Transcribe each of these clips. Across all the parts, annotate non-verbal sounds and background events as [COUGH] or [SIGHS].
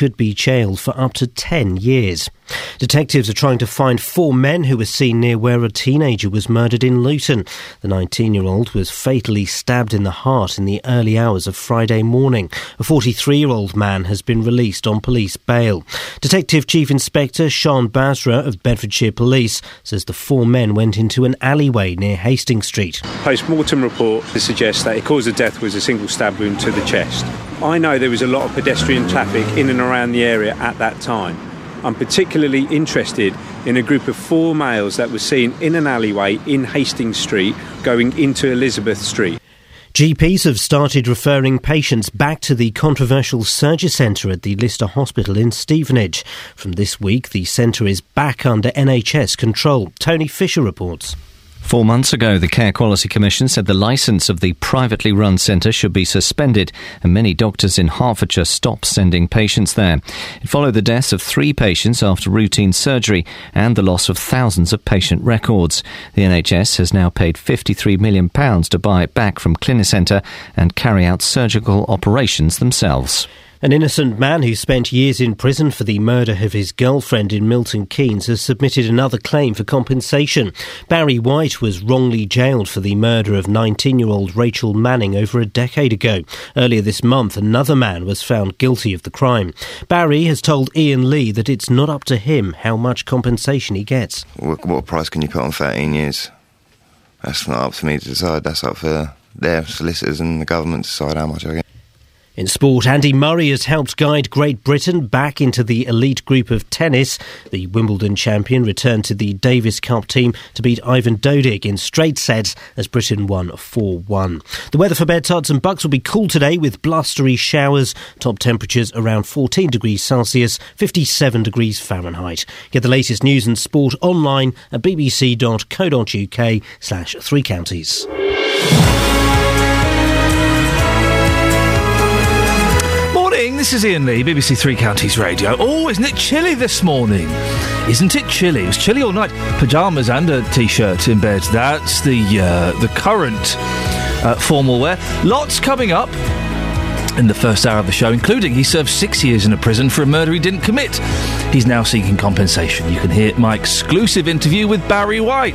could be jailed for up to 10 years. Detectives are trying to find four men who were seen near where a teenager was murdered in Luton. The 19 year old was fatally stabbed in the heart in the early hours of Friday morning. A 43 year old man has been released on police bail. Detective Chief Inspector Sean Basra of Bedfordshire Police says the four men went into an alleyway near Hastings Street. Post mortem report suggests that the cause of death was a single stab wound to the chest. I know there was a lot of pedestrian traffic in and around the area at that time. I'm particularly interested in a group of four males that were seen in an alleyway in Hastings Street going into Elizabeth Street. GPs have started referring patients back to the controversial surgery centre at the Lister Hospital in Stevenage. From this week, the centre is back under NHS control. Tony Fisher reports. Four months ago, the Care Quality Commission said the licence of the privately run centre should be suspended, and many doctors in Hertfordshire stopped sending patients there. It followed the deaths of three patients after routine surgery and the loss of thousands of patient records. The NHS has now paid £53 million to buy it back from Clinicenta and carry out surgical operations themselves. An innocent man who spent years in prison for the murder of his girlfriend in Milton Keynes has submitted another claim for compensation. Barry White was wrongly jailed for the murder of 19 year old Rachel Manning over a decade ago. Earlier this month, another man was found guilty of the crime. Barry has told Iain Lee that it's not up to him how much compensation he gets. What, what price can you put on 13 years? That's not up to me to decide. That's up for their solicitors and the government to decide how much I get. In sport, Andy Murray has helped guide Great Britain back into the elite group of tennis. The Wimbledon champion returned to the Davis Cup team to beat Ivan Dodig in straight sets as Britain won 4 1. The weather for beds, Herts and Bucks will be cool today with blustery showers. Top temperatures around 14 degrees Celsius, 57 degrees Fahrenheit. Get the latest news and sport online at bbc.co.uk slash three counties. This is Iain Lee, BBC Three Counties Radio. Oh, isn't it chilly this morning? Isn't it chilly? It was chilly all night. Pyjamas and a t-shirt in bed. That's the uh, the current uh, formal wear. Lots coming up in the first hour of the show, including he served six years in a prison for a murder he didn't commit. He's now seeking compensation. You can hear my exclusive interview with Barry White.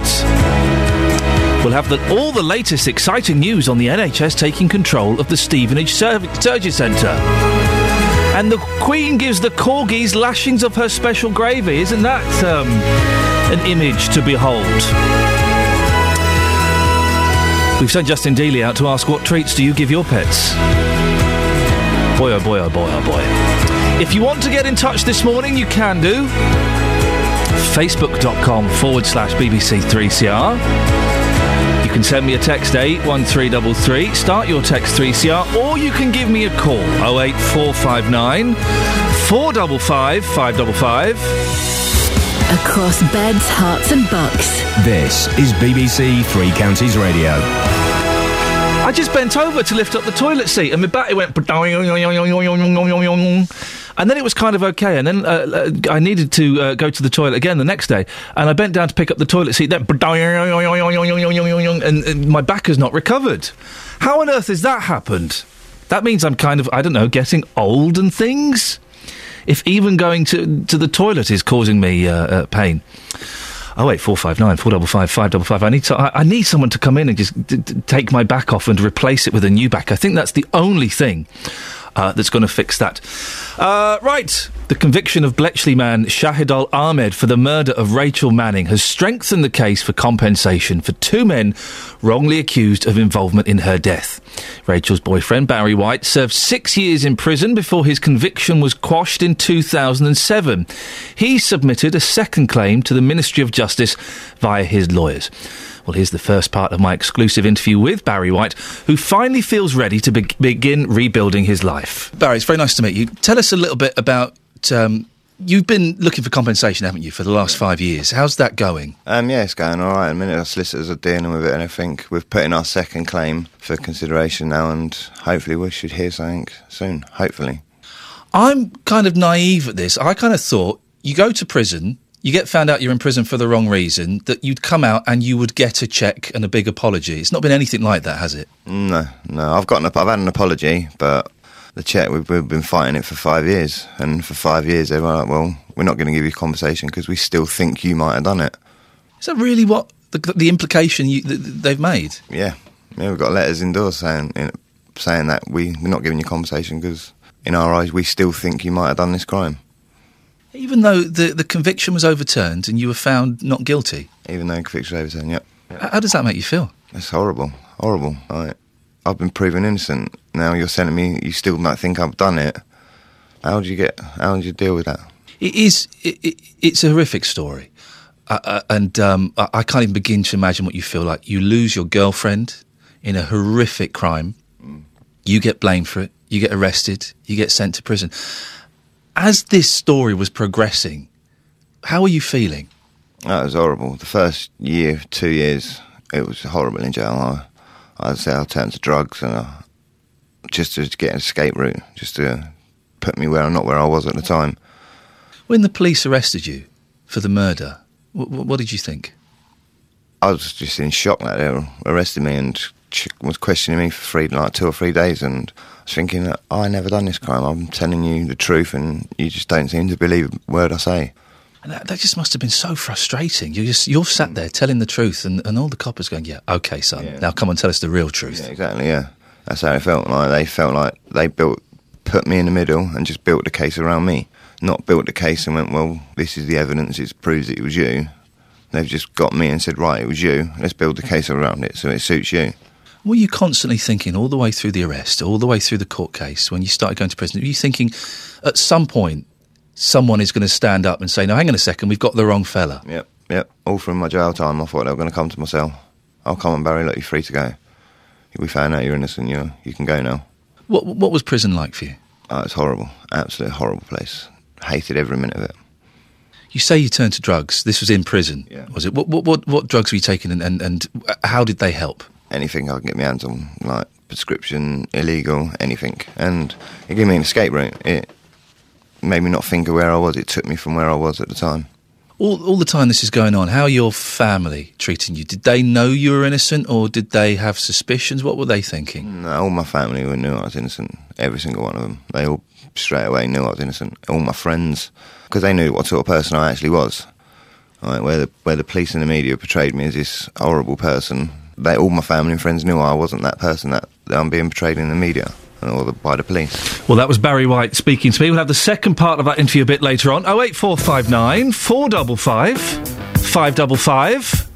We'll have the, all the latest exciting news on the NHS taking control of the Stevenage Sur- Surgery Centre. And the Queen gives the corgis lashings of her special gravy. Isn't that um, an image to behold? We've sent Justin Dealey out to ask what treats do you give your pets? Boy, oh boy, oh boy, oh boy. If you want to get in touch this morning, you can do. Facebook.com forward slash BBC3CR can send me a text 81333, start your text 3CR, or you can give me a call 08459 455 555. Across beds, Herts, and bucks. This is BBC Three Counties Radio. I just bent over to lift up the toilet seat and my battery went. And then it was kind of okay. And then uh, uh, I needed to uh, go to the toilet again the next day. And I bent down to pick up the toilet seat. Then, and, my back has not recovered. How on earth has that happened? That means I'm kind of, I don't know, getting old and things. If even going to, to the toilet is causing me uh, uh, pain. Oh wait, four five nine, four double five, five double five. I need to, I, I need someone to come in and just d- d- take my back off and replace it with a new back. I think that's the only thing uh, that's going to fix that. Uh, right. The conviction of Bletchley man Shahidul Ahmed for the murder of Rachel Manning has strengthened the case for compensation for two men wrongly accused of involvement in her death. Rachel's boyfriend, Barry White, served six years in prison before his conviction was quashed in 2007. He submitted a second claim to the Ministry of Justice via his lawyers. Well, here's the first part of my exclusive interview with Barry White, who finally feels ready to be- begin rebuilding his life. Barry, it's very nice to meet you. Tell us a little bit about. Um, you've been looking for compensation, haven't you, for the last five years? How's that going? Um, yeah, it's going all right. A minute, our solicitors are dealing with it, and I think we've put in our second claim for consideration now, and hopefully we should hear something soon. Hopefully. I'm kind of naive at this. I kind of thought you go to prison, you get found out you're in prison for the wrong reason, that you'd come out and you would get a check and a big apology. It's not been anything like that, has it? No, no. I've gotten, I've had an apology, but the check. We've, we've been fighting it for five years, and for five years they were like, "Well, we're not going to give you compensation because we still think you might have done it." Is that really what the, the implication you, that they've made? Yeah, yeah. We've got letters indoors saying in, saying that we we're not giving you compensation because in our eyes we still think you might have done this crime, Even though the, the conviction was overturned and you were found not guilty. even though conviction was overturned. Yep, H- How does that make you feel? it's horrible, horrible. Like, I've been proven innocent. Now you're telling me you still might think I've done it. How do you get? How do you deal with that? It is. It, it, it's a horrific story, uh, uh, and um, I, I can't even begin to imagine what you feel like. You lose your girlfriend in a horrific crime. You get blamed for it. You get arrested. You get sent to prison. As this story was progressing, how are you feeling? That was horrible. The first year, two years, it was horrible in jail. I, I'd say I turned to drugs and uh, just to get an escape route, just to put me where I'm not where I was at the time. When the police arrested you for the murder, what, what did you think? I was just in shock that they arrested me and was questioning me for three, like two or three days, and I was thinking that I never done this crime. I'm telling you the truth, and you just don't seem to believe a word I say. And that, that just must have been so frustrating. You're just you're sat there telling the truth, and, and all the coppers going, "Yeah, okay, son, Yeah. now come and tell us the real truth." Yeah, exactly. Yeah, that's how it felt. Like they felt like they built, put me in the middle, and just built the case around me. Not built the case and went, well, this is the evidence. It proves it was you. They've just got me and said, right, it was you. Let's build the case around it so it suits you. Were you constantly thinking all the way through the arrest, all the way through the court case, when you started going to prison? Were you thinking at some point someone is going to stand up and say, "No, hang on a second, we've got the wrong fella"? Yep, yep. All through my jail time, I thought they were going to come to my cell. I'll come on, Barry. Look, you're free to go. We found out you're innocent. You you can go now. What what was prison like for you? Oh, it's horrible. Absolutely horrible place. Hated every minute of it. You say you turned to drugs. This was in prison, Yeah. was it? What what what, what drugs were you taking, and, and and how did they help? Anything I can get my hands on, like prescription, illegal, anything. And it gave me an escape route. It made me not think of where I was. It took me from where I was at the time. All all the time this is going on. How are your family treating you? Did they know you were innocent, or did they have suspicions? What were they thinking? No, all my family were knew I was innocent. Every single one of them. They all straight away knew I was innocent. All my friends, because they knew what sort of person I actually was. Like where the where the police and the media portrayed me as this horrible person, they all my family and friends knew I wasn't that person that, I'm being portrayed in the media or the, by the police. Well, that was Barry White speaking to me. We'll have the second part of that interview a bit later on. 08459 455 555.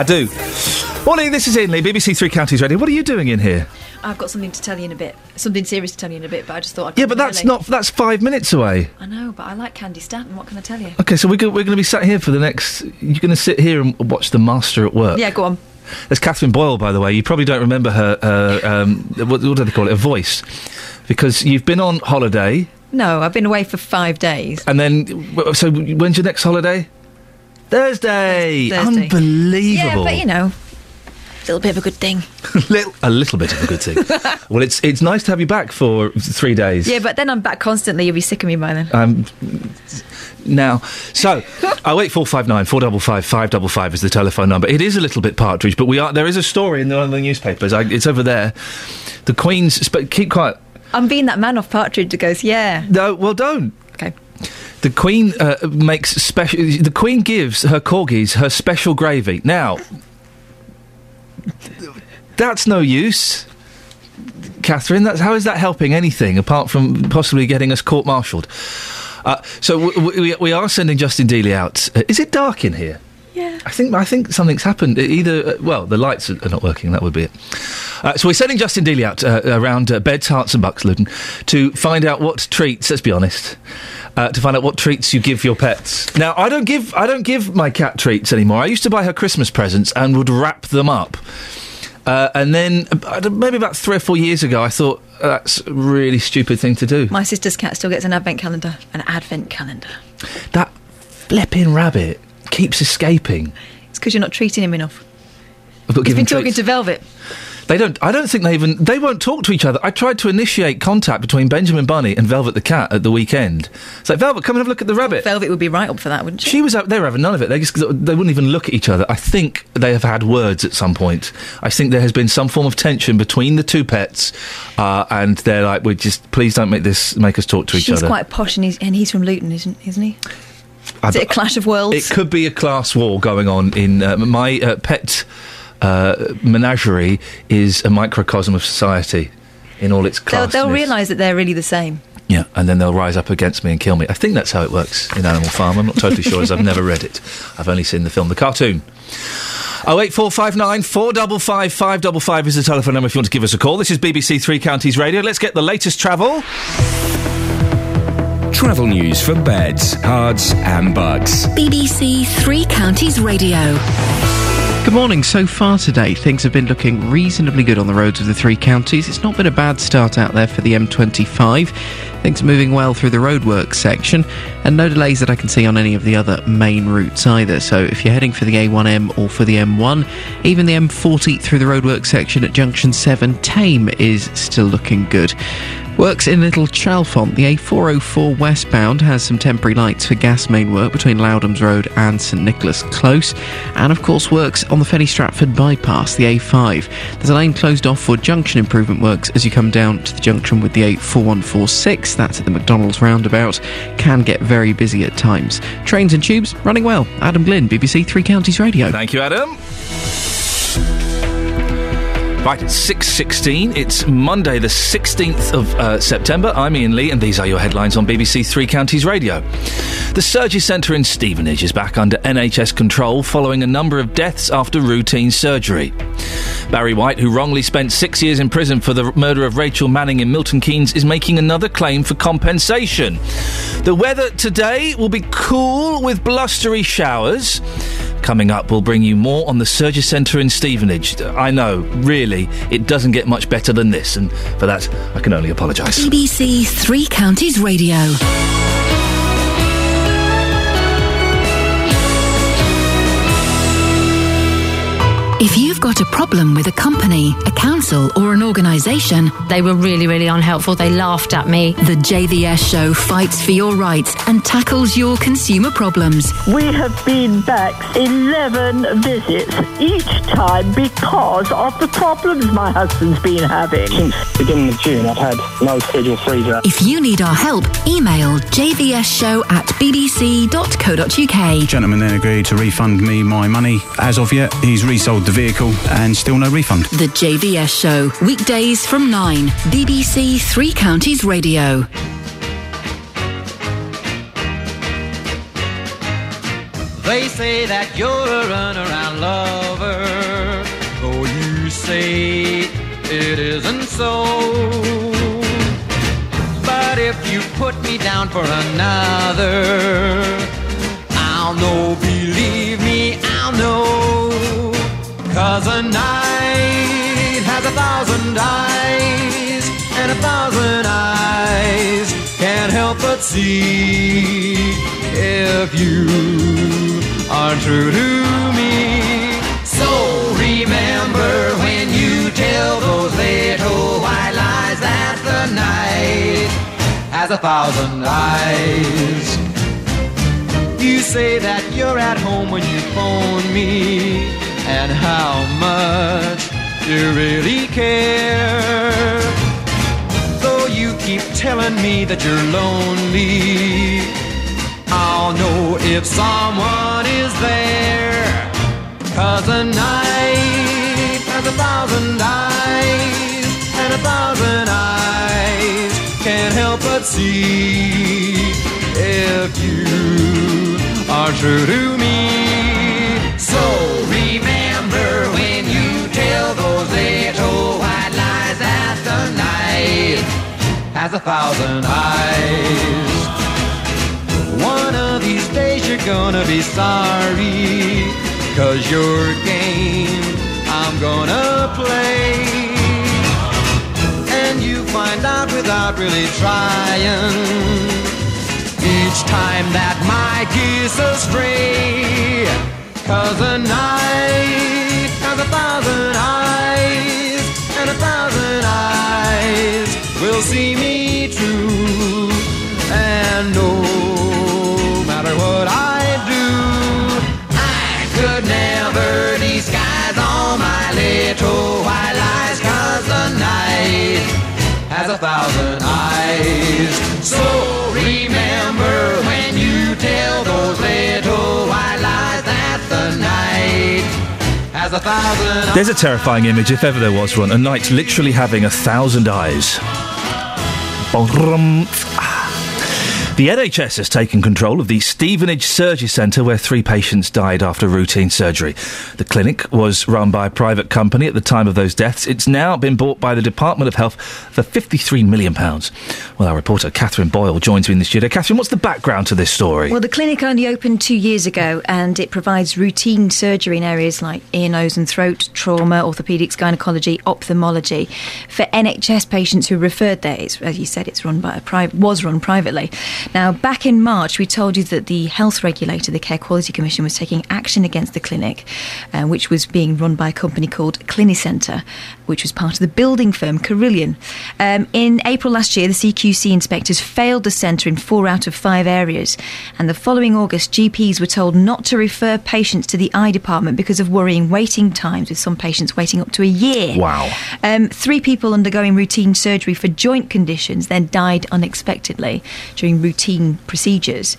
I do. Morning, this is Iain Lee, BBC Three Counties Radio. What are you doing in here? I've got something to tell you in a bit. Something serious to tell you in a bit, but I just thought I'd Yeah, but that's early. not. That's five minutes away. I know, but I like Candi Staton. What can I tell you? Okay, so we're, go- we're going to be sat here for the next. You're going to sit here and watch The Master at Work. Yeah, go on. There's Catherine Boyle, by the way. You probably don't remember her. Uh, um, what, what do they call it? A voice, because you've been on holiday, No, I've been away for five days. and then. So when's your next holiday? Thursday. Thursday. Unbelievable. Yeah, but you know, a little bit of a good thing. [LAUGHS] little, a little bit of a good thing. [LAUGHS] well, it's it's nice to have you back for three days. Yeah, but then I'm back constantly. You'll be sick of me by then. Um, now, so [LAUGHS] oh eight four five nine four double five five double five is the telephone number. It is a little bit partridge, but we are there is a story in the, one of the newspapers. I, it's over there. The Queen's sp- keep quiet. I'm being that man off Partridge that goes, yeah. No, well, don't. The Queen uh, makes special. The Queen gives her corgis her special gravy. Now, that's no use, Catherine. That's how is that helping anything apart from possibly getting us court-martialed? Uh, so w- we, we are sending Justin Dealey out. Uh, is it dark in here? Yeah. I think I think something's happened. Either uh, well, the lights are, are not working. That would be it. Uh, so we're sending Justin Dealey out uh, around uh, Beds, Herts, and Bucks, Luton, to find out what treats. Let's be honest. Uh, to find out what treats you give your pets. Now, I don't give I don't give my cat treats anymore. I used to buy her Christmas presents and would wrap them up. Uh, and then uh, I don't- maybe about three or four years ago, I thought "Uh, that's a really stupid thing to do. My sister's cat still gets an advent calendar. An advent calendar. That flipping rabbit keeps escaping. It's because you're not treating him enough. I've got He's given been talking treats. to Velvet. They don't. I don't think they even. They won't talk to each other. I tried to initiate contact between Benjamin Bunny and Velvet the cat at the weekend. It's like Velvet, come and have a look at the rabbit. Velvet would be right up for that, wouldn't she? She was. out- They were having none of it. They just. They wouldn't even look at each other. I think they have had words at some point. I think there has been some form of tension between the two pets, uh, and they're like, "We just please don't make this make us talk to each She's other." quite posh and he's, and he's from Luton, isn't, isn't he? Is it a clash of worlds? It could be a class war going on in uh, my uh, pet uh, menagerie is a microcosm of society in all its They'll, class. they'll realise that they're really the same. Yeah, and then they'll rise up against me and kill me. I think that's how it works in Animal Farm. I'm not totally sure as I've never read it. I've only seen the film, the cartoon. Oh eight four five nine four double five five double five is the telephone number if you want to give us a call. This is BBC Three Counties Radio. Let's get the latest travel. Travel news for beds, cards, and bugs. BBC Three Counties Radio. Good morning. So far today, things have been looking reasonably good on the roads of the three counties. It's not been a bad start out there for the M25. Things moving well through the roadworks section, and no delays that I can see on any of the other main routes either. So if you're heading for the A1M or for the M1, even the M40 through the roadworks section at Junction 7, Thame is still looking good. Works in Little Chalfont. The A404 westbound has some temporary lights for gas main work between Loudhams Road and St Nicholas Close. And of course, works on the Fenny Stratford bypass, the A5. There's a lane closed off for junction improvement works as you come down to the junction with the A4146. That's at the McDonald's roundabout. Can get very busy at times. Trains and tubes running well. Adam Glynn, BBC Three Counties Radio. Thank you, Adam. Right, it's 6.16. It's Monday, the 16th of uh, September. I'm Iain Lee, and these are your headlines on BBC Three Counties Radio. The Surgery Centre in Stevenage is back under NHS control following a number of deaths after routine surgery. Barry White, who wrongly spent six years in prison for the murder of Rachel Manning in Milton Keynes, is making another claim for compensation. The weather today will be cool with blustery showers. Coming up, we'll bring you more on the Surgery Centre in Stevenage. I know, really, it doesn't get much better than this, and for that, I can only apologise. BBC Three Counties Radio. If you've got a problem with a company, a council, or an organisation, They were really, really unhelpful. They laughed at me. the JVS show fights for your rights and tackles your consumer problems. We have been back 11 visits, each time because of the problems my husband's been having. Since the beginning of June, I've had no schedule freezer. If you need our help, email jvsshow at bbc.co.uk. Gentleman then agreed to refund me my money. As of yet, he's resold the vehicle cancel and still no refund. The JVS Show, weekdays from 9, BBC Three Counties Radio. They say that you're a runaround lover, though you say it isn't so. But if you put me down for another, I'll know. Cause a night has a thousand eyes, and a thousand eyes can't help but see if you are true to me. So remember when you tell those little white lies that the night has a thousand eyes. You say that you're at home when you phone me, and how much you really care. Though you keep telling me that you're lonely, I'll know if someone is there. Cause a night has a thousand eyes, and a thousand eyes can't help but see if you are true to me. So has a thousand eyes. One of these days you're gonna be sorry, cause your game I'm gonna play. And you find out without really trying. Each time that my geese astray, cause a night has a thousand will see me true. And no matter what I do, I could never disguise all my little white lies, cause the night has a thousand eyes. So remember when you tell those little white lies that the night a There's a terrifying image, if ever there was one. A knight literally having a thousand eyes. 砰 The NHS has taken control of the Stevenage Surgery Centre where three patients died after routine surgery. The clinic was run by a private company at the time of those deaths. It's now been bought by the Department of Health for £53 million. Well, our reporter Catherine Boyle joins me in the studio. Catherine, what's the background to this story? Well, the clinic only opened two years ago and it provides routine surgery in areas like ear, nose, and throat, trauma, orthopaedics, gynecology, ophthalmology. For NHS patients who referred there, as you said, it's run by a private, was run privately. Now, back in March, we told you that the health regulator, the Care Quality Commission, was taking action against the clinic, uh, which was being run by a company called Clinicenta, which was part of the building firm Carillion. Um, in April last year, the CQC inspectors failed the centre in four out of five areas, and the following August, GPs were told not to refer patients to the eye department because of worrying waiting times, with some patients waiting up to a year. Wow. Um, three people undergoing routine surgery for joint conditions then died unexpectedly during routine procedures,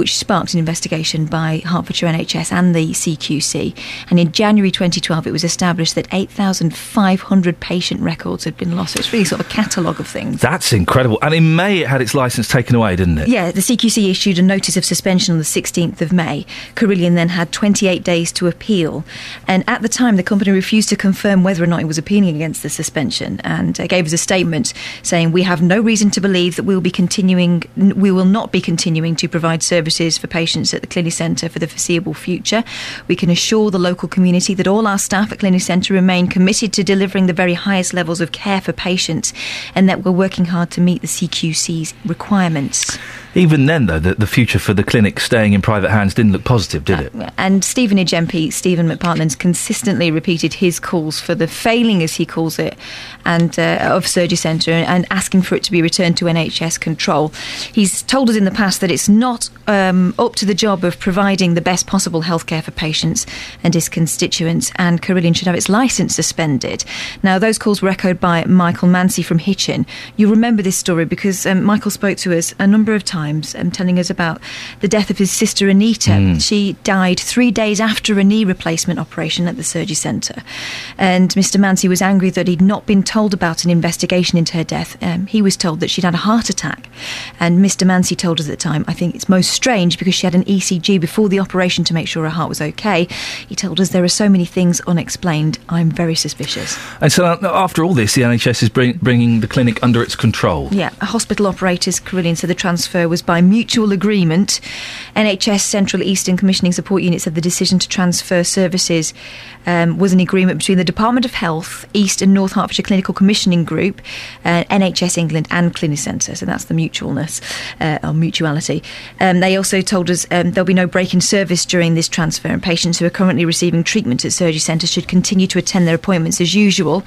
which sparked an investigation by Hertfordshire NHS and the CQC. And in January 2012, it was established that 8,500 patient records had been lost. So it's really sort of a catalogue of things. That's incredible. And in May, it had its licence taken away, didn't it? Yeah, the CQC issued a notice of suspension on the 16th of May. Carillion then had 28 days to appeal. And at the time, the company refused to confirm whether or not it was appealing against the suspension and uh, gave us a statement saying, We have no reason to believe that we will be continuing, we will not be continuing to provide services for patients at the Clinicenta for the foreseeable future. We can assure the local community that all our staff at Clinicenta remain committed to delivering the very highest levels of care for patients and that we're working hard to meet the CQC's requirements. Even then, though, the, the future for the clinic staying in private hands didn't look positive, did it? And Stevenage MP Stephen McPartland's consistently repeated his calls for the failing, as he calls it, and uh, of Surgery Centre and asking for it to be returned to NHS control. He's told us in the past that it's not um, up to the job of providing the best possible healthcare for patients and his constituents, and Carillion should have its licence suspended. Now, those calls were echoed by Michael Mancy from Hitchin. You'll remember this story because um, Michael spoke to us a number of times um, telling us about the death of his sister Anita. Mm. She died three days after a knee replacement operation at the surgery centre. And Mr. Mancy was angry that he'd not been told about an investigation into her death. Um, he was told that she'd had a heart attack. And Mr. Mansi told us at the time, I think it's most strange because she had an ECG before the operation to make sure her heart was okay. He told us there are so many things unexplained. I'm very suspicious. And so, uh, after all this, the NHS is bring, bringing the clinic under its control. Yeah, a hospital operators, Carillion said the transfer was by mutual agreement. NHS Central Eastern Commissioning Support Unit said the decision to transfer services um, was an agreement between the Department of Health, East and North Hertfordshire Clinical Commissioning Group, uh, NHS England, and Clinicenta. So that's the mutualness uh, or mutuality. Um, they also told us um, there'll be no break in service during this transfer, and patients who are currently receiving treatment at surgery centres should continue to attend their appointments as usual.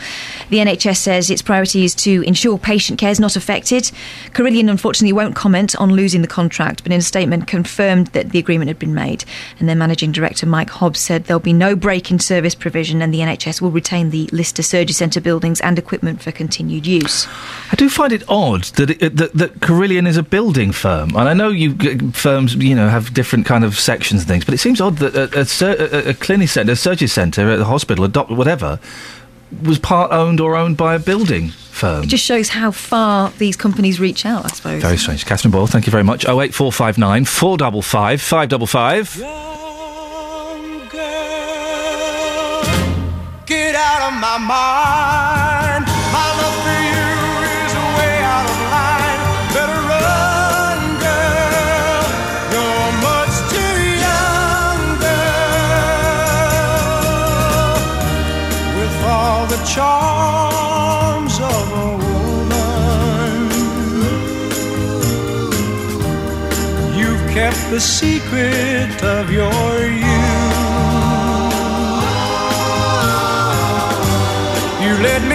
The NHS says its priority is to ensure patient care is not affected. Carillion unfortunately won't comment on losing the contract, but in a statement confirmed that the agreement had been made. And their managing director Mike Hobbs said there'll be no break in service provision, and the NHS will retain the Lister Surgery Centre buildings and equipment for continued use. I do find it odd that it, that, that Carillion is a building firm, and I know you g- firms, you know, have different kind of sections and things, but it seems odd that a, a, sur- a, a clinic centre, a surgery centre at the hospital, a doctor, whatever, was part owned or owned by a building firm. It just shows how far these companies reach out, I suppose. Very strange. Catherine Boyle, thank you very much. Oh eight four five nine four double five five double five. Get out of my mind. The secret of your youth. You led me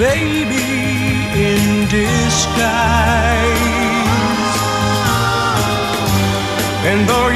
baby in disguise. And though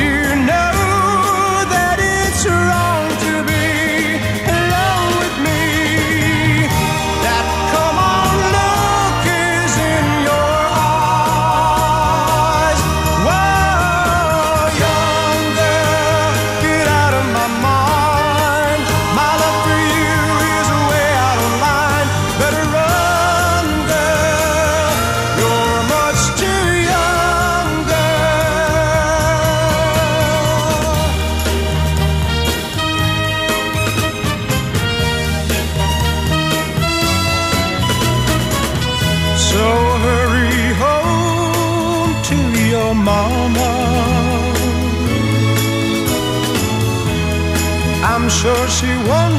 she wonders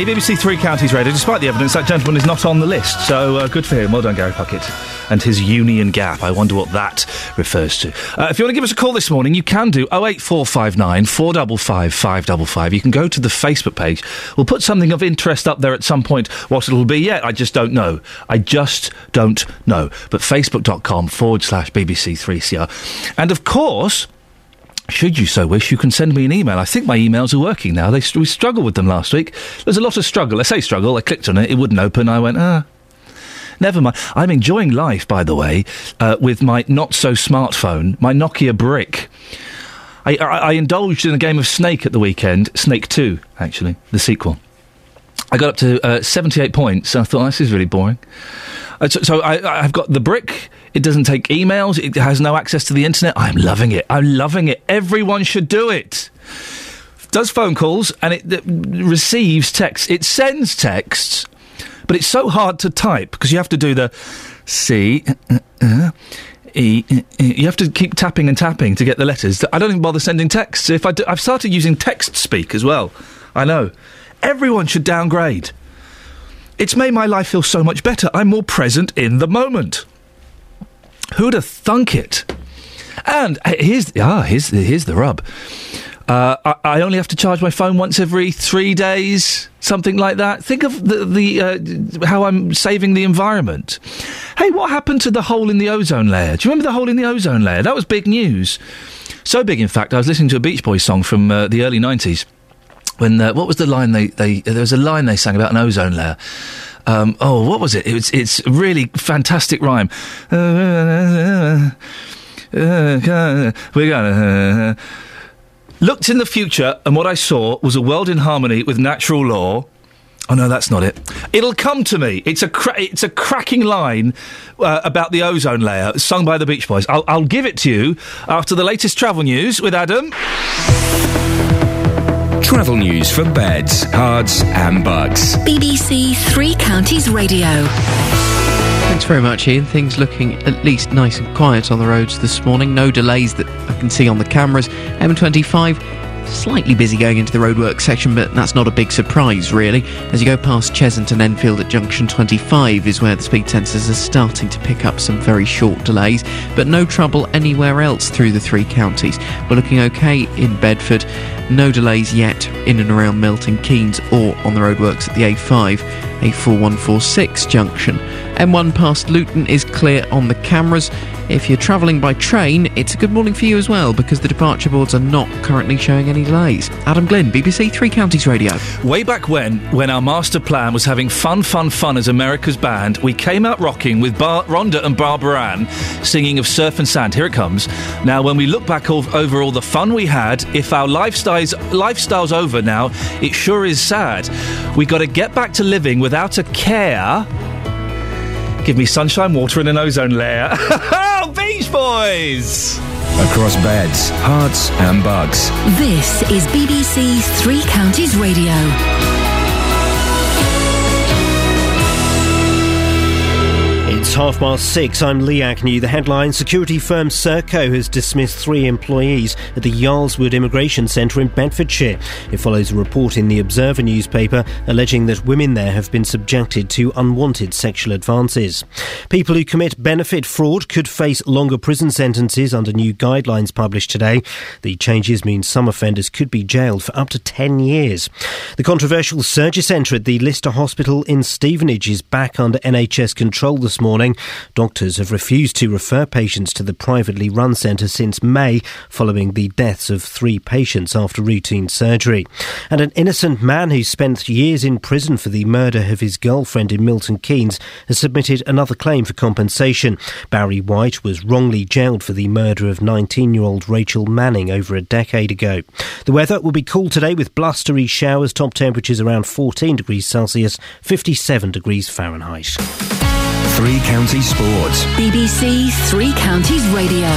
Lee, BBC Three Counties Radio. Despite the evidence, that gentleman is not on the list, so uh, good for him. Well done, Gary Puckett. And his Union Gap. I wonder what that refers to. Uh, if you want to give us a call this morning, you can do 08459 455 555. You can go to the Facebook page. We'll put something of interest up there at some point. What it'll be yet, I just don't know. I just don't know. But facebook.com forward slash BBC3CR. And of course, should you so wish, you can send me an email. I think my emails are working now. They we struggled with them last week. There's a lot of struggle. I say struggle. I clicked on it. It wouldn't open. I went, ah. Never mind. I'm enjoying life, by the way, uh, with my not so smartphone, my Nokia brick. I, I, I indulged in a game of Snake at the weekend. Snake 2, actually, the sequel. I got up to uh, 78 points. And I thought, this is really boring. Uh, so so I, I've got the brick. It doesn't take emails. It has no access to the internet. I'm loving it. I'm loving it. Everyone should do it. Does phone calls and it, it receives texts. It sends texts, but it's so hard to type because you have to do the C. uh, uh, E. You have to keep tapping and tapping to get the letters. I don't even bother sending texts. If I do, I've started using text speak as well. I know. Everyone should downgrade. It's made my life feel so much better. I'm more present in the moment. Who'd have thunk it? And uh, here's ah here's here's the rub. Uh, I, I only have to charge my phone once every three days, something like that. Think of the, the uh, how I'm saving the environment. Hey, what happened to the hole in the ozone layer? Do you remember the hole in the ozone layer? That was big news. So big, in fact, I was listening to a Beach Boys song from uh, the early '90s. When uh, what was the line they they there was a line they sang about an ozone layer. Um, oh, what was it? It's a really fantastic rhyme. We're gonna. Looked in the future, and what I saw was a world in harmony with natural law. Oh no, that's not it. It'll come to me. It's a cra- it's a cracking line uh, about the ozone layer, sung by the Beach Boys. I'll, I'll give it to you after the latest travel news with Adam. Travel news for beds, cards, and bugs. BBC Three Counties Radio. Thanks very much, Iain. Things looking at least nice and quiet on the roads this morning. No delays that I can see on the cameras. M25 slightly busy going into the roadwork section, but that's not a big surprise, really. As you go past Cheshunt and Enfield at junction 25 is where the speed sensors are starting to pick up some very short delays, but no trouble anywhere else through the three counties. We're looking okay in Bedford. No delays yet in and around Milton Keynes or on the roadworks at the A5, A4146 junction. M1 past Luton is clear on the cameras. If you're travelling by train, it's a good morning for you as well because the departure boards are not currently showing any delays. Adam Glynn, BBC Three Counties Radio. Way back when, when our master plan was having fun, fun, fun as America's band, we came out rocking with Bar- Rhonda and Barbara Ann singing of surf and sand. Here it comes. Now, when we look back ov- over all the fun we had, if our lifestyle's, lifestyle's over now, it sure is sad. We've got to get back to living without a care. Give me sunshine, water, and an ozone layer. oh, [LAUGHS] Beach Boys! Across beds, Herts, and bugs. This is BBC Three Counties Radio. It's half past six. I'm Lee Agnew. The headline Security firm Serco has dismissed three employees at the Yarl's Wood Immigration Centre in Bedfordshire. It follows a report in the Observer newspaper alleging that women there have been subjected to unwanted sexual advances. People who commit benefit fraud could face longer prison sentences under new guidelines published today. The changes mean some offenders could be jailed for up to 10 years. The controversial surgery centre at the Lister Hospital in Stevenage is back under NHS control this morning. Doctors have refused to refer patients to the privately run centre since May, following the deaths of three patients after routine surgery. And an innocent man who spent years in prison for the murder of his girlfriend in Milton Keynes has submitted another claim for compensation. Barry White was wrongly jailed for the murder of 19 year old Rachel Manning over a decade ago. The weather will be cool today with blustery showers, top temperatures around 14 degrees Celsius, 57 degrees Fahrenheit. Three Counties Sports. BBC Three Counties Radio.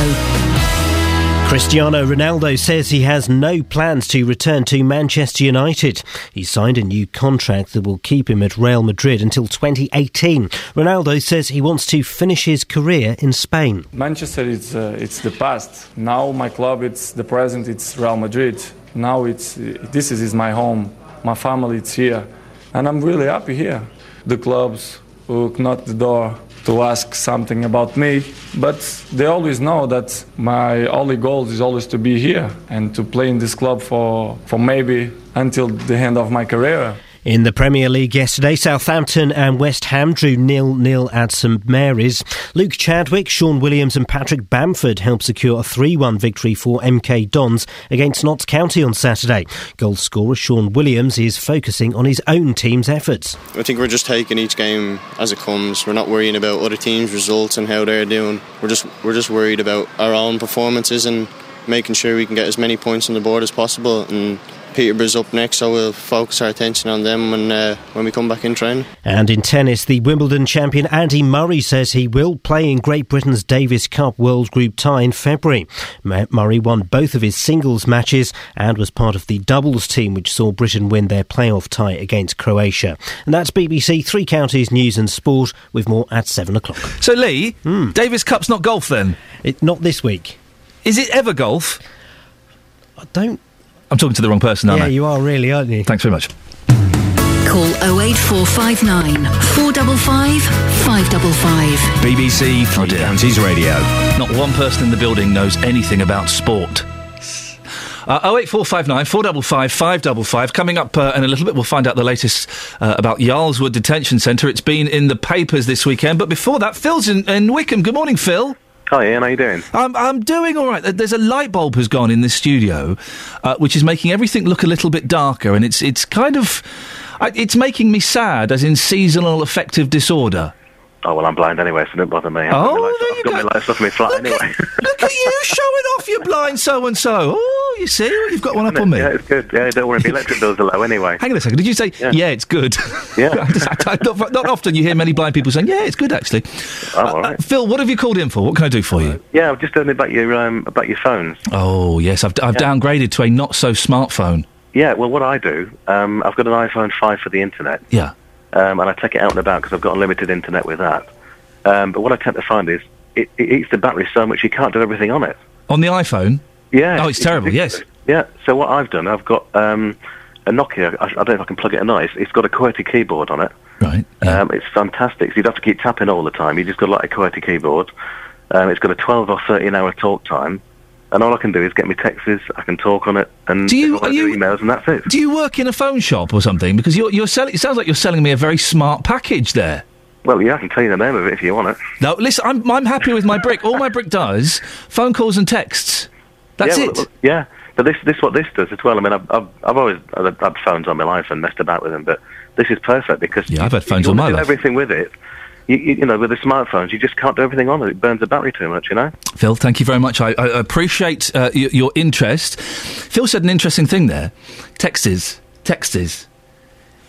Cristiano Ronaldo says he has no plans to return to Manchester United. He signed a new contract that will keep him at Real Madrid until 2018. Ronaldo says he wants to finish his career in Spain. Manchester is uh, it's the past. Now my club it's the present. It's Real Madrid. Now it's this is, is my home. My family it's here, and I'm really happy here. The clubs who knock the door to ask something about me, but they always know that my only goal is always to be here and to play in this club for for maybe until the end of my career. In the Premier League yesterday, Southampton and West Ham drew nil-nil at St Mary's. Luke Chadwick, Sean Williams and Patrick Bamford helped secure a 3-1 victory for MK Dons against Notts County on Saturday. Goal scorer Sean Williams is focusing on his own team's efforts. I think we're just taking each game as it comes. We're not worrying about other teams' results and how they're doing. We're just we're just worried about our own performances and making sure we can get as many points on the board as possible and Peterborough's up next, so we'll focus our attention on them when uh, when we come back in training. And in tennis, the Wimbledon champion Andy Murray says he will play in Great Britain's Davis Cup World Group tie in February. Murray won both of his singles matches and was part of the doubles team which saw Britain win their playoff tie against Croatia. And that's BBC Three Counties News and Sport with more at 7 o'clock. So, Lee, Davis Cup's not golf then? It, not this week. Is it ever golf? I don't. I'm talking to the wrong person, aren't yeah, I? you are really, aren't you? Thanks very much. Call 08459 455 555. BBC Three Counties Radio. Not one person in the building knows anything about sport. Uh, 08459 455 555. Coming up uh, in a little bit, we'll find out the latest uh, about Yarl's Wood Detention Centre. It's been in the papers this weekend, but before that, Phil's in, in Wickham. Good morning, Phil. Hi, Iain. How are you doing? I'm, I'm doing all right. There's a light bulb has gone in this studio, uh, which is making everything look a little bit darker, and it's it's kind of it's making me sad, as in seasonal affective disorder. Oh well, I'm blind anyway, so don't bother me. I've Oh, got my lights, I've got my lights off in my flat anyway. [LAUGHS] Look at you showing off your blind so and so. Oh, you see, you've got one up on me. Yeah, it's good. Yeah, don't worry. The electric bills are low anyway. Hang on a second. Did you say yeah? it's good. [LAUGHS] Yeah. [LAUGHS] I just- I- not, not often you hear many blind people saying, "Yeah, it's good." Actually, Oh, all right. Phil, what have you called in for? What can I do for you? Yeah, I've just done about your um, about your phones. Oh yes, I've, I've Yeah. downgraded to a not so smartphone. Yeah, well, what I do, um, I've got an iPhone 5 for the internet. Yeah. Um, and I take it out and about because I've got unlimited internet with that. Um, but what I tend to find is it, it eats the battery so much you can't do everything on it. On the iPhone. Yeah. Oh, it's terrible. Yes. Yeah. So what I've done, I've got um, a Nokia. I, I don't know if I can plug it or not. It's, it's got a QWERTY keyboard on it. Right. Um, it's fantastic. So you don't have to keep tapping all the time. You just got like a QWERTY keyboard. Um, it's got a 12 or 13 hour talk time. And all I can do is get me texts. I can talk on it, and Do you- I do you- emails, and that's it. Do you work in a phone shop or something? Because you're, you're selling. It sounds like you're selling me a very smart package there. Well, yeah, I can tell you the name of it if you want it. No, listen, I'm, I'm happy with my brick. All my brick does phone calls and texts. That's yeah, it. well, yeah, but this this what this does as well. I mean, I've I've, I've always had, had phones on my life and messed about with them, but this is perfect because Yeah, I've had phones you all my life. everything with it. You, you, know, with the smartphones, you just can't do everything on it. It burns the battery too much. You know. Phil, thank you very much. I, I appreciate uh, y- your interest. Phil said an interesting thing there. Text is text is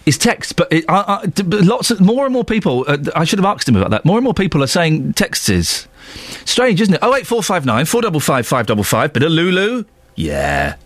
is text, but it, I, I, lots of more and more people. Uh, I should have asked him about that. More and more people are saying texts is strange, isn't it? Oh eight four five nine four double five five double five. Bit of Lulu, yeah.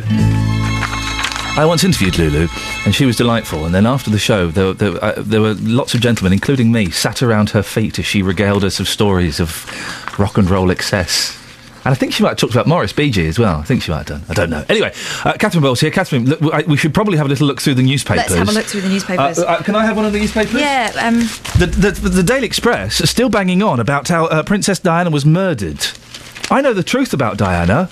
Lulu. I once interviewed Lulu, and she was delightful. And then after the show, there, there, uh, there were lots of gentlemen, including me, sat around her feet as she regaled us of stories of rock and roll excess. And I think she might have talked about Maurice Gibb as well. I think she might have done. I don't know. Anyway, uh, Catherine Bowles here. Catherine, look, I- we should probably have a little look through the newspapers. Let's have a look through the newspapers. Uh, uh, can I have one of the newspapers? yeah, um, The, the, the Daily Express is still banging on about how uh, Princess Diana was murdered. I know the truth about Diana.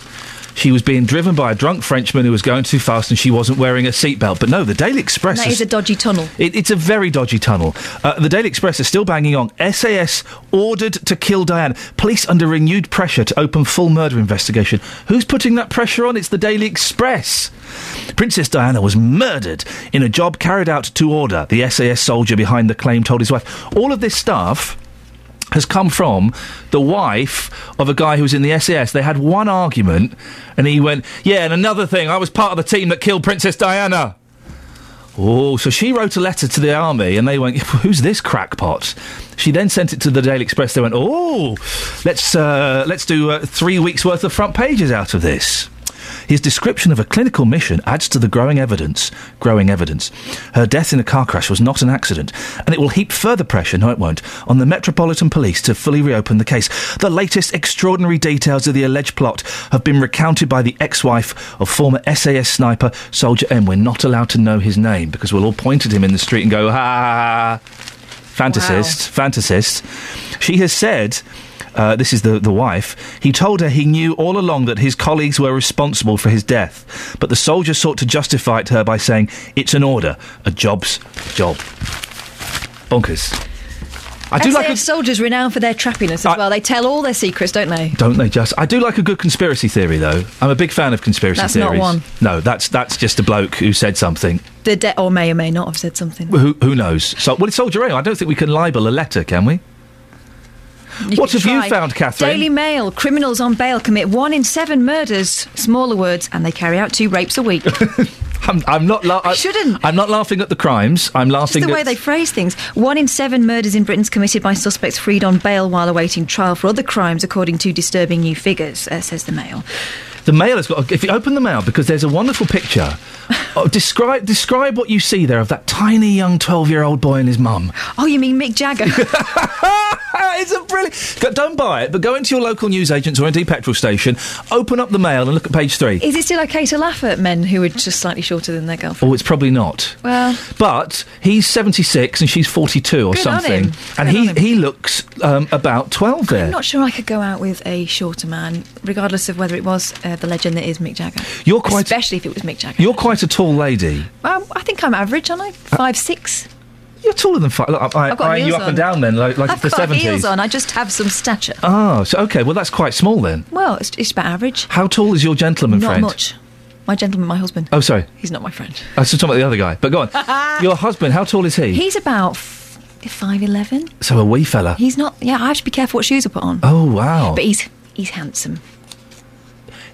She was being driven by a drunk Frenchman who was going too fast and she wasn't wearing a seatbelt. But no, the Daily Express that is a dodgy tunnel. it, it's a very dodgy tunnel. Uh, the Daily Express is still banging on. SAS ordered to kill Diane. Police under renewed pressure to open full murder investigation. Who's putting that pressure on? It's the Daily Express. Princess Diana was murdered in a job carried out to order. The SAS soldier behind the claim told his wife. All of this stuff has come from the wife of a guy who was in the SAS. They had one argument, and he went, "Yeah, and another thing, I was part of the team that killed Princess Diana." Oh, so she wrote a letter to the army, and they went, [LAUGHS] "Who's this crackpot?" She then sent it to the Daily Express. They went, "Oh, let's uh, let's do uh, three weeks worth of front pages out of this." His description of a clinical mission adds to the growing evidence. Growing evidence. Her death in a car crash was not an accident, and it will heap further pressure, no it won't, on the Metropolitan Police to fully reopen the case. The latest extraordinary details of the alleged plot have been recounted by the ex-wife of former SAS sniper Soldier M. We're not allowed to know his name because we'll all point at him in the street and go, ha, ha, ha, ha. fantasist, fantasist. She has said uh, this is the, the wife. He told her he knew all along that his colleagues were responsible for his death, but the soldier sought to justify it to her by saying, It's an order. A job's a job. Bonkers. I do SAS like a, soldiers renowned for their trappiness as well. They tell all their secrets, don't they? don't they just? I do like a good conspiracy theory, though. I'm a big fan of conspiracy That's not theories. one. No, that's that's just a bloke who said something. The de- or may or may not have said something. Who, who knows? So, well, it's Soldier M. I don't think we can libel a letter, can we? What could have you found, Catherine? Daily Mail: Criminals on bail commit one in seven murders. Smaller words, and they carry out two rapes a week. [LAUGHS] I'm, I'm not. La- I shouldn't. I'm not laughing at the crimes. I'm Just laughing the way they phrase things. One in seven murders in Britain's committed by suspects freed on bail while awaiting trial for other crimes, according to disturbing new figures, uh, says the Mail. The mail has got. If you open the mail, because there's a wonderful picture. oh, [LAUGHS] describe describe what you see there of that tiny young twelve year old boy and his mum. Oh, you mean Mick Jagger? [LAUGHS] it's a brilliant. Don't buy it, but go into your local newsagents or indeed petrol station, open up the mail and look at page three. Is it still okay to laugh at men who are just slightly shorter than their girlfriend? Oh, it's probably not. Well, But he's 76 and she's 42 or something. And he, he looks um, about 12 there. I'm not sure I could go out with a shorter man, regardless of whether it was uh, the legend that is Mick Jagger. You're quite- especially if it was Mick Jagger. You're quite a tall lady. Um, I think I'm average, aren't I? Five six. You're taller than five. Look, I, I've got I, you up on. and down then, like, like I've the got 70s. heels on. I just have some stature. Oh, so okay. Well, that's quite small then. Well, it's, it's about average. How tall is your gentleman Not friend? much. My gentleman, my husband. Oh, sorry. He's not my friend. I was just talking about the other guy. But go on. [LAUGHS] your husband, how tall is he? He's about f- five eleven. So a wee fella. He's not. Yeah, I have to be careful what shoes I put on. Oh wow. But he's he's handsome.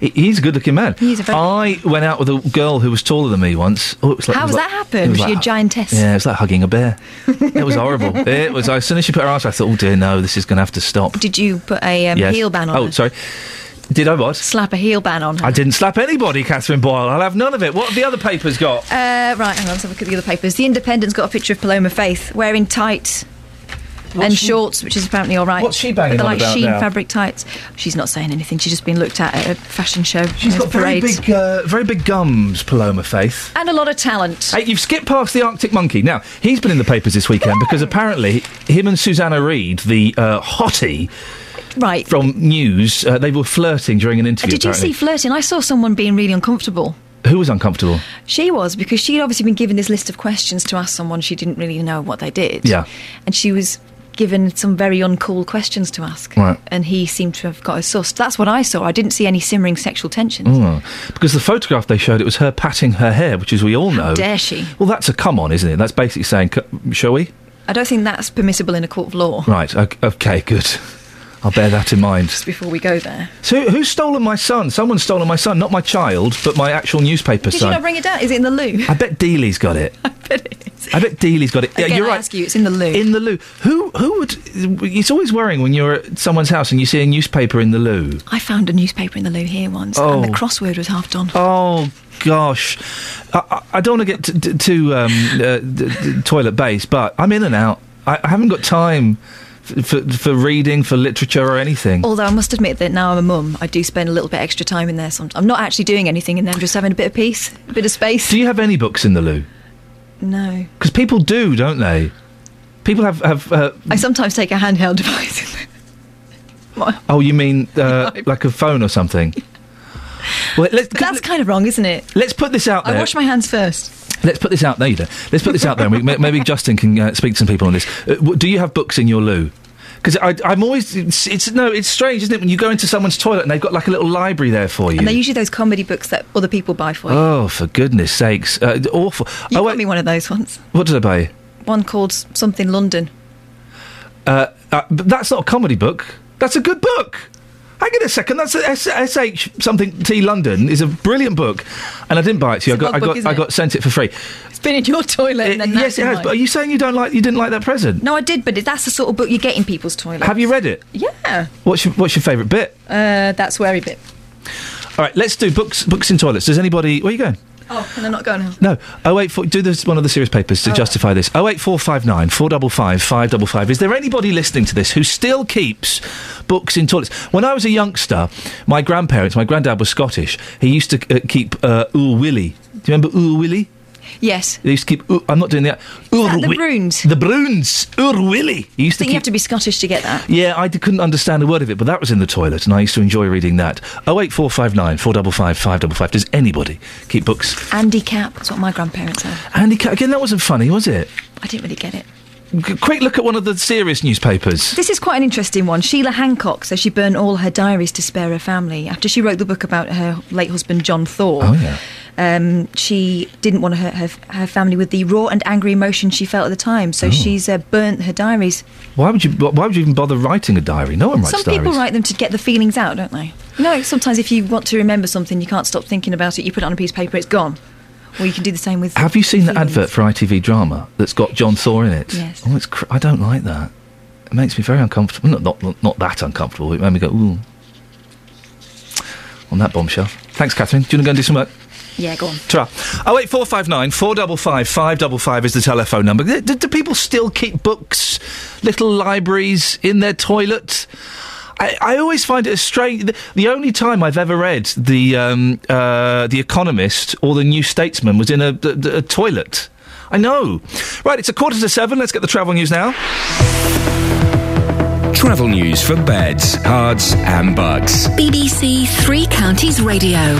He- He's a good-looking man. He's a very- I went out with a girl who was taller than me once. Oh, it was like, How does was that like- happen? Was like she a hu- giantess? Yeah, it was like hugging a bear. it was horrible. [LAUGHS] It was. As soon as she put her arms, I thought, "Oh dear, no, this is going to have to stop." Did you put a um, Yes. heel ban on Oh, her? sorry. Did I what? Slap a heel ban on her. I didn't slap anybody, Catherine Boyle. I'll have none of it. What have the other papers got? Uh, right, hang on, let's have a look at the other papers. The Independent's got a picture of Paloma Faith wearing tights and she- shorts, which is apparently all right. What's she banging But they're on like about sheen now? fabric tights. She's not saying anything. She's just been looked at at a fashion show. She's got very big, uh, very big gums, Paloma Faith. And a lot of talent. Hey, you've skipped past the Arctic Monkey. Now, he's been in the papers this weekend because apparently him and Susanna Reid, the uh, hottie Right. from News, uh, they were flirting during an interview. Did you see flirting? I saw someone being really uncomfortable. Who was uncomfortable? She was because she'd obviously been given this list of questions to ask someone she didn't really know what they did. Yeah. And she was given some very uncool questions to ask. Right. And he seemed to have got her sussed. That's what I saw. I didn't see any simmering sexual tensions. Oh, because the photograph they showed, it was her patting her hair, which, as we all know. How dare she? Well, that's a come on, isn't it? That's basically saying, shall we? I don't think that's permissible in a court of law. Right, ok- okay, good. [LAUGHS] I'll bear that in mind. Before we go there. So, who's stolen my son? Someone's stolen my son, not my child, but my actual newspaper Did son. you not bring it down? Is it in the loo? I bet Dealey's got it. [LAUGHS] I bet it is. I bet Dealey's got it. Again, yeah, you're I right. ask you, it's in the loo. In the loo. Who who would? It's always worrying when you're at someone's house and you see a newspaper in the loo. I found a newspaper in the loo here once, and Oh. the crossword was half done. Oh gosh, I, I, don't want to get t- t- too um, uh, toilet based, but I'm in and out. I, I haven't got time for for reading, for literature, or anything. Although I must admit that now I'm a mum, I do spend a little bit extra time in there. Sometimes I'm not actually doing anything in there; I'm just having a bit of peace, a [LAUGHS] bit of space. Do you have any books in the loo? No, Because people do, don't they? People have have. Uh, I sometimes take a handheld [LAUGHS] device. in there. [LAUGHS] oh, you mean uh, like a phone or something? Well, that's kind of wrong, isn't it? let's put this out there. I wash my hands first. Let's put this out there. Let's put this out there. and we, maybe Justin can uh, speak to some people on this. Uh, w- do you have books in your loo? Because I'm always. It's, it's no. It's strange, isn't it? When you go into someone's toilet and they've got like a little library there for you. And they're usually those comedy books that other people buy for you. oh, for goodness sakes! Uh, awful. you oh, got wait, me one of those once. what did I buy? One called something London. Uh, uh, but that's not a comedy book. That's a good book. Hang on a second. That's SH something T London is a brilliant book, and I didn't buy it to you. I got, I good book, got, I got sent it for free. It's been in your toilet. and then yes, it has. mine. But are you saying you don't like, you didn't like that present? No, I did, but that's the sort of book you get in people's toilets. Have you read it? Yeah. What's your What's your favourite bit? Uh, that's wary bit. All right, let's do books. Books in toilets. Does anybody? Where are you going? Oh, and I'm not going now. No. Oh wait, do this one of the serious papers to justify this. Oh eight four five nine four double five five double five. Is there anybody listening to this who still keeps books in toilets? When I was a youngster, my grandparents, my granddad was Scottish. He used to uh, keep uh, Oor Wullie. Do you remember Oor Wullie? Yes. They used to keep. I'm not doing that. That the Broons? The Broons. Oor Wullie. He I used to think you have to be Scottish to get that. Yeah, I d- couldn't understand a word of it, but that was in the toilet, and I used to enjoy reading that. Oh eight four five nine four double five five double five. Does anybody keep books? Andy Capp. That's what my grandparents had. Andy, Capp. again, that wasn't funny, was it? I didn't really get it. G- quick look at one of the serious newspapers. This is quite an interesting one. Sheila Hancock says she burned all her diaries to spare her family after she wrote the book about her late husband John Thaw. Oh yeah. Um, she didn't want to hurt her, her family with the raw and angry emotion she felt at the time, Oh. so she's uh, burnt her diaries. Why would you? Why would you even bother writing a diary? No one writes Some diaries. people write them to get the feelings out, don't they? You know, sometimes if you want to remember something, you can't stop thinking about it. You put it on a piece of paper, it's gone. Or you can do the same with. Have you seen the advert for ITV drama that's got John Thaw in it? Yes. Oh, it's. Cr- I don't like that. It makes me very uncomfortable. Not not not, not that uncomfortable. It made me go ooh. On that bombshell. Thanks, Catherine. Do you want to go and do some work? Yeah, go on. Ta. Oh eight four five nine four double five five double five is the telephone number. Do, do- do people still keep books, little libraries in their toilet? I, I always find it a strange. The, the only time I've ever read the um, uh, the Economist or the New Statesman was in a, a, a toilet. I know. Right, it's a quarter to seven. Let's get the travel news now. Travel news for beds, cards, and bugs. BBC Three Counties Radio.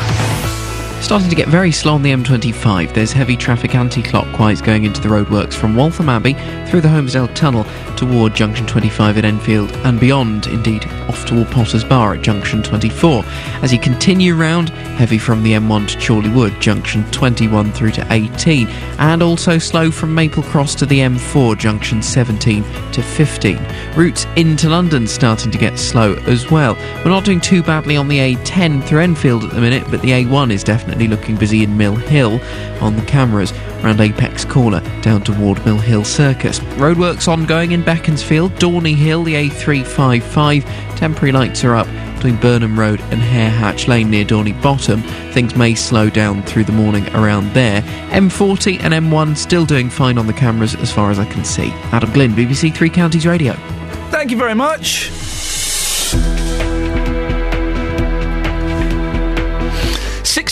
Starting to get very slow on the M25. There's heavy traffic anti-clockwise going into the roadworks from Waltham Abbey through the Holmesdale Tunnel toward Junction 25 at Enfield and beyond, indeed off toward Potter's Bar at Junction 24. As you continue round, heavy from the M1 to Chorley Wood, Junction 21 through to 18, and also slow from Maple Cross to the M4, Junction 17 to 15. Routes into London starting to get slow as well. We're not doing too badly on the A10 through Enfield at the minute, but the A1 is definitely looking busy in Mill Hill on the cameras around Apex Corner down toward Mill Hill Circus. Roadworks ongoing in Beaconsfield, Dorney Hill, the A355. Temporary lights are up between Burnham Road and Hare Hatch Lane near Dorney Bottom. Things may slow down through the morning around there. M40 and M1 still doing fine on the cameras as far as I can see. Adam Glynn, BBC Three Counties Radio. Thank you very much.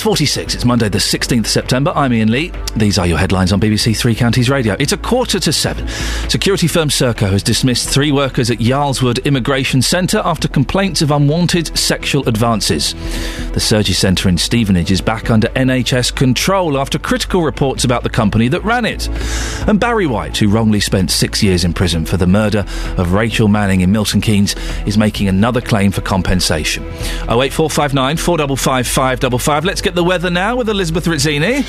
Six forty-six. It's Monday, the sixteenth September. I'm Iain Lee. These are your headlines on BBC Three Counties Radio. It's a quarter to seven. Security firm Serco has dismissed three workers at Yarl's Wood Immigration Centre after complaints of unwanted sexual advances. The Surgery Centre in Stevenage is back under NHS control after critical reports about the company that ran it. And Barry White, who wrongly spent six years in prison for the murder of Rachel Manning in Milton Keynes, is making another claim for compensation. 08459 455 555. Let's get the weather now with Elizabeth Rizzini.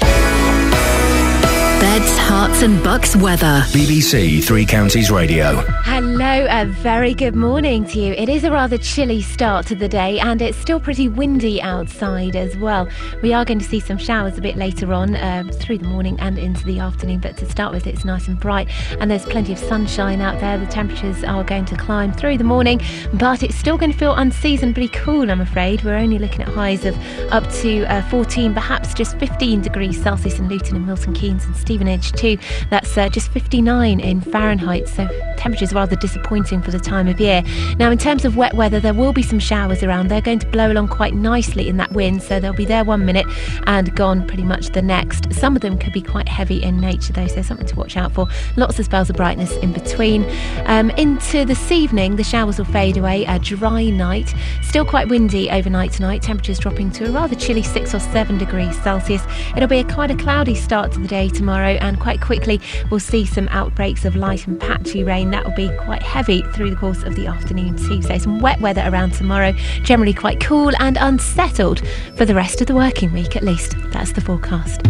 Beds, Herts, and bucks weather. BBC Three Counties Radio. Hello, a very good morning to you. It is a rather chilly start to the day and it's still pretty windy outside as well. We are going to see some showers a bit later on um, through the morning and into the afternoon, but to start with, it's nice and bright and there's plenty of sunshine out there. The temperatures are going to climb through the morning, but it's still going to feel unseasonably cool, I'm afraid. We're only looking at highs of up to uh, 14, perhaps just 15 degrees Celsius in Luton and Milton Keynes and Stevenage, too. That's uh, just 59 in Fahrenheit, so temperatures rather disappointing for the time of year. Now, in terms of wet weather, there will be some showers around. They're going to blow along quite nicely in that wind, so they'll be there one minute and gone pretty much the next. Some of them could be quite heavy in nature, though, so something to watch out for. Lots of spells of brightness in between. Um, into this evening, the showers will fade away. A dry night, still quite windy overnight tonight. Temperatures dropping to a rather chilly six or seven degrees Celsius. It'll be a quite a cloudy start to the day tomorrow, and quite quickly we'll see some outbreaks of light and patchy rain. That will be quite heavy through the course of the afternoon too. So some wet weather around tomorrow. Generally quite cool and unsettled for the rest of the working week at least. That's the forecast.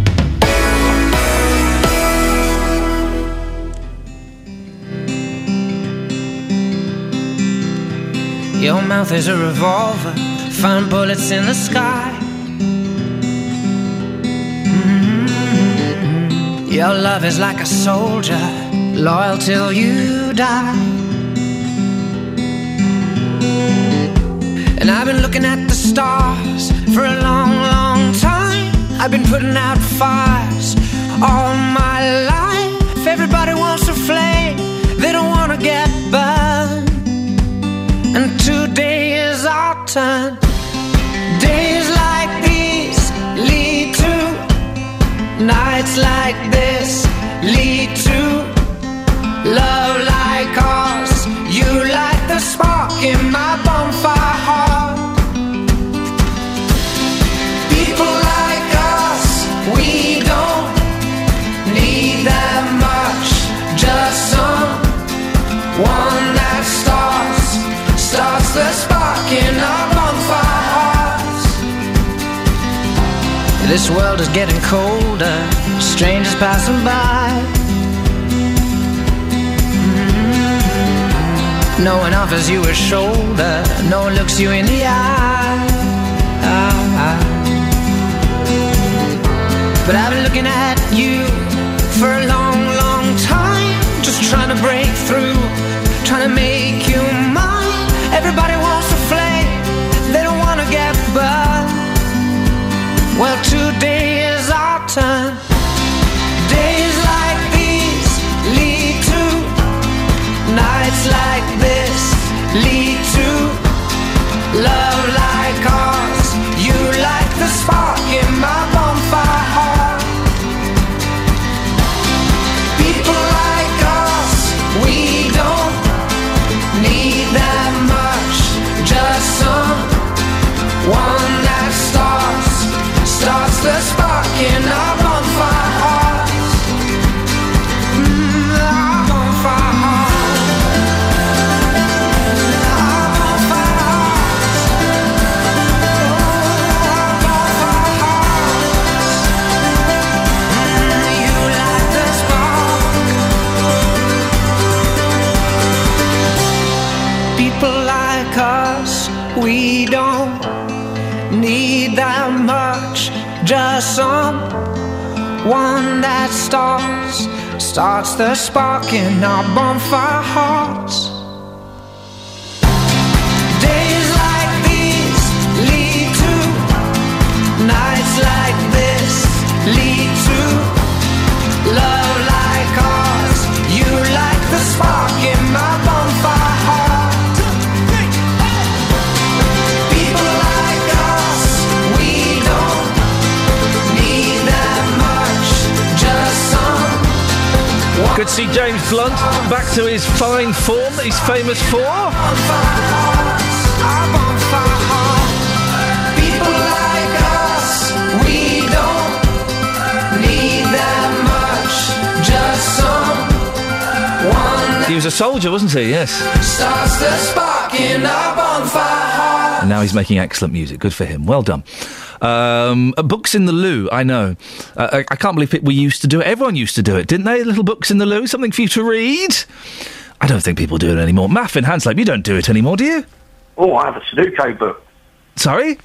Your mouth is a revolver, find bullets in the sky. Your love is like a soldier, loyal till you die. And I've been looking at the stars for a long, long time. I've been putting out fires all my life. If everybody wants a flame, they don't want to get burned. And today is our turn. This world is getting colder, strangers passing by. Mm-hmm. No one offers you a shoulder, no one looks you in the eye. But I've been looking at you for a long, long time, just trying to break through, trying to make you mine. Everybody wants a flame, they don't want to get burned. Well, today is our turn. Someone that starts, starts the spark in our bonfire hearts. Good to see James Blunt back to his fine form that he's famous for. People like us, we don't need that much. Just someone He was a soldier, wasn't he? Yes. Starts the spark in our bonfire heart. And now he's making excellent music. Good for him. Well done. Um, uh, books in the loo. I know. Uh, I, I can't believe it, we used to do it. Everyone used to do it, didn't they? Little books in the loo. Something for you to read. I don't think people do it anymore. Maff and Hanslope, you don't do it anymore, do you? Oh, I have a Sudoku book. Sorry?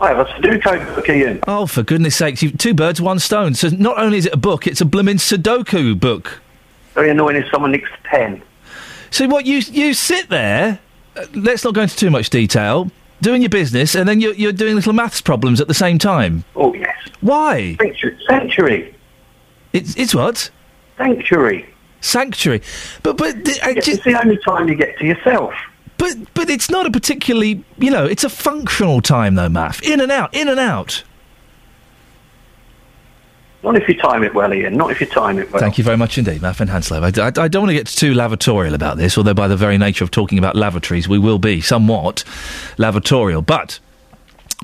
I have a Sudoku book, Iain. Oh, for goodness sakes! You two birds, one stone. So not only is it a book, it's a blooming Sudoku book. Very annoying if someone nicks a pen. So what you you sit there? Uh, let's not go into too much detail. Doing your business, and then you're, you're doing little maths problems at the same time. Oh, yes. Why? Sanctuary. Sanctuary. It's it's what? Sanctuary. Sanctuary. But but th- I it's the only time you get to yourself. But but it's not a particularly you know it's a functional time though, Math. In and out, in and out. Not if you time it well, Iain. Not if you time it well. Thank you very much indeed, and Hanslope. I, I, I don't want to get too lavatorial about this, although by the very nature of talking about lavatories, we will be somewhat lavatorial. But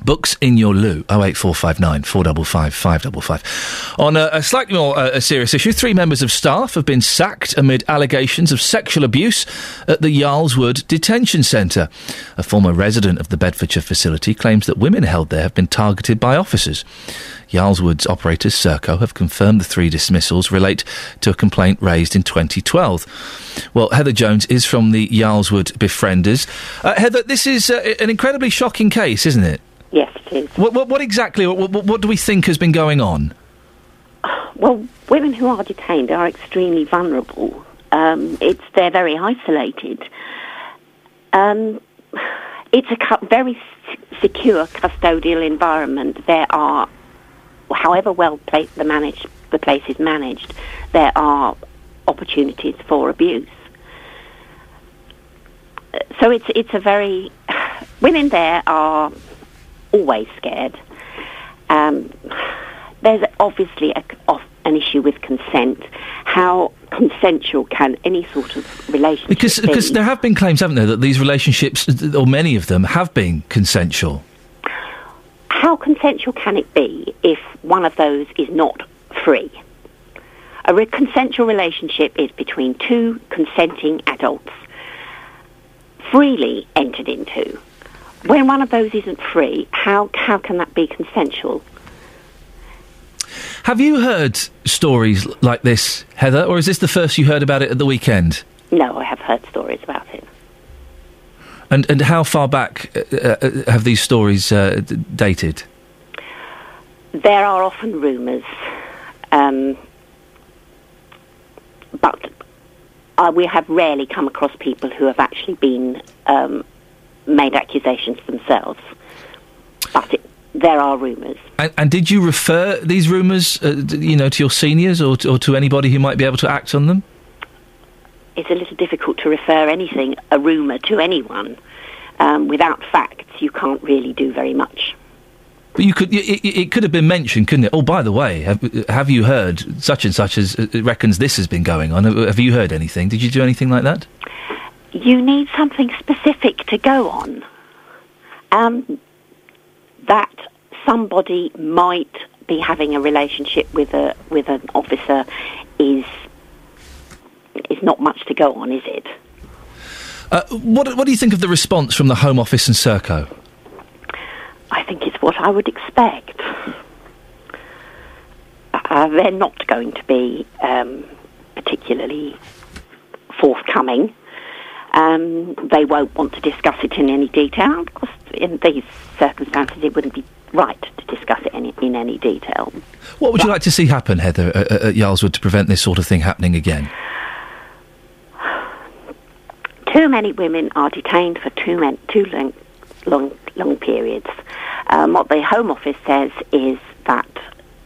books in your loo, 08459 455 555. On a, a slightly more uh, a serious issue, three members of staff have been sacked amid allegations of sexual abuse at the Yarl's Wood Detention Centre. A former resident of the Bedfordshire facility claims that women held there have been targeted by officers. Yarl's Wood's operators, Serco, have confirmed the three dismissals relate to a complaint raised in 2012. Well, Heather Jones is from the Yarl's Wood Befrienders. Uh, Heather, this is uh, an incredibly shocking case, isn't it? Yes, it is. What, what, what exactly, what, what, what do we think has been going on? Well, women who are detained are extremely vulnerable. Um, it's they're very isolated. Um, it's a cu- very s- secure custodial environment. There are, however well pla- the managed the place is managed, there are opportunities for abuse. So it's it's a very [SIGHS] women there are always scared. Um, there's obviously a, an issue with consent. How consensual can any sort of relationship Because be? because there have been claims, haven't there, that these relationships, or many of them, have been consensual. How consensual can it be if one of those is not free? A re- consensual relationship is between two consenting adults, freely entered into. When one of those isn't free, how how can that be consensual? Have you heard stories like this, Heather, or is this the first you heard about it at the weekend? No, I have heard stories about it. And and how far back uh, uh, have these stories uh, d- dated? There are often rumours, um, but uh, we have rarely come across people who have actually been um, made accusations themselves. But it, there are rumours. And, and did you refer these rumours, uh, you know, to your seniors or to, or to anybody who might be able to act on them? It's a little difficult to refer anything, a rumour, to anyone. Um, without facts, you can't really do very much. But you could, it, it- could have been mentioned, couldn't it? Oh, by the way, have, have you heard such and such as uh, reckons this has been going on? Have, have you heard anything? Did you do anything like that? You need something specific to go on. Um, that somebody might be having a relationship with a with an officer is is not much to go on, is it? Uh, what, what do you think of the response from the Home Office and Serco? I think it's what I would expect. Uh, they're not going to be um, particularly forthcoming. Um, they won't want to discuss it in any detail. Of course, in these circumstances, it wouldn't be right to discuss it any, in any detail. What would you like to see happen, Heather, at, at Yarl's Wood to prevent this sort of thing happening again? Too many women are detained for too, men, too long, long, long periods. Um, what the Home Office says is that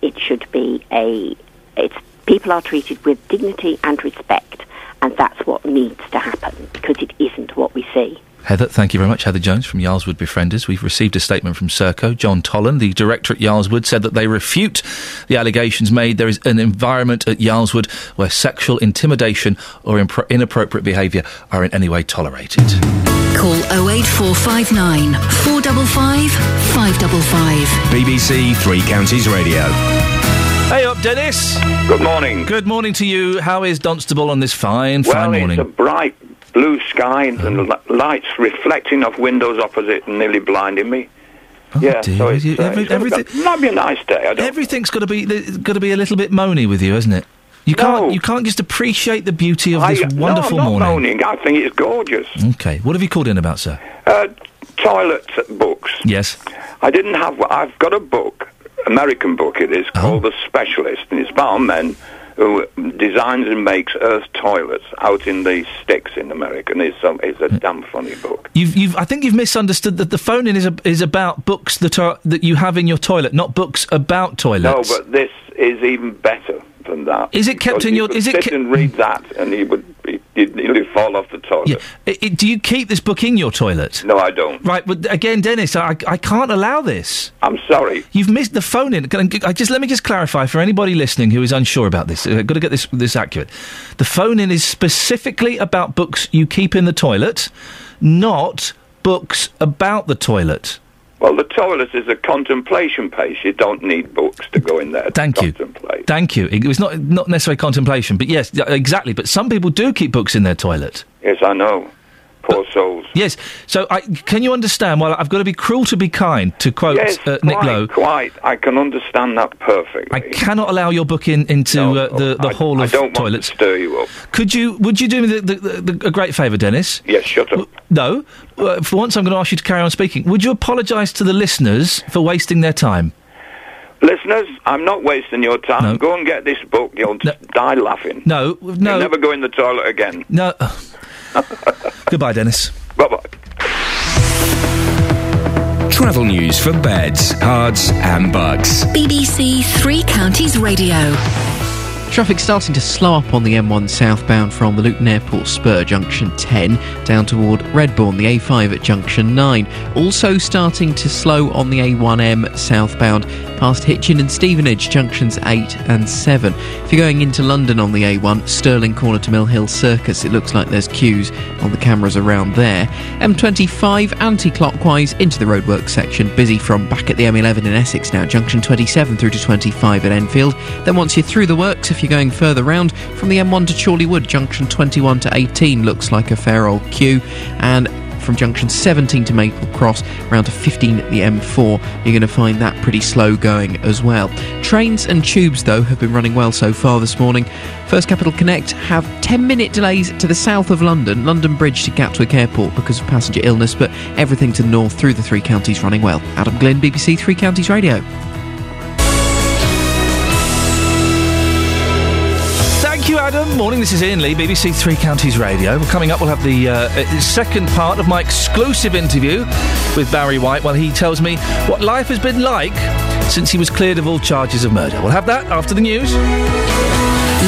it should be a. It's people are treated with dignity and respect, and that's what needs to happen because it isn't what we see. Heather, thank you very much. Heather Jones from Yarl's Wood Befrienders. We've received a statement from Serco. John Tollan, the director at Yarl's Wood, said that they refute the allegations made. There is an environment at Yarl's Wood where sexual intimidation or impro- inappropriate behaviour are in any way tolerated. Call 08459 455 555. BBC Three Counties Radio. Hey up, Dennis. Good morning. Good morning to you. How is Dunstable on this fine, fine well, morning? it's a bright, blue sky and li- lights reflecting off windows opposite and nearly blinding me. yeah, Oh, dear. so it's, You- uh, it's gonna everything- be- might be a nice day. I don't. Everything's got to be got to be a little bit moany with you, isn't it? You can't you can't just appreciate the beauty of this I- wonderful no, I'm not morning. moaning. I think it's gorgeous. Okay, what have you called in about, sir? Uh, toilet books. Yes. I didn't have. I've got a book, American book. It is Oh. called The Specialist, and it's about a man who designs and makes Earth toilets out in the sticks in America. And it's, um, it's a damn funny book. You've, you've, I think you've misunderstood that the phone in is a, is about books that are that you have in your toilet, not books about toilets. No, but this is even better than that. Is it kept in your- is it sit ke- and read that, and he would he, he'd nearly fall off the toilet. I- I- do you keep this book in your toilet? No, I don't. Right, but again, Dennis, I, I can't allow this. I'm sorry. You've missed the phone in. I, I just let me just clarify for anybody listening who is unsure about this. Uh, I've got to get this this accurate. The phone in is specifically about books you keep in the toilet, not books about the toilet. Well, the toilet is a contemplation place. You don't need books to go in there. Thank you. Thank you. It was not not necessarily contemplation, but yes, exactly. But some people do keep books in their toilet. Yes, I know. Poor souls. Yes. So, I, can you understand? Well, I've got to be cruel to be kind. To quote yes, uh, Nick quite, Lowe, quite. I can understand that perfectly. I cannot allow your book in into uh, the the hall I of don't toilets. want to stir you up. Could you? Would you do me the, the, the, a great favour, Dennis? Yes, shut up. No. Uh, for once, I'm going to ask you to carry on speaking. Would you apologise to the listeners for wasting their time? Listeners, I'm not wasting your time. Go and get this book. You'll die laughing. No, no. You'll never go in the toilet again. No. [LAUGHS] Goodbye, Dennis. Bye bye. Travel news for beds, cards, and bugs. BBC Three Counties Radio. Traffic starting to slow up on the M1 southbound from the Luton Airport Spur, junction 10, down toward Redbourn, the A5 at junction 9. Also starting to slow on the A1M southbound past Hitchin and Stevenage, junctions 8 and 7. If you're going into London on the A1, Stirling corner to Mill Hill Circus, it looks like there's queues on the cameras around there. M25 anti clockwise into the roadwork section, busy from back at the M11 in Essex now, junction 27 through to 25 at Enfield. Then once you're through the works, if you're going further round from the M1 to Chorley Wood, junction 21 to 18 looks like a fair old queue. And from junction 17 to Maple Cross, round to 15 at the M4, you're going to find that pretty slow going as well. Trains and tubes, though, have been running well so far this morning. First Capital Connect have 10 minute delays to the south of London, London Bridge to Gatwick Airport because of passenger illness, but everything to north through the three counties running well. Adam Glynn, BBC Three Counties Radio. Adam. Morning, this is Iain Lee, BBC Three Counties Radio. Coming up, we'll have the uh, uh, second part of my exclusive interview with Barry White while he tells me what life has been like since he was cleared of all charges of murder. We'll have that after the news.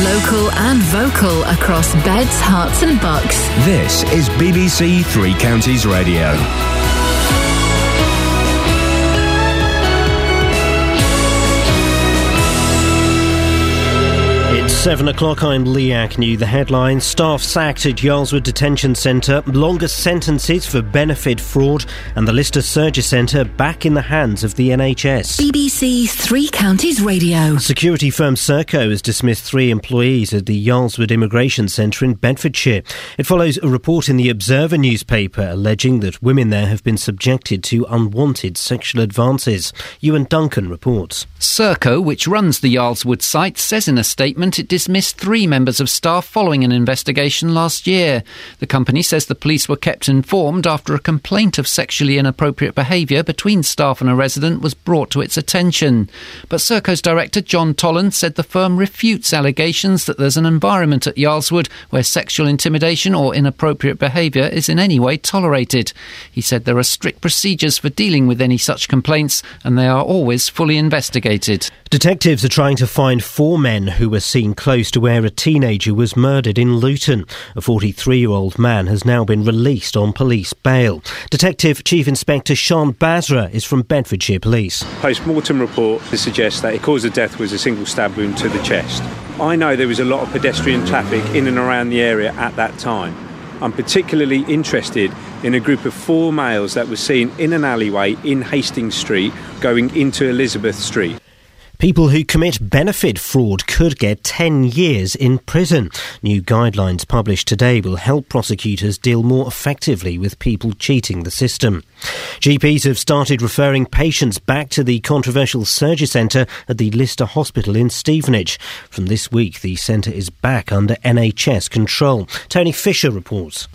Local and vocal across beds, Herts, and bucks. This is BBC Three Counties Radio. It's seven o'clock. I'm Lee Agnew. The headline Staff sacked at Yarl's Wood Detention Centre, longest sentences for benefit fraud, and the Lister Surgery Centre back in the hands of the NHS. BBC Three Counties Radio. Security firm Serco has dismissed three employees at the Yarl's Wood Immigration Centre in Bedfordshire. It follows a report in the Observer newspaper alleging that women there have been subjected to unwanted sexual advances. Ewan Duncan reports. Serco, which runs the Yarl's Wood site, says in a statement it dismissed three members of staff following an investigation last year. The company says the police were kept informed after a complaint of sexually inappropriate behaviour between staff and a resident was brought to its attention. But Serco's director, John Tolland, said the firm refutes allegations that there's an environment at Yarl's Wood where sexual intimidation or inappropriate behaviour is in any way tolerated. He said there are strict procedures for dealing with any such complaints and they are always fully investigated. Detectives are trying to find four men who were seen close to where a teenager was murdered in Luton. A 43 year old man has now been released on police bail. Detective Chief Inspector Sean Basra is from Bedfordshire Police. Post-mortem report suggests that the cause of death was a single stab wound to the chest. I know there was a lot of pedestrian traffic in and around the area at that time. I'm particularly interested in a group of four males that were seen in an alleyway in Hastings Street going into Elizabeth Street. People who commit benefit fraud could get 10 years in prison. New guidelines published today will help prosecutors deal more effectively with people cheating the system. GPs have started referring patients back to the controversial surgery centre at the Lister Hospital in Stevenage. From this week, the centre is back under NHS control. Tony Fisher reports.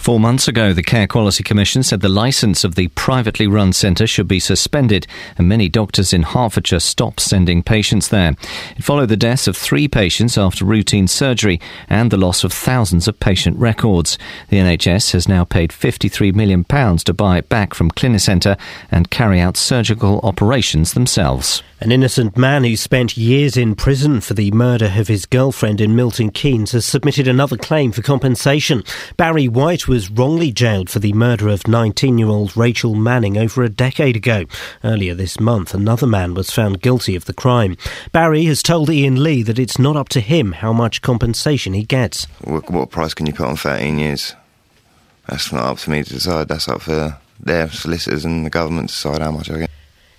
Four months ago, the Care Quality Commission said the licence of the privately run centre should be suspended, and many doctors in Hertfordshire stopped sending patients there. It followed the deaths of three patients after routine surgery and the loss of thousands of patient records. The NHS has now paid £53 million to buy it back from Clinicenta and carry out surgical operations themselves. An innocent man who spent years in prison for the murder of his girlfriend in Milton Keynes has submitted another claim for compensation. Barry White was wrongly jailed for the murder of 19 year old Rachel Manning over a decade ago. Earlier this month, another man was found guilty of the crime. Barry has told Iain Lee that it's not up to him how much compensation he gets. What, what price can you put on 13 years? That's not up to me to decide. That's up for their solicitors and the government to decide how much I get.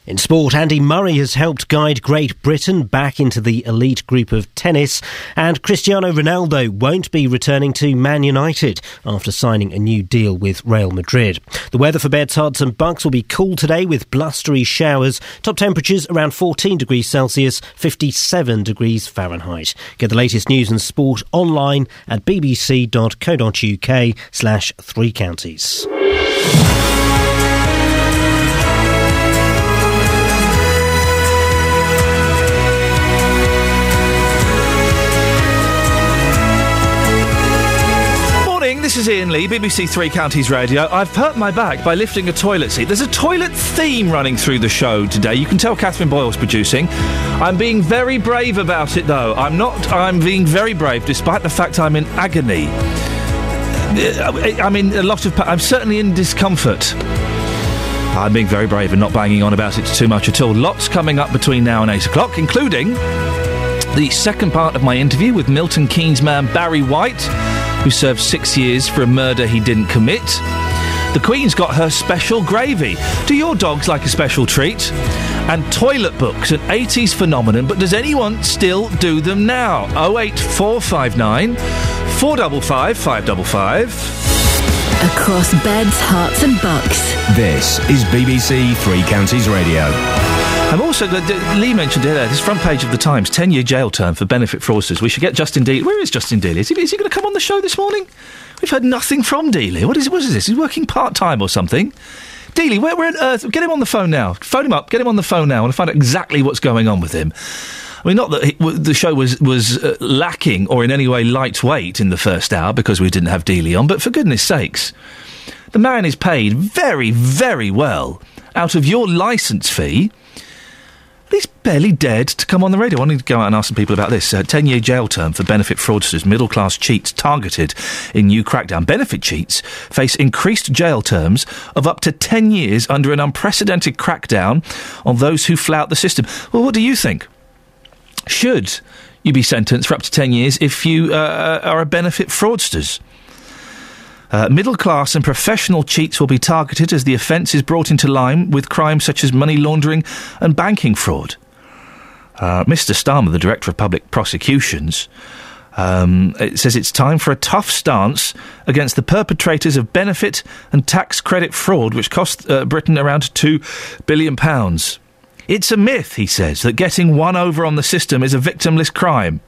In sport, Andy Murray has helped guide Great Britain back into the elite group of tennis, and Cristiano Ronaldo won't be returning to Man United after signing a new deal with Real Madrid. The weather for Beds, and Bucks will be cool today with blustery showers. Top temperatures around 14 degrees Celsius, 57 degrees Fahrenheit. Get the latest news and sport online at bbc.co.uk slash three counties. Morning, this is Iain Lee, BBC Three Counties Radio. I've hurt my back by lifting a toilet seat. There's a toilet theme running through the show today. You can tell Catherine Boyle's producing. I'm being very brave about it, though. I'm not. I'm being very brave, despite the fact I'm in agony. I'm in a lot of. I'm certainly in discomfort. I'm being very brave and not banging on about it too much at all. Lots coming up between now and eight o'clock, including the second part of my interview with Milton Keynes man Barry White, who served six years for a murder he didn't commit. The Queen's got her special gravy. Do your dogs like a special treat? And toilet books, an 80s phenomenon, but does anyone still do them now? 08459 455 555. Across beds, Herts, and bucks. This is BBC Three Counties Radio. I'm also, Lee mentioned earlier, this front page of the Times, 10 year jail term for benefit fraudsters. We should get Justin Dealey. Where is Justin Dealey? Is he, is he going to come on the show this morning? We've heard nothing from Dealey. What is, what is this? He's working part time or something? Dealey, where, where on earth? Get him on the phone now. Phone him up. Get him on the phone now. To find out exactly what's going on with him. I mean, not that he, w- the show was was uh, lacking or in any way lightweight in the first hour because we didn't have Dealey on, but for goodness sakes, the man is paid very, very well out of your licence fee. He's barely dared to come on the radio. I wanted to go out and ask some people about this. Uh, 10 year jail term for benefit fraudsters, middle class cheats targeted in new crackdown. Benefit cheats face increased jail terms of up to 10 years under an unprecedented crackdown on those who flout the system. Well, what do you think? Should you be sentenced for up to 10 years if you uh, are a benefit fraudsters? Uh, middle class and professional cheats will be targeted as the offence is brought into line with crimes such as money laundering and banking fraud. Uh, Mr. Starmer, the Director of Public Prosecutions, um, it says it's time for a tough stance against the perpetrators of benefit and tax credit fraud, which cost uh, Britain around £2 billion. It's a myth, he says, that getting one over on the system is a victimless crime.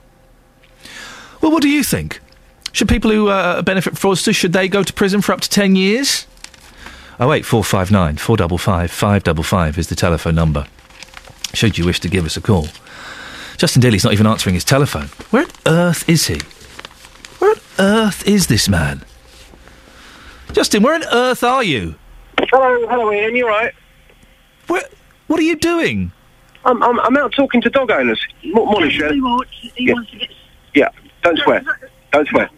Well, what do you think? Should people who uh, benefit fraudsters, should they go to prison for up to 10 years? Oh, wait, 459 455 555 is the telephone number. Should you wish to give us a call. Justin Dealey's not even answering his telephone. Where on earth is he? Where on earth is this man? Justin, where on earth are you? Hello, hello, Iain. You right? Where? What are you doing? I'm, I'm, I'm out talking to dog owners. Mo- Morning, Shirley. He Yeah. wants to get Yeah, don't swear. Don't swear.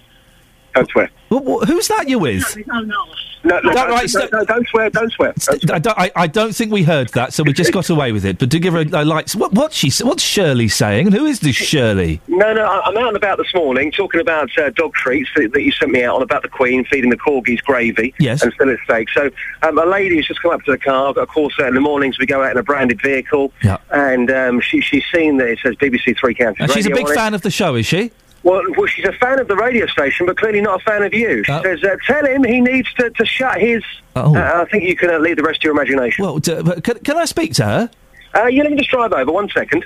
Don't swear. Wh- wh- who's that you're with? his own. No, no, That no, right, no, no, don't swear, don't swear. I don't, I, I don't think we heard that, so we just got away with it. But do give her a, a light. What, what's she? What's Shirley saying? And who is this Shirley? No, no, I- I'm out and about this morning talking about uh, dog treats that, that you sent me out on about the Queen feeding the corgis gravy Yes. and fillet steak. So um, a lady has just come up to the car. I've got a course out in the mornings. We go out in a branded vehicle, Yeah. and um, she, she's seen that it says BBC Three Counties. And she's a big on it. fan of the show, is she? Well, well, she's a fan of the radio station, but clearly not a fan of you. She Oh. says, uh, "Tell him he needs to, to shut his." Oh. Uh, I think you can uh, leave the rest to your imagination. Well, d- but can, can I speak to her? Uh, you let me just drive over one second.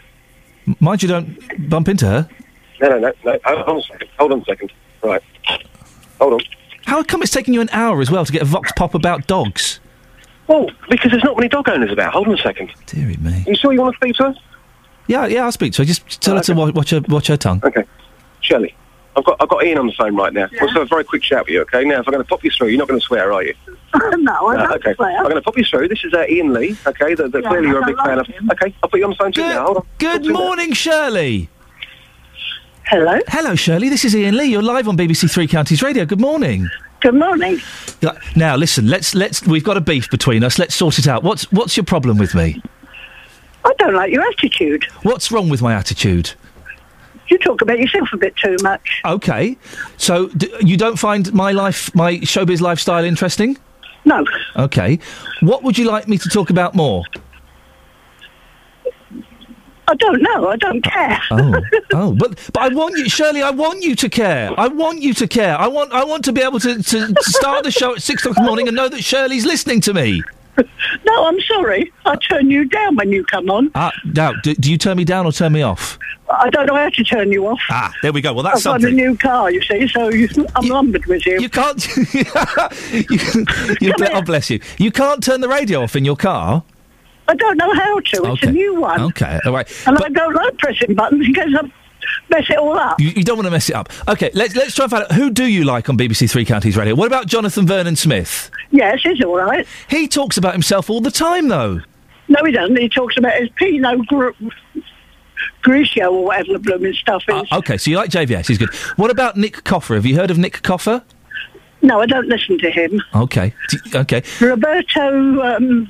Mind you, don't bump into her. No, no, no, no. Hold on a second. Hold on a second. Right. Hold on. How come it's taking you an hour as well to get a vox pop about dogs? Well, because there's not many dog owners about. Hold on a second. Deary me. Are You sure you want to speak to her? Yeah, yeah, I'll speak to her. Just tell her to wa- watch her watch her tongue. Okay. Shirley, I've got I've got Iain on the phone right now. We'll have a very quick chat with you, okay? Now, if I'm going to pop you through, you're not going to swear, are you? [LAUGHS] no, I Uh, don't okay. swear. I'm going to pop you through. This is uh, Iain Lee, okay? That, that Yeah, clearly you're a don't big fan like of. him. Okay, I'll put you on the phone to you now. Hold on. Good morning, Shirley. Hello. Hello, Shirley. This is Iain Lee. You're live on BBC Three Counties Radio. Good morning. Good morning. Now, listen. Let's let's. We've got a beef between us. Let's sort it out. What's what's your problem with me? I don't like your attitude. What's wrong with my attitude? You talk about yourself a bit too much. Okay. So d- you don't find my life, my showbiz lifestyle, interesting? No. Okay. What would you like me to talk about more? I don't know. I don't care. Oh, [LAUGHS] oh, but but I want you, Shirley. I want you to care. I want you to care. I want I want to be able to, to start the show at six o'clock in the morning and know that Shirley's listening to me. [LAUGHS] No, I'm sorry. I turn you down when you come on. Ah, now, do, do you turn me down or turn me off? I don't know how to turn you off. Ah, there we go. Well, that's I've got a new car, you see, so [LAUGHS] you, I'm lumbered with you. You can't. [LAUGHS] you, you, oh, bless you. You can't turn the radio off in your car. I don't know how to. It's Okay. a new one. Okay, all right. And I don't like pressing buttons because I mess it all up. You, you don't want to mess it up. Okay, let's let's try and find out who do you like on BBC Three Counties Radio. What about Jonathan Vernon Smith? Yes, he's all right. He talks about himself all the time, though. No, he doesn't. He talks about his Pinot Gr- Grigio or whatever the blooming stuff is. Uh, okay, so you like JVS? He's good. What about Nick Coffer? Have you heard of Nick Coffer? no, I don't listen to him. Okay, D- okay. Roberto. Um,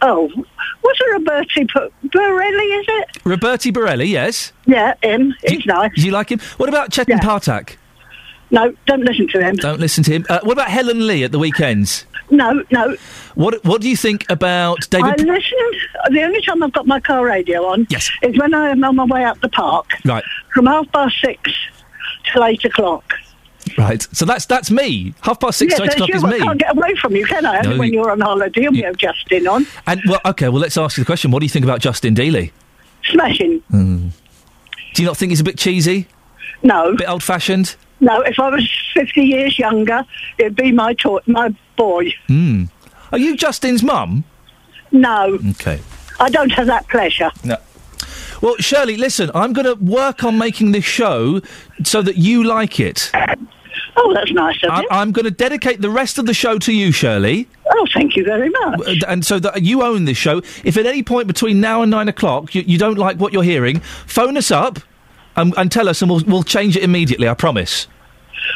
oh, what's a Roberti P- Borelli? Is it? Roberti Borelli, yes. Yeah, him. He's nice. Do you like him? What about Chetan Pathak? No, don't listen to him. Don't listen to him. Uh, what about Helen Lee at the weekends? No, no. What What do you think about David? I listened. The only time I've got my car radio on Yes. is when I am on my way up the park Right, from half past six till eight o'clock. right. So that's that's me. Half past six to eight o'clock you. is me. I can't get away from you, can I? Only No, when you- you're on holiday and we have Justin on. And well, okay. Well, let's ask you the question. What do you think about Justin Dealey? Smashing. Hmm. Do you not think he's a bit cheesy? No. A bit old fashioned? No, if I was [LAUGHS] 50 years younger, it'd be my toy, my boy. Hmm. Are you Justin's mum? No, Okay. I don't have that pleasure. No. Well, Shirley, listen, I'm going to work on making this show so that you like it. Oh, that's nice of I- you. I'm going to dedicate the rest of the show to you, Shirley. Oh, thank you very much. And so that you own this show. If at any point between now and nine o'clock you, you don't like what you're hearing, phone us up and, and tell us, and we'll, we'll change it immediately. I promise.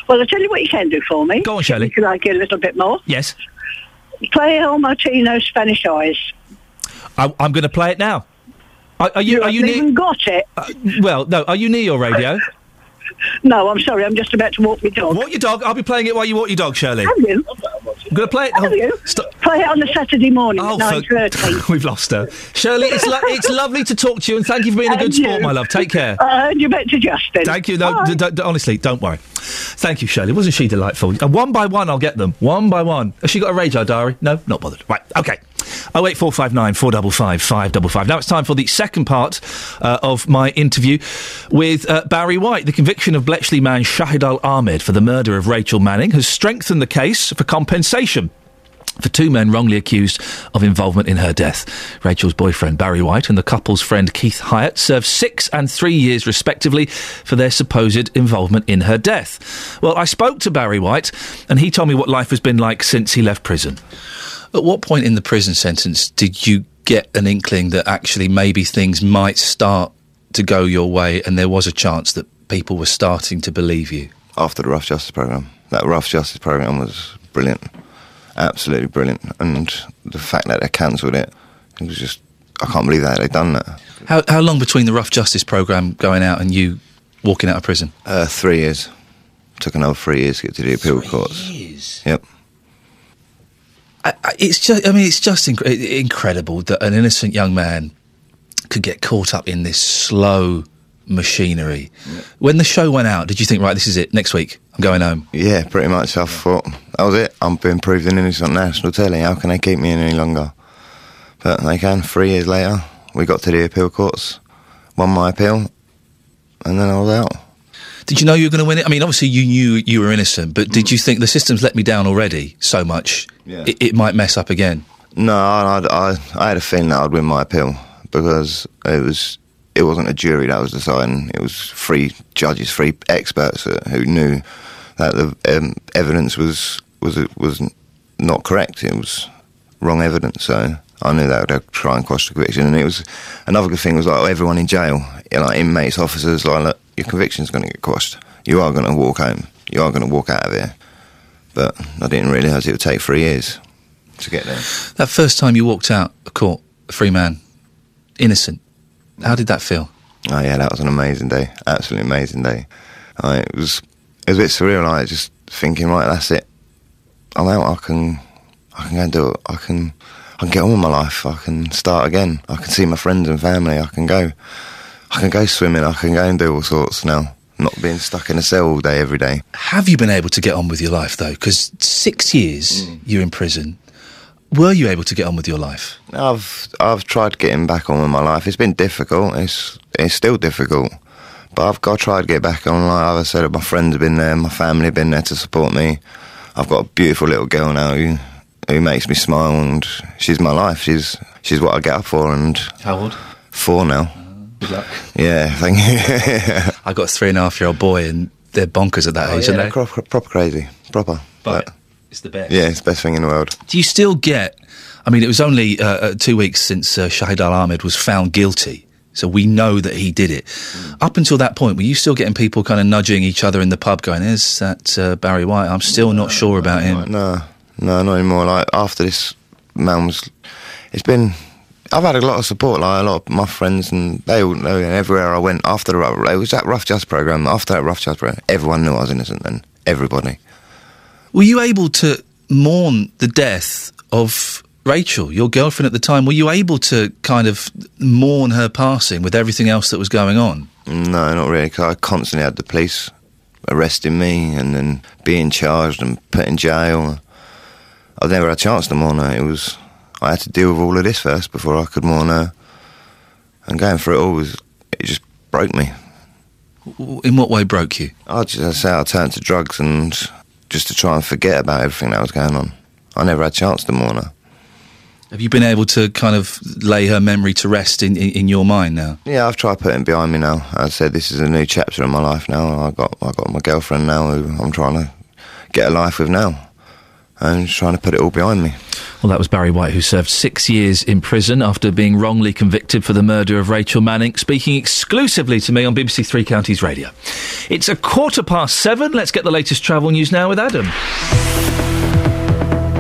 Well, I'll tell you what you can do for me. Go on, Shirley. If I get a little bit more. Yes, Play Al Martino Spanish Eyes. I, I'm going to play it now. Are, are you? You are you near? even got it. Uh, well, no. Are you near your radio? [LAUGHS] No, I'm sorry. I'm just about to walk my dog. Walk your dog. I'll be playing it while you walk your dog, Shirley. Have you? I'm going to play it. You? Play it on the Saturday morning Oh, at for- 9.30. [LAUGHS] We've lost her. Shirley, it's, lo- it's lovely to talk to you, and thank you for being a good And sport, my love. Take care. Uh, and you bet to Justin. Thank you. No, d- d- d- honestly, don't worry. Thank you, Shirley. Wasn't she delightful? Uh, one by one, I'll get them. One by one. Has she got a radar diary? No, not bothered. Right. Okay. Oh eight four five nine four double five five double five. Now it's time for the second part uh, of my interview with uh, Barry White. The conviction of Bletchley man Shahid Al Ahmed for the murder of Rachel Manning has strengthened the case for compensation for two men wrongly accused of involvement in her death. Rachel's boyfriend, Barry White, and the couple's friend, Keith Hyatt, served six and three years, respectively, for their supposed involvement in her death. Well, I spoke to Barry White, and he told me what life has been like since he left prison. At what point in the prison sentence did you get an inkling that actually maybe things might start to go your way and there was a chance that people were starting to believe you? After the Rough Justice Programme. that rough justice program was brilliant, absolutely brilliant. And the fact that they cancelled it, it was just I can't believe that they've done that. How how long between the rough justice program going out and you walking out of prison? Uh, three years. Took another three years to get to the appeal courts. Years. Yep. It's just, I mean, it's just inc- incredible that an innocent young man could get caught up in this slow machinery. When the show went out, did you think, right, this is it, next week, I'm going home? Yeah, pretty much. I thought that was it. I'm being proven innocent on national telly. How can they keep me in any longer? But they can. Three years later, we got to the appeal courts, won my appeal, and then I was out. Did you know you were going to win it? I mean, obviously you knew you were innocent, but did you think the system's let me down already so much? Yeah. It, it might mess up again. No, I, I, I had a feeling that I'd win my appeal because it was it wasn't a jury that was deciding. It was three judges, three experts uh, who knew that the um, evidence was was was not correct. It was wrong evidence. So I knew that would try and cross the conviction. And it was another good thing was like everyone in jail, you know, like inmates, officers, like your conviction's going to get quashed. You are going to walk home. You are going to walk out of here. But I didn't realise it would take three years to get there. That first time you walked out of court, a free man, innocent, how did that feel? Oh yeah, that was an amazing day. Absolutely amazing day. I, it was it was a bit surreal. Like just thinking, right, that's it. I'm out. I can I can go and do it. I can I can get on with my life. I can start again. I can see my friends and family. I can go. I can go swimming. I can go and do all sorts now. Not being stuck in a cell all day every day. Have you been able to get on with your life though? Because six years mm. you're in prison. Were you able to get on with your life? I've I've tried getting back on with my life. It's been difficult. It's it's still difficult, but I've got to try to get back on. Like I said, my friends have been there, my family have been there to support me. I've got a beautiful little girl now who who makes me smile, and she's my life. She's she's what I get up for. And How old? four now. Good luck. Yeah, thank you. [LAUGHS] I got a three and a half year old boy, and they're bonkers at that Oh, age, yeah, aren't they're they? proper, proper crazy, proper. But it's the best. Yeah, it's the best thing in the world. Do you still get? I mean, it was only uh, uh, two weeks since uh, Shahid Al Ahmed was found guilty, so we know that he did it. Up until that point, were you still getting people kind of nudging each other in the pub, going, "There's that uh, Barry White. I'm still not sure about him." No, no, not anymore. Like after this, man was. It's been. I've had a lot of support. Like a lot of my friends and they all know. Everywhere I went after the rough, it was that rough justice program. After that rough justice program, everyone knew I was innocent. Then everybody. Were you able to mourn the death of Rachel, your girlfriend at the time? Were you able to kind of mourn her passing with everything else that was going on? No, not really. 'cause I constantly had the police arresting me and then being charged and put in jail. I never had a chance to mourn her. It was I had to deal with all of this first before I could mourn her. And going through it all was it just broke me. In what way broke you? I just say I turned to drugs and just to try and forget about everything that was going on. I never had a chance to mourn her. Have you been able to kind of lay her memory to rest in, in, in your mind now? Yeah, I've tried putting it behind me now. I said this is a new chapter in my life now. I got I got my girlfriend now who I'm trying to get a life with now. And just trying to put it all behind me. Well, that was Barry White, who served six years in prison after being wrongly convicted for the murder of Rachel Manning, speaking exclusively to me on BBC Three Counties Radio. It's a quarter past seven. Let's get the latest travel news now with Adam.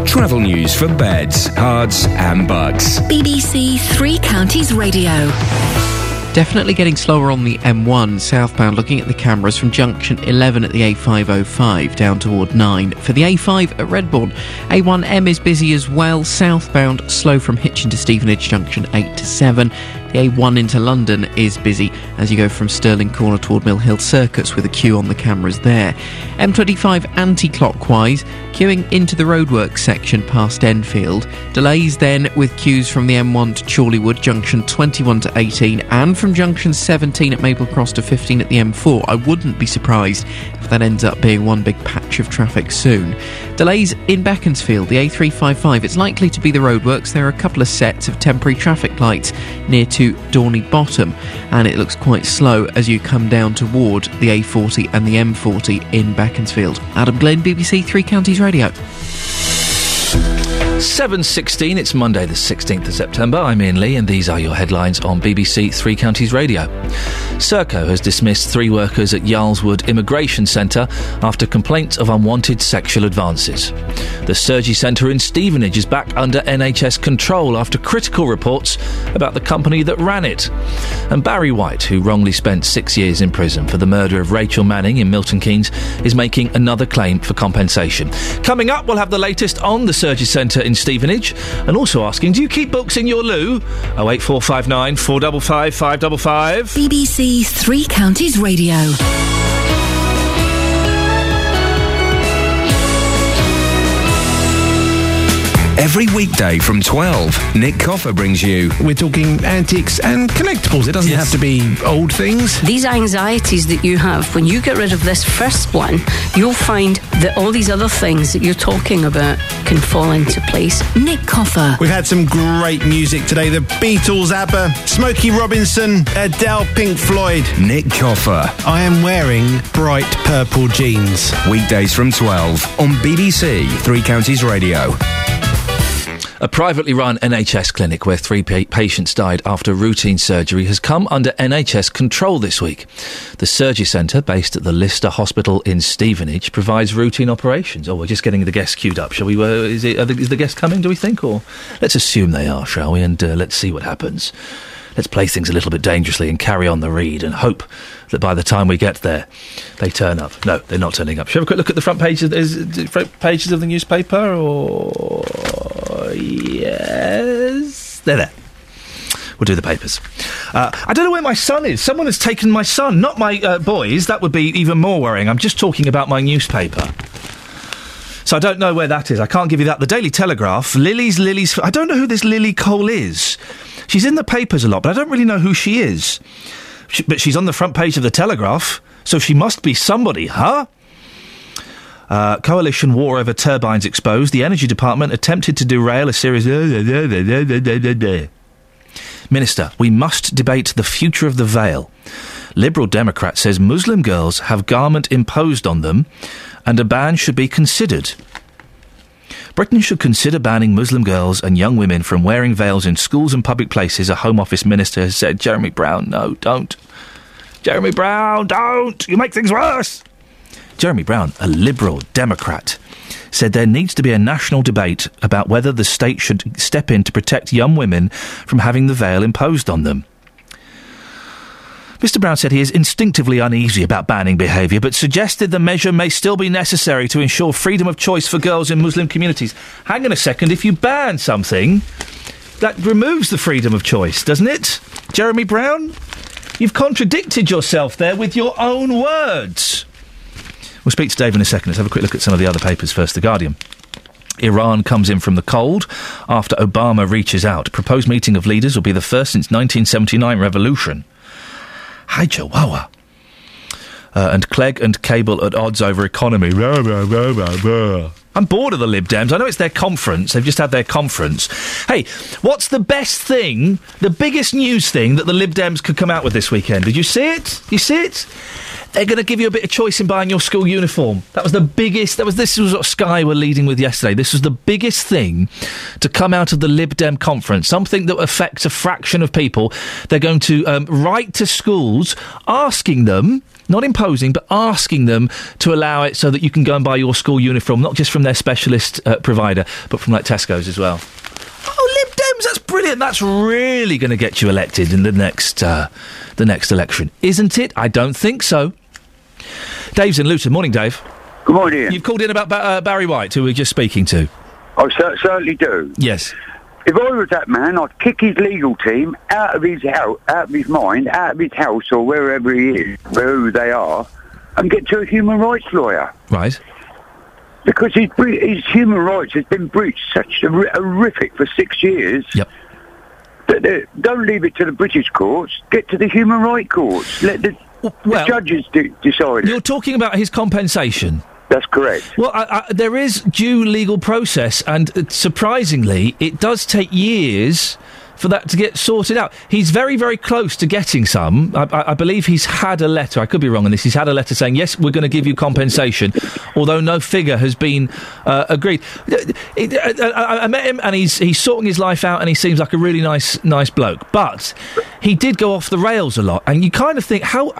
Travel news for beds, cards, and bugs. BBC Three Counties Radio. Definitely getting slower on the M1 southbound, looking at the cameras from junction 11 at the A505 down toward 9. For the A5 at Redbourn, A1M is busy as well, southbound, slow from Hitchin to Stevenage junction 8 to 7. The A1 into London is busy as you go from Stirling Corner toward Mill Hill Circus with a queue on the cameras there. M25 anti clockwise, queuing into the roadworks section past Enfield. Delays then with queues from the M1 to Chorleywood, junction 21 to 18, and from junction 17 at Maple Cross to 15 at the M4. I wouldn't be surprised if that ends up being one big patch of traffic soon. Delays in Beaconsfield, the A355. It's likely to be the roadworks. There are a couple of sets of temporary traffic lights near to Dorney Bottom, and it looks quite slow as you come down toward the A40 and the M40 in Beaconsfield. Adam Glenn, BBC Three Counties Radio. 7.16, it's Monday the 16th of September. I'm Iain Lee and these are your headlines on BBC Three Counties Radio. Serco has dismissed three workers at Yarl's Wood Immigration Centre after complaints of unwanted sexual advances. The Surgery Centre in Stevenage is back under NHS control after critical reports about the company that ran it. And Barry White, who wrongly spent six years in prison for the murder of Rachel Manning in Milton Keynes, is making another claim for compensation. Coming up, we'll have the latest on the Surgery Centre in Stevenage and also asking, do you keep books in your loo? 08459 455 555. BBC Three Counties Radio. Every weekday from 12, Nick Coffer brings you. We're talking antiques and collectibles. It doesn't have to be old things. These anxieties that you have, when you get rid of this first one, you'll find that all these other things that you're talking about can fall into place. Nick Coffer. We've had some great music today. The Beatles, ABBA, Smokey Robinson, Adele, Pink Floyd. Nick Coffer. I am wearing bright purple jeans. Weekdays from 12 on BBC Three Counties Radio. A privately run NHS clinic where three pa- patients died after routine surgery has come under NHS control this week. The surgery centre, based at the Lister Hospital in Stevenage, provides routine operations. Oh, we're just getting the guests queued up. Shall we? Uh, is, it, the, is the guest coming? Do we think, or let's assume they are, shall we? And uh, let's see what happens. Let's play things a little bit dangerously and carry on the read and hope that by the time we get there, they turn up. No, they're not turning up. Shall we have a quick look at the front pages, is, front pages of the newspaper? Or yes, they're there. We'll do the papers. Uh, I don't know where my son is. Someone has taken my son, not my uh, boys. That would be even more worrying. I'm just talking about my newspaper. So I don't know where that is. I can't give you that. The Daily Telegraph, Lily's Lily's. I don't know who this Lily Cole is. She's in the papers a lot, but I don't really know who she is. She, but she's on the front page of the Telegraph, so she must be somebody, huh? Uh, coalition war over turbines exposed. The Energy Department attempted to derail a series. Minister, we must debate the future of the veil. Liberal Democrat says Muslim girls have garment imposed on them and a ban should be considered. Britain should consider banning Muslim girls and young women from wearing veils in schools and public places, a Home Office minister has said. Jeremy Browne, no, don't. Jeremy Browne, don't! You make things worse! Jeremy Browne, a Liberal Democrat, said there needs to be a national debate about whether the state should step in to protect young women from having the veil imposed on them. Mr. Browne said he is instinctively uneasy about banning behaviour, but suggested the measure may still be necessary to ensure freedom of choice for girls in Muslim communities. Hang on a second, if you ban something, that removes the freedom of choice, doesn't it? Jeremy Browne? You've contradicted yourself there with your own words. We'll speak to Dave in a second. Let's have a quick look at some of the other papers first. The Guardian. Iran comes in from the cold after Obama reaches out. Proposed meeting of leaders will be the first since 1979 revolution. Hi, Chihuahua. Uh, and Clegg and Cable at odds over economy. I'm bored of the Lib Dems. I know it's their conference. They've just had their conference. Hey, what's the best thing, the biggest news thing that the Lib Dems could come out with this weekend? Did you see it? You see it? They're going to give you a bit of choice in buying your school uniform. That was the biggest. That was this was what Sky were leading with yesterday. This was the biggest thing to come out of the Lib Dem conference. Something that affects a fraction of people. They're going to um, write to schools asking them. Not imposing, but asking them to allow it so that you can go and buy your school uniform, not just from their specialist uh, provider, but from like Tesco's as well. Oh, Lib Dems, that's brilliant. That's really going to get you elected in the next uh, the next election, isn't it? I don't think so. Dave's in Luton. Morning, Dave. Good morning. Iain. You've called in about ba- uh, Barry White, who we are just speaking to. I cer- certainly do. Yes. If I was that man, I'd kick his legal team out of his house, out of his mind, out of his house, or wherever he is, wherever they are, and get to a human rights lawyer. Right. Because his, his human rights has been breached such a horrific for six years. Yep. That don't leave it to the British courts. Get to the human rights courts. Let the, the judges de- decide. You're talking about his compensation. That's correct. Well, I, I, there is due legal process, and uh, surprisingly, it does take years for that to get sorted out. He's very, very close to getting some. I, I, believe he's had a letter. I could be wrong on this. He's had a letter saying yes, we're going to give you compensation, although no figure has been uh, agreed. It- I, I- met him, and he's he's sorting his life out, and he seems like a really nice nice bloke. But he did go off the rails a lot, and you kind of think how,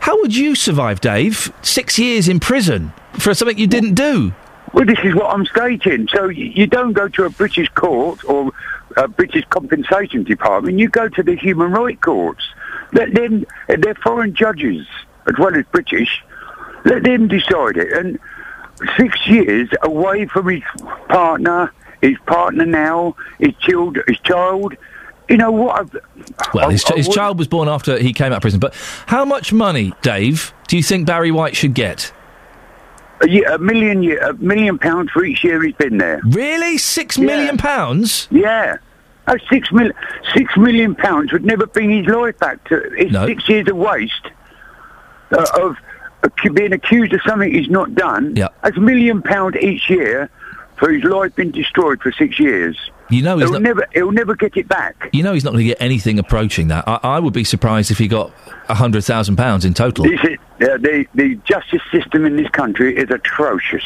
how would you survive, Dave? Six years in prison for something you didn't do. Well, this is what I'm stating. So you don't go to a British court or a British compensation department. You go to the human rights courts. Let them, they're foreign judges as well as British. Let them decide it. And six years away from his partner, his partner now, his child, his child. You know what? I've, Well, his, I- I his child was born after he came out of prison. But how much money, Dave, do you think Barry White should get? A, year, a million, year, a million pounds for each year he's been there. Really, six million pounds? Yeah, that's six million. Six million pounds would never bring his life back to. It's six years of waste uh, of being accused of something he's not done. Yeah. That's a million pound each year for his life been destroyed for six years. You know he's he'll not- never. He'll never get it back. You know he's not going to get anything approaching that. I, I would be surprised if he got a hundred thousand pounds in total. Is, uh, the the justice system in this country is atrocious.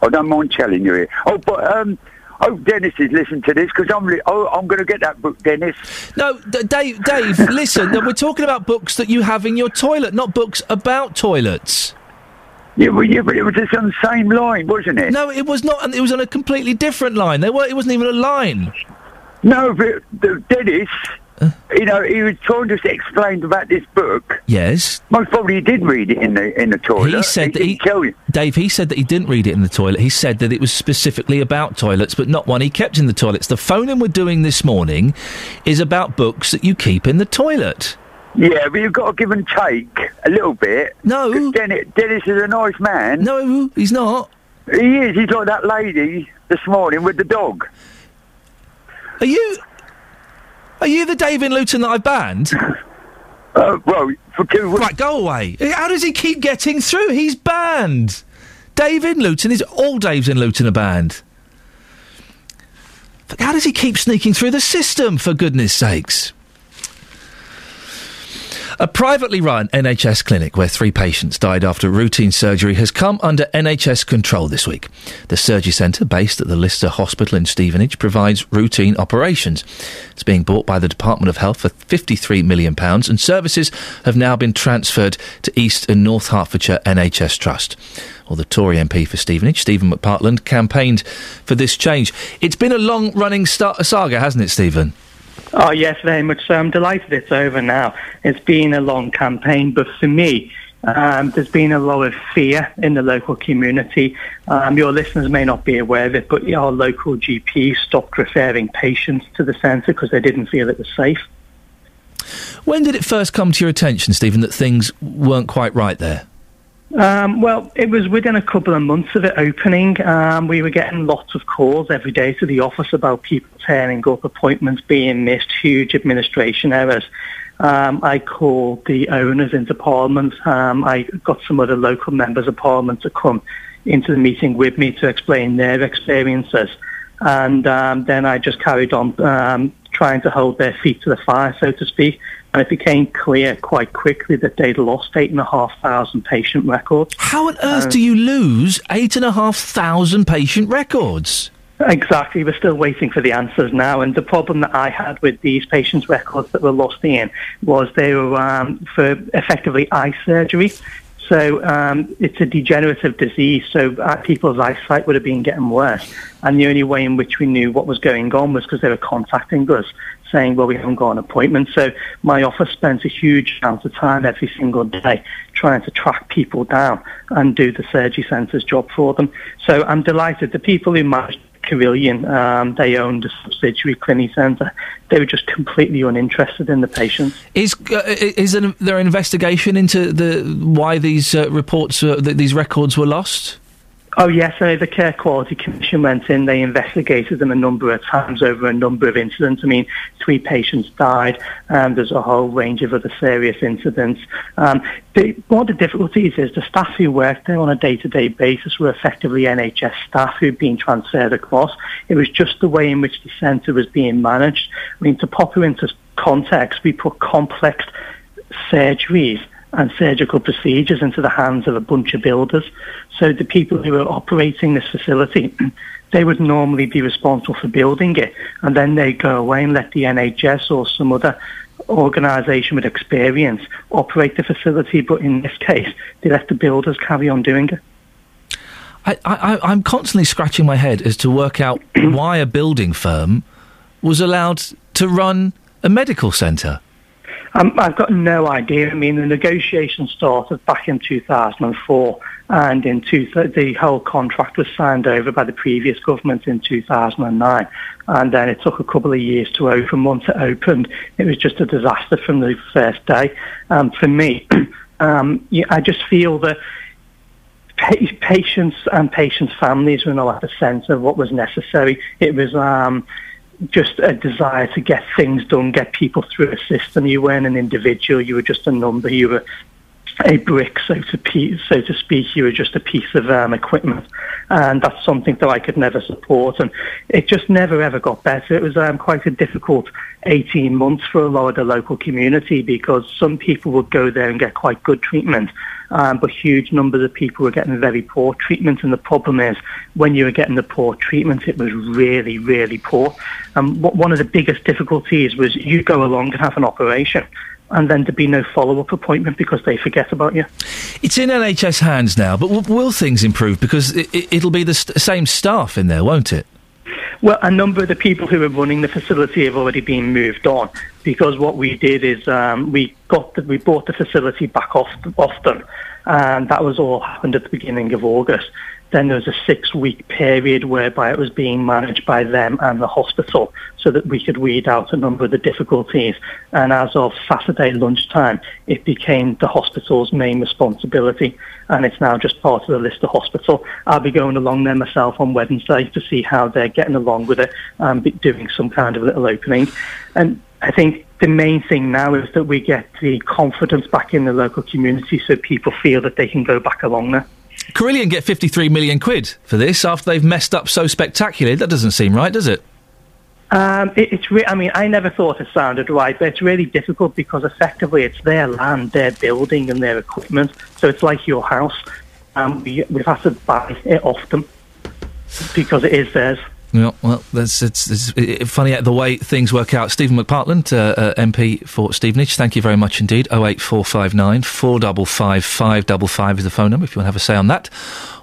I don't mind telling you it. Oh, but um, hope Dennis is listening to this because I'm li- oh, I'm going to get that book, Dennis. No, D- Dave. Dave, [LAUGHS] listen. We're talking about books that you have in your toilet, not books about toilets. Yeah, well, yeah, but it was just on the same line, wasn't it? No, it was not. and It was on a completely different line. There were. It wasn't even a line. No, but the, Dennis, you know, he was trying to explain about this book. Yes. Most probably he did read it in the in the toilet. He said that he, didn't tell you. Dave. He said that he didn't read it in the toilet. He said that it was specifically about toilets, but not one he kept in the toilets. The phone in we're doing this morning is about books that you keep in the toilet. Yeah, but you've got to give and take a little bit. No. Dennis, Dennis is a nice man. No, he's not. He is. He's like that lady this morning with the dog. Are you? Are you the Dave in Luton that I banned? [LAUGHS] Uh, well, for two weeks. Right, go away. How does he keep getting through? He's banned. Dave in Luton is all Daves in Luton are banned. How does he keep sneaking through the system? For goodness sakes. A privately run NHS clinic where three patients died after routine surgery has come under NHS control this week. The surgery centre, based at the Lister Hospital in Stevenage, provides routine operations. It's being bought by the Department of Health for £53 million, and services have now been transferred to East and North Hertfordshire NHS Trust. Well, the Tory MP for Stevenage, Stephen McPartland, campaigned for this change. It's been a long running saga, hasn't it, Stephen? Oh, yes, very much so. I'm delighted it's over now. It's been a long campaign, but for me, um, there's been a lot of fear in the local community. Um, your listeners may not be aware of it, but our local GP stopped referring patients to the centre because they didn't feel it was safe. When did it first come to your attention, Stephen, that things weren't quite right there? Um, well, it was within a couple of months of it opening. Um, we were getting lots of calls every day to the office about people turning up, appointments being missed, huge administration errors. Um, I called the owners into Parliament. Um, I got some other local members of Parliament to come into the meeting with me to explain their experiences. And um, then I just carried on um, trying to hold their feet to the fire, so to speak. And it became clear quite quickly that they'd lost eight and a half thousand patient records. How on earth Uh, do you lose eight and a half thousand patient records? Exactly. We're still waiting for the answers now. And the problem that I had with these patients' records that were lost in was they were um, for effectively eye surgery. So um, it's a degenerative disease. So uh, people's eyesight would have been getting worse. And the only way in which we knew what was going on was because they were contacting us saying, well, we haven't got an appointment. So my office spends a huge amount of time every single day trying to track people down and do the surgery centre's job for them. So I'm delighted. The people who managed Carillion, um, they owned a subsidiary Clinicenta. They were just completely uninterested in the patients. Is uh, is there, an investigation into the why these uh, reports, uh, th- these records were lost? Oh yes, the Care Quality Commission went in. They investigated them a number of times over a number of incidents. I mean, three patients died. Um, there's a whole range of other serious incidents. Um, the, one of the difficulties is the staff who worked there on a day-to-day basis were effectively NHS staff who'd been transferred across. It was just the way in which the centre was being managed. I mean, to pop it into context, we put complex surgeries and surgical procedures into the hands of a bunch of builders. So the people who are operating this facility, [CLEARS THROAT] they would normally be responsible for building it, and then they go away and let the NHS or some other organisation with experience operate the facility. But in this case, they let the builders carry on doing it. I, I, I'm constantly scratching my head as to work out [CLEARS THROAT] why a building firm was allowed to run a medical centre. Um, I've got no idea. I mean, the negotiation started back in 2004, and in two, the whole contract was signed over by the previous government in 2009. And then it took a couple of years to open. Once it opened, it was just a disaster from the first day. Um, for me, [CLEARS THROAT] um, yeah, I just feel that pa- patients and patients' families were not at the centre of what was necessary. It was um, just a desire to get things done, get people through a system. You weren't an individual; you were just a number. You were a brick, so to, pe- so to speak. You were just a piece of um, equipment, and that's something that I could never support. And it just never ever got better. It was um, quite a difficult 18 months for a lot of the local community because some people would go there and get quite good treatment, um, but huge numbers of people were getting very poor treatment. And the problem is, when you were getting the poor treatment, it was really, really poor. And one of the biggest difficulties was you go along and have an operation. And then there'd be no follow-up appointment because they forget about you. It's in NHS hands now, but w- will things improve? Because it, it, it'll be the st- same staff in there, won't it? Well, a number of the people who are running the facility have already been moved on because what we did is um, we got the, we bought the facility back off off them, and that was all happened at the beginning of August. Then there was a six-week period whereby it was being managed by them and the hospital, so that we could weed out a number of the difficulties. And as of Saturday lunchtime, it became the hospital's main responsibility, and it's now just part of the Lister Hospital. I'll be going along there myself on Wednesday to see how they're getting along with it, and doing some kind of little opening. And I think the main thing now is that we get the confidence back in the local community, so people feel that they can go back along there. Carillion get 53 million quid for this after they've messed up so spectacularly. That doesn't seem right, does it? Um, it, it's re- I mean, I never thought it sounded right, but it's really difficult because effectively it's their land, their building, and their equipment. So it's like your house. Um, we, we've had to buy it off them because it is theirs. Yeah, well, that's it's, it's, it's funny the way things work out. Stephen McPartland, uh, uh, MP for Stevenage, thank you very much indeed. 08459 455 555 is the phone number if you want to have a say on that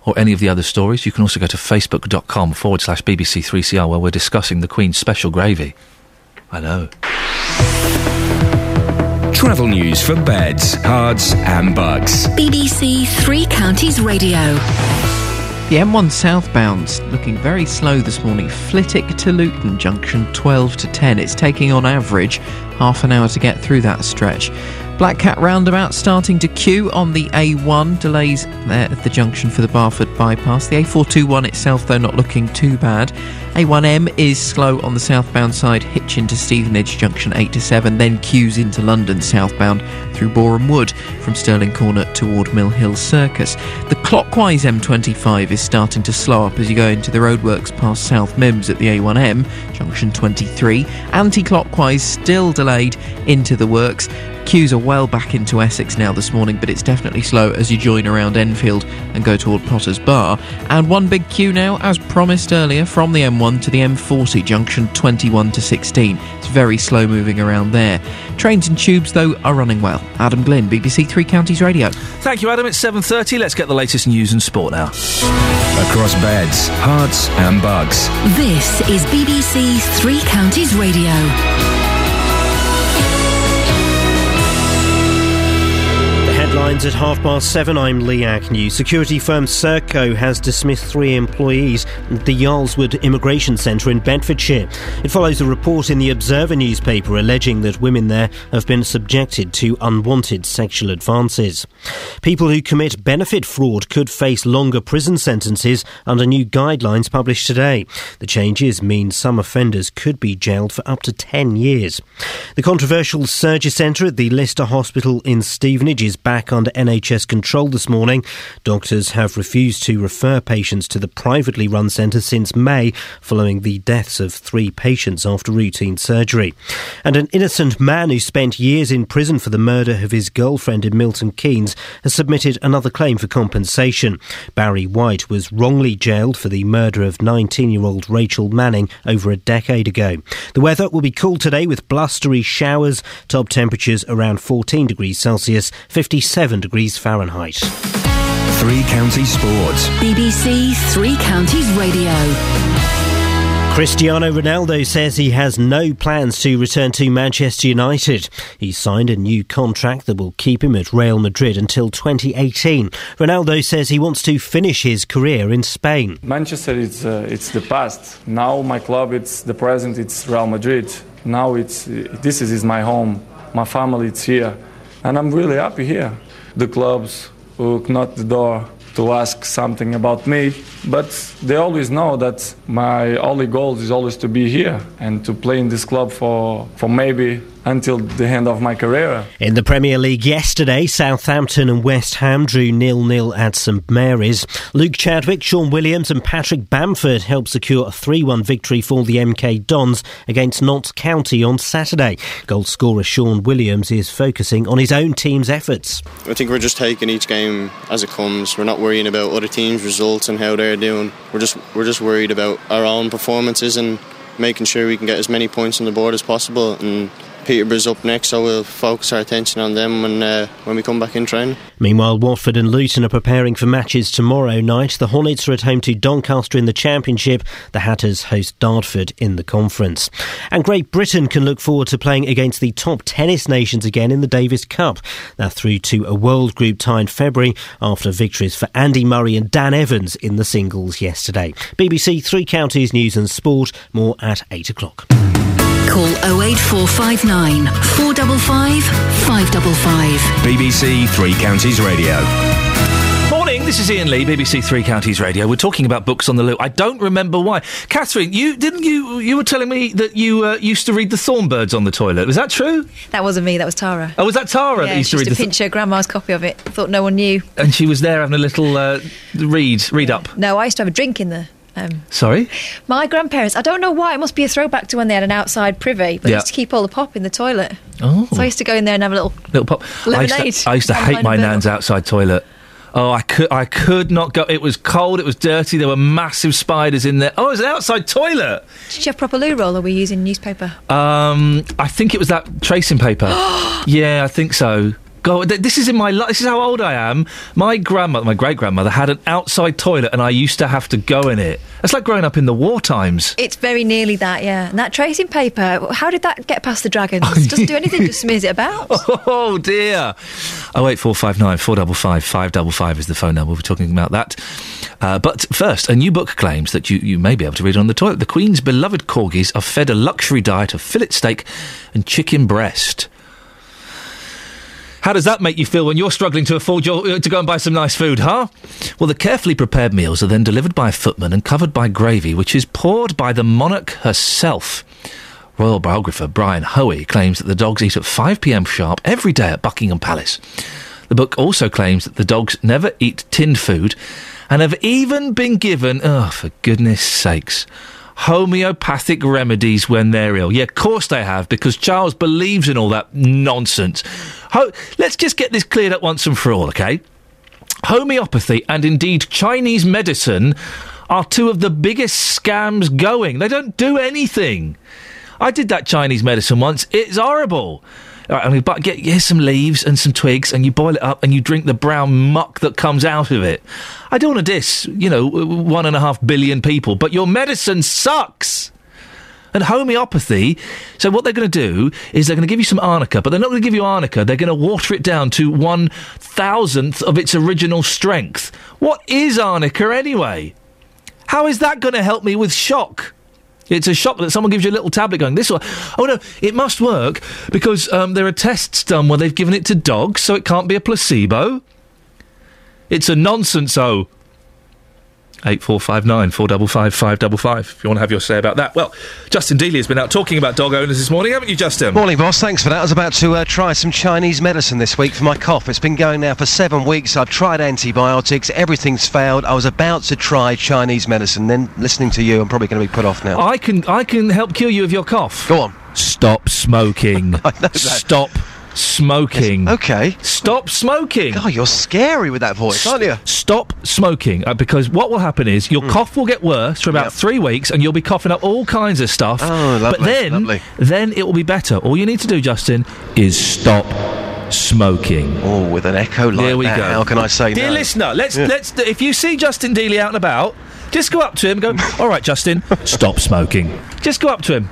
or any of the other stories. You can also go to facebook.com forward slash BBC3CR where we're discussing the Queen's special gravy. I know. Travel news for beds, cards, and bugs. BBC Three Counties Radio. The M1 southbound's looking very slow this morning. Flitwick to Luton Junction 12 to 10. It's taking on average half an hour to get through that stretch. Black Cat roundabout starting to queue on the A1. Delays there at the junction for the Barford bypass. The A421 itself, though, not looking too bad. A1M is slow on the southbound side, Hitchin to Stevenage junction 8 to 7, then queues into London southbound through Boreham Wood from Stirling Corner toward Mill Hill Circus. The clockwise M25 is starting to slow up as you go into the roadworks past South Mimms at the A1M, junction 23. Anti clockwise still delayed into the works. Queues are well back into Essex now this morning, but it's definitely slow as you join around Enfield and go toward Potter's Bar. And one big queue now, as promised earlier, from the M1 to the M40, junction 21 to 16. It's very slow moving around there. Trains and tubes, though, are running well. Adam Glynn, BBC Three Counties Radio. Thank you, Adam. It's 7.30. Let's get the latest news and sport now. Across beds, Herts, and bugs. This is BBC Three Counties Radio. Headlines at half past seven. I'm Lee Agnew. Security firm Serco has dismissed three employees at the Yarl's Wood Immigration Centre in Bedfordshire. It follows a report in the Observer newspaper alleging that women there have been subjected to unwanted sexual advances. People who commit benefit fraud could face longer prison sentences under new guidelines published today. The changes mean some offenders could be jailed for up to 10 years. The controversial Surgery Centre at the Lister Hospital in Stevenage is back under NHS control this morning. Doctors have refused to refer patients to the privately run centre since May, following the deaths of three patients after routine surgery. And an innocent man who spent years in prison for the murder of his girlfriend in Milton Keynes has submitted another claim for compensation. Barry White was wrongly jailed for the murder of 19 year old Rachel Manning over a decade ago. The weather will be cool today with blustery showers, top temperatures around 14 degrees Celsius, 57 degrees Fahrenheit. Three Counties Sports. BBC Three Counties Radio. Cristiano Ronaldo says he has no plans to return to Manchester United. He signed a new contract that will keep him at Real Madrid until 2018. Ronaldo says he wants to finish his career in Spain. Manchester it's uh, it's the past. Now my club it's the present. It's Real Madrid. Now it's this is, is my home. My family it's here, and I'm really happy here. The clubs who knock the door to ask something about me, but they always know that my only goal is always to be here and to play in this club for for maybe until the end of my career. In the Premier League yesterday, Southampton and West Ham drew nil-nil at St Mary's. Luke Chadwick, Shaun Williams and Patrick Bamford helped secure a 3-1 victory for the MK Dons against Notts County on Saturday. Goal scorer Shaun Williams is focusing on his own team's efforts. I think we're just taking each game as it comes. We're not worrying about other teams' results and how they're doing. We're just we're just worried about our own performances and making sure we can get as many points on the board as possible and Peterborough's up next, so we'll focus our attention on them when uh, when we come back in training. Meanwhile, Watford and Luton are preparing for matches tomorrow night. The Hornets are at home to Doncaster in the Championship. The Hatters host Dartford in the Conference. And Great Britain can look forward to playing against the top tennis nations again in the Davis Cup. They're through to a World Group tie in February after victories for Andy Murray and Dan Evans in the singles yesterday. BBC Three Counties News and Sport. More at eight o'clock. Call 08459 455 555. BBC Three Counties Radio. Morning, this is Iain Lee, BBC Three Counties Radio. We're talking about books on the loo. I don't remember why. Catherine, you didn't you you were telling me that you uh, used to read the Thorn Birds on the toilet. Was that true? That wasn't me. That was Tara. Oh, was that Tara yeah, that used she to read used the to pinch her grandma's copy of it. Thought no one knew. and she was there having a little uh, read read up. No, I used to have a drink in the. Um, Sorry. my grandparents. I don't know why. It must be a throwback to when they had an outside privy, but they Yeah. used to keep all the pop in the toilet. Oh. So I used to go in there and have a little. Little pop. I Lemonade. used to, I used to hate my nan's outside toilet. Oh, I could, I could not go. It was cold. It was dirty. There were massive spiders in there. Oh, it was an outside toilet. Did you have proper loo roll or were you using newspaper? Um, I think it was that tracing paper. [GASPS] yeah, I think so. God, th- this is in my life. This is how old I am. My grandmother, my great grandmother, had an outside toilet, and I used to have to go in it. It's like growing up in the war times. It's very nearly that, yeah. And that tracing paper, how did that get past the dragons? Doesn't do anything, just smears it about. [LAUGHS] Oh dear. Oh wait, four five nine four double five five double five is the phone number. We're talking about that. Uh, but first, a new book claims that you, you may be able to read on the toilet. The Queen's beloved corgis are fed a luxury diet of fillet steak and chicken breast. How does that make you feel when you're struggling to afford your, uh, to go and buy some nice food, huh? Well, the carefully prepared meals are then delivered by a footman and covered by gravy, which is poured by the monarch herself. Royal biographer Brian Hoey claims that the dogs eat at 5 pm sharp every day at Buckingham Palace. The book also claims that the dogs never eat tinned food and have even been given, oh, for goodness sakes, homeopathic remedies when they're ill. Yeah, of course they have, because Charles believes in all that nonsense. Ho- Let's just get this cleared up once and for all, okay? Homeopathy and indeed Chinese medicine are two of the biggest scams going. They don't do anything. I did that Chinese medicine once. It's horrible. Right, I mean, but get here's some leaves and some twigs, and you boil it up, and you drink the brown muck that comes out of it. I don't want to diss, you know, one and a half billion people, but your medicine sucks. And homeopathy, so what they're going to do is they're going to give you some arnica, but they're not going to give you arnica. They're going to water it down to one thousandth of its original strength. What is arnica anyway? How is that going to help me with shock? It's a shock that someone gives you a little tablet going, this one. Oh no, it must work because um, there are tests done where they've given it to dogs, so it can't be a placebo. It's a nonsense, oh. 8459 455 555 if you want to have your say about that. Well, Justin Dealey has been out talking about dog owners this morning, haven't you, Justin? Morning, boss. Thanks for that. I was about to uh, try some Chinese medicine this week for my cough. It's been going now for seven weeks. I've tried antibiotics. Everything's failed. I was about to try Chinese medicine. Then, listening to you, I'm probably going to be put off now. I can I can help cure you of your cough. Go on. Stop smoking. [LAUGHS] Stop smoking. Okay. Stop smoking. God, you're scary with that voice, aren't you? Stop smoking uh, because what will happen is your cough will get worse for about three weeks and you'll be coughing up all kinds of stuff. Oh, lovely. but then, lovely. then it will be better. All you need to do, Justin, is stop smoking. Oh, with an echo like there we that, go. how can I say that? Dear no? listener, let's Yeah. let's if you see Justin Dealey out and about, just go up to him and go, "All right, Justin, stop smoking." Just go up to him.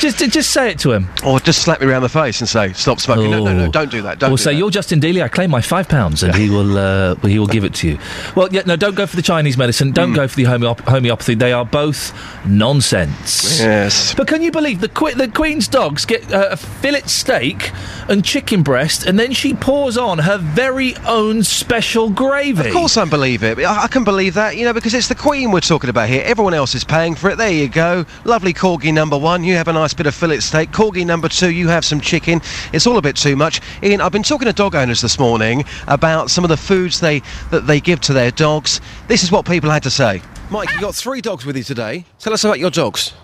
Just just say it to him. Or just slap me around the face and say, stop smoking. No, no, no, don't do that. Don't Or do say, that. "You're Justin Dealey. I claim my five pounds," and he [LAUGHS] will uh, he will give it to you. Well, yeah, no, don't go for the Chinese medicine. Don't go for the homeop- homeopathy. They are both nonsense. Yes. But can you believe the que- the Queen's dogs get uh, a fillet steak and chicken breast, and then she pours on her very own special gravy? Of course, I believe it. I, I can believe that, you know, because it's the Queen we're talking about here. Everyone else is paying for it. There you go. Lovely corgi number one. You have a nice bit of fillet steak. Corgi number two. You have some chicken. It's all a bit too much. Ian, I've been talking to dog owners this morning about some of the foods they that they give to their dogs. This is what people had to say. Mike, you got three dogs with you today. Tell us about your dogs.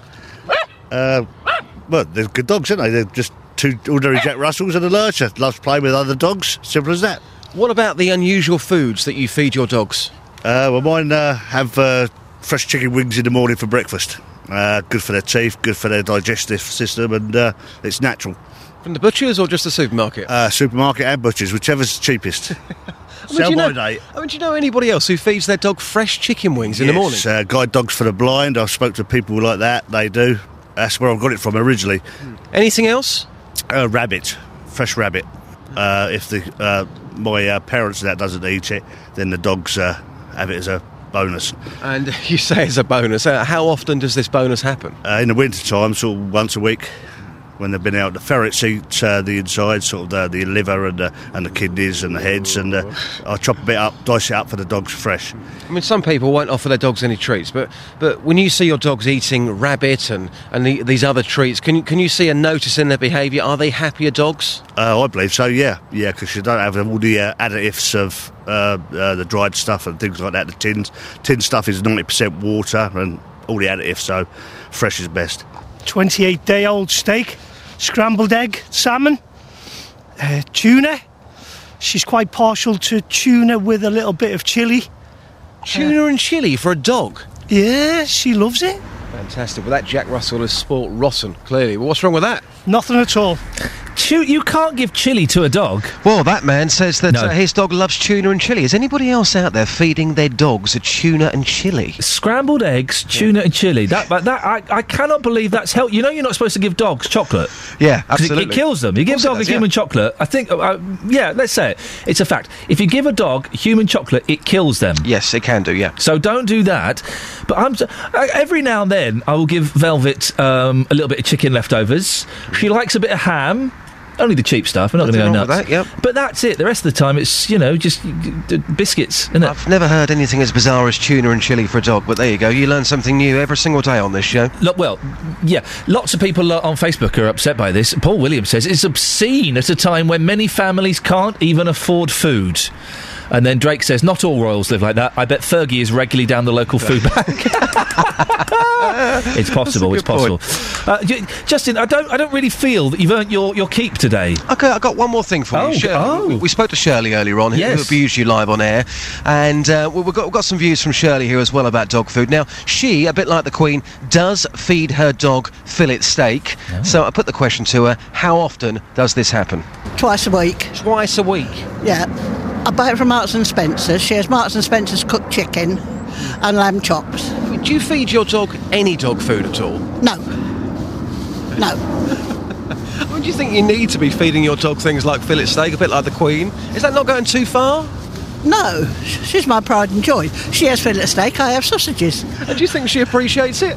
Uh, well, they're good dogs, aren't they? They're just two ordinary Jack Russells and a lurcher. Loves playing with other dogs. Simple as that. What about the unusual foods that you feed your dogs? Uh, well, mine uh, have uh, fresh chicken wings in the morning for breakfast. Uh, good for their teeth, good for their digestive system, and uh, it's natural. From the butchers or just the supermarket? Uh, supermarket and butchers, whichever's cheapest. [LAUGHS] I mean, do Sell you by know, date. I mean, do you know anybody else who feeds their dog fresh chicken wings in the morning? Yes, Uh, guide dogs for the blind. I've spoke to people like that. They do. That's where I got it from originally. Anything else? Uh, rabbit, fresh rabbit. Uh, if the uh, my uh, parents that doesn't eat it, then the dogs uh, have it as a bonus. And [LAUGHS] you say it's a bonus. Uh, how often does this bonus happen? Uh, in the winter time, sort of once a week, when they've been out, the ferrets eat uh, the inside, sort of the, the liver and the, and the kidneys and the heads, and uh, I chop a bit up, dice it up for the dogs fresh. I mean, some people won't offer their dogs any treats, but but when you see your dogs eating rabbit and and the, these other treats, can you can you see a notice in their behaviour? Are they happier dogs? Uh, I believe so, yeah, yeah, because you don't have all the uh, additives of uh, uh, the dried stuff and things like that. The tins, tin stuff is ninety percent water and all the additives, so fresh is best. 28 day old steak, scrambled egg, salmon, uh, tuna. She's quite partial to tuna with a little bit of chili. Tuna and chili for a dog? Yeah, she loves it. Fantastic. Well, that Jack Russell is sport rotten, clearly. Well, what's wrong with that? Nothing at all. You can't give chili to a dog. Well, that man says that No. uh, his dog loves tuna and chili. Is anybody else out there feeding their dogs a tuna and chili? Scrambled eggs, tuna and chili. That, but that I, I cannot believe that's help. You know, you're not supposed to give dogs chocolate. Yeah, 'Cause it- It, kills them. You give it dog does, a human chocolate. I think, uh, uh, yeah, let's say it. It's a fact. If you give a dog human chocolate, it kills them. Yes, it can do. Yeah. So don't do that. But I'm I- every now and then I will give Velvet um, a little bit of chicken leftovers. She likes a bit of ham. Only the cheap stuff. We're not going to go nuts. that, yep. But that's it. The rest of the time, it's you know just uh, d- biscuits, isn't it? I've never heard anything as bizarre as tuna and chili for a dog, but there you go. You learn something new every single day on this show. Look, well, yeah, lots of people uh, on Facebook are upset by this. Paul Williams says it's obscene at a time when many families can't even afford food. And then Drake says, not all royals live like that. I bet Fergie is regularly down the local food bank. [LAUGHS] it's possible. It's possible. Uh, J- Justin, I don't. I don't really feel that you've earned your, your keep today. Okay, I got one more thing for Oh, you. Shirley. oh. We, we spoke to Shirley earlier on, who, Yes. who abused you live on air, and uh, we- we've, got, we've got some views from Shirley here as well about dog food. Now, she, a bit like the Queen, does feed her dog fillet steak. Oh. So I put the question to her: How often does this happen? Twice a week. Twice a week. Yeah. I buy it from Marks and Spencer's. She has Marks and Spencer's cooked chicken and lamb chops. Do you feed your dog any dog food at all? No. No. [LAUGHS] Would you think you need to be feeding your dog things like fillet steak, a bit like the Queen? Is that not going too far? No, she's my pride and joy. She has fillet steak, I have sausages. And do you think she appreciates it?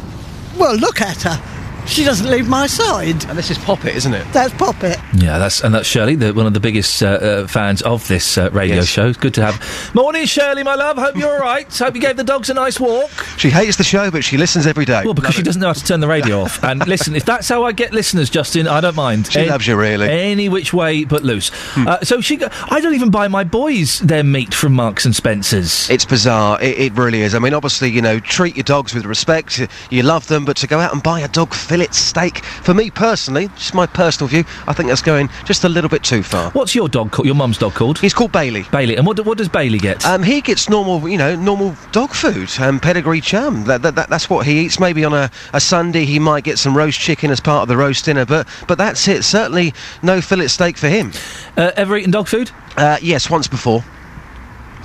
Well, look at her. She doesn't leave my side. And this is Poppet, isn't it? That's Poppet. Yeah, that's and that's Shirley, the, one of the biggest uh, uh, fans of this uh, radio Yes. show. It's good to have. Morning, Shirley, my love. Hope you're all right. Hope you gave the dogs a nice walk. She hates the show, but she listens every day. Well, because she doesn't know how to turn the radio off. [LAUGHS] And listen, if that's how I get listeners, Justin, I don't mind. She loves you, really. Hmm. Any which way but loose. Uh, so she, go- I don't even buy my boys their meat from Marks and Spencers. It's bizarre. It, it really is. I mean, obviously, you know, treat your dogs with respect. You, you love them, but to go out and buy a dog fillet steak, for me personally, just my personal view, I think that's going just a little bit too far. What's your dog called? Your mum's dog called? He's called Bailey. Bailey. And what, do- what does Bailey get? Um, he gets normal, you know, normal dog food, um, pedigree chum. That, that, that, that's what he eats. Maybe on a, a Sunday he might get some roast chicken as part of the roast dinner, but but that's it. Certainly no fillet steak for him. Uh, ever eaten dog food? Uh, yes, once before.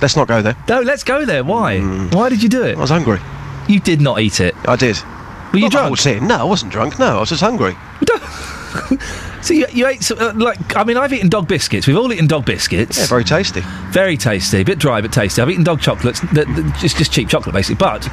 Let's not go there. No, let's go there. Why? Why did you do it? I was hungry. You did not eat it. I did. Were you Not drunk? tin. No, I wasn't drunk. No, I was just hungry. [LAUGHS] So you, you ate some, uh, like I mean I've eaten dog biscuits. We've all eaten dog biscuits. Yeah, very tasty. Very tasty. A bit dry but tasty. I've eaten dog chocolates. The, the, just just cheap chocolate basically. But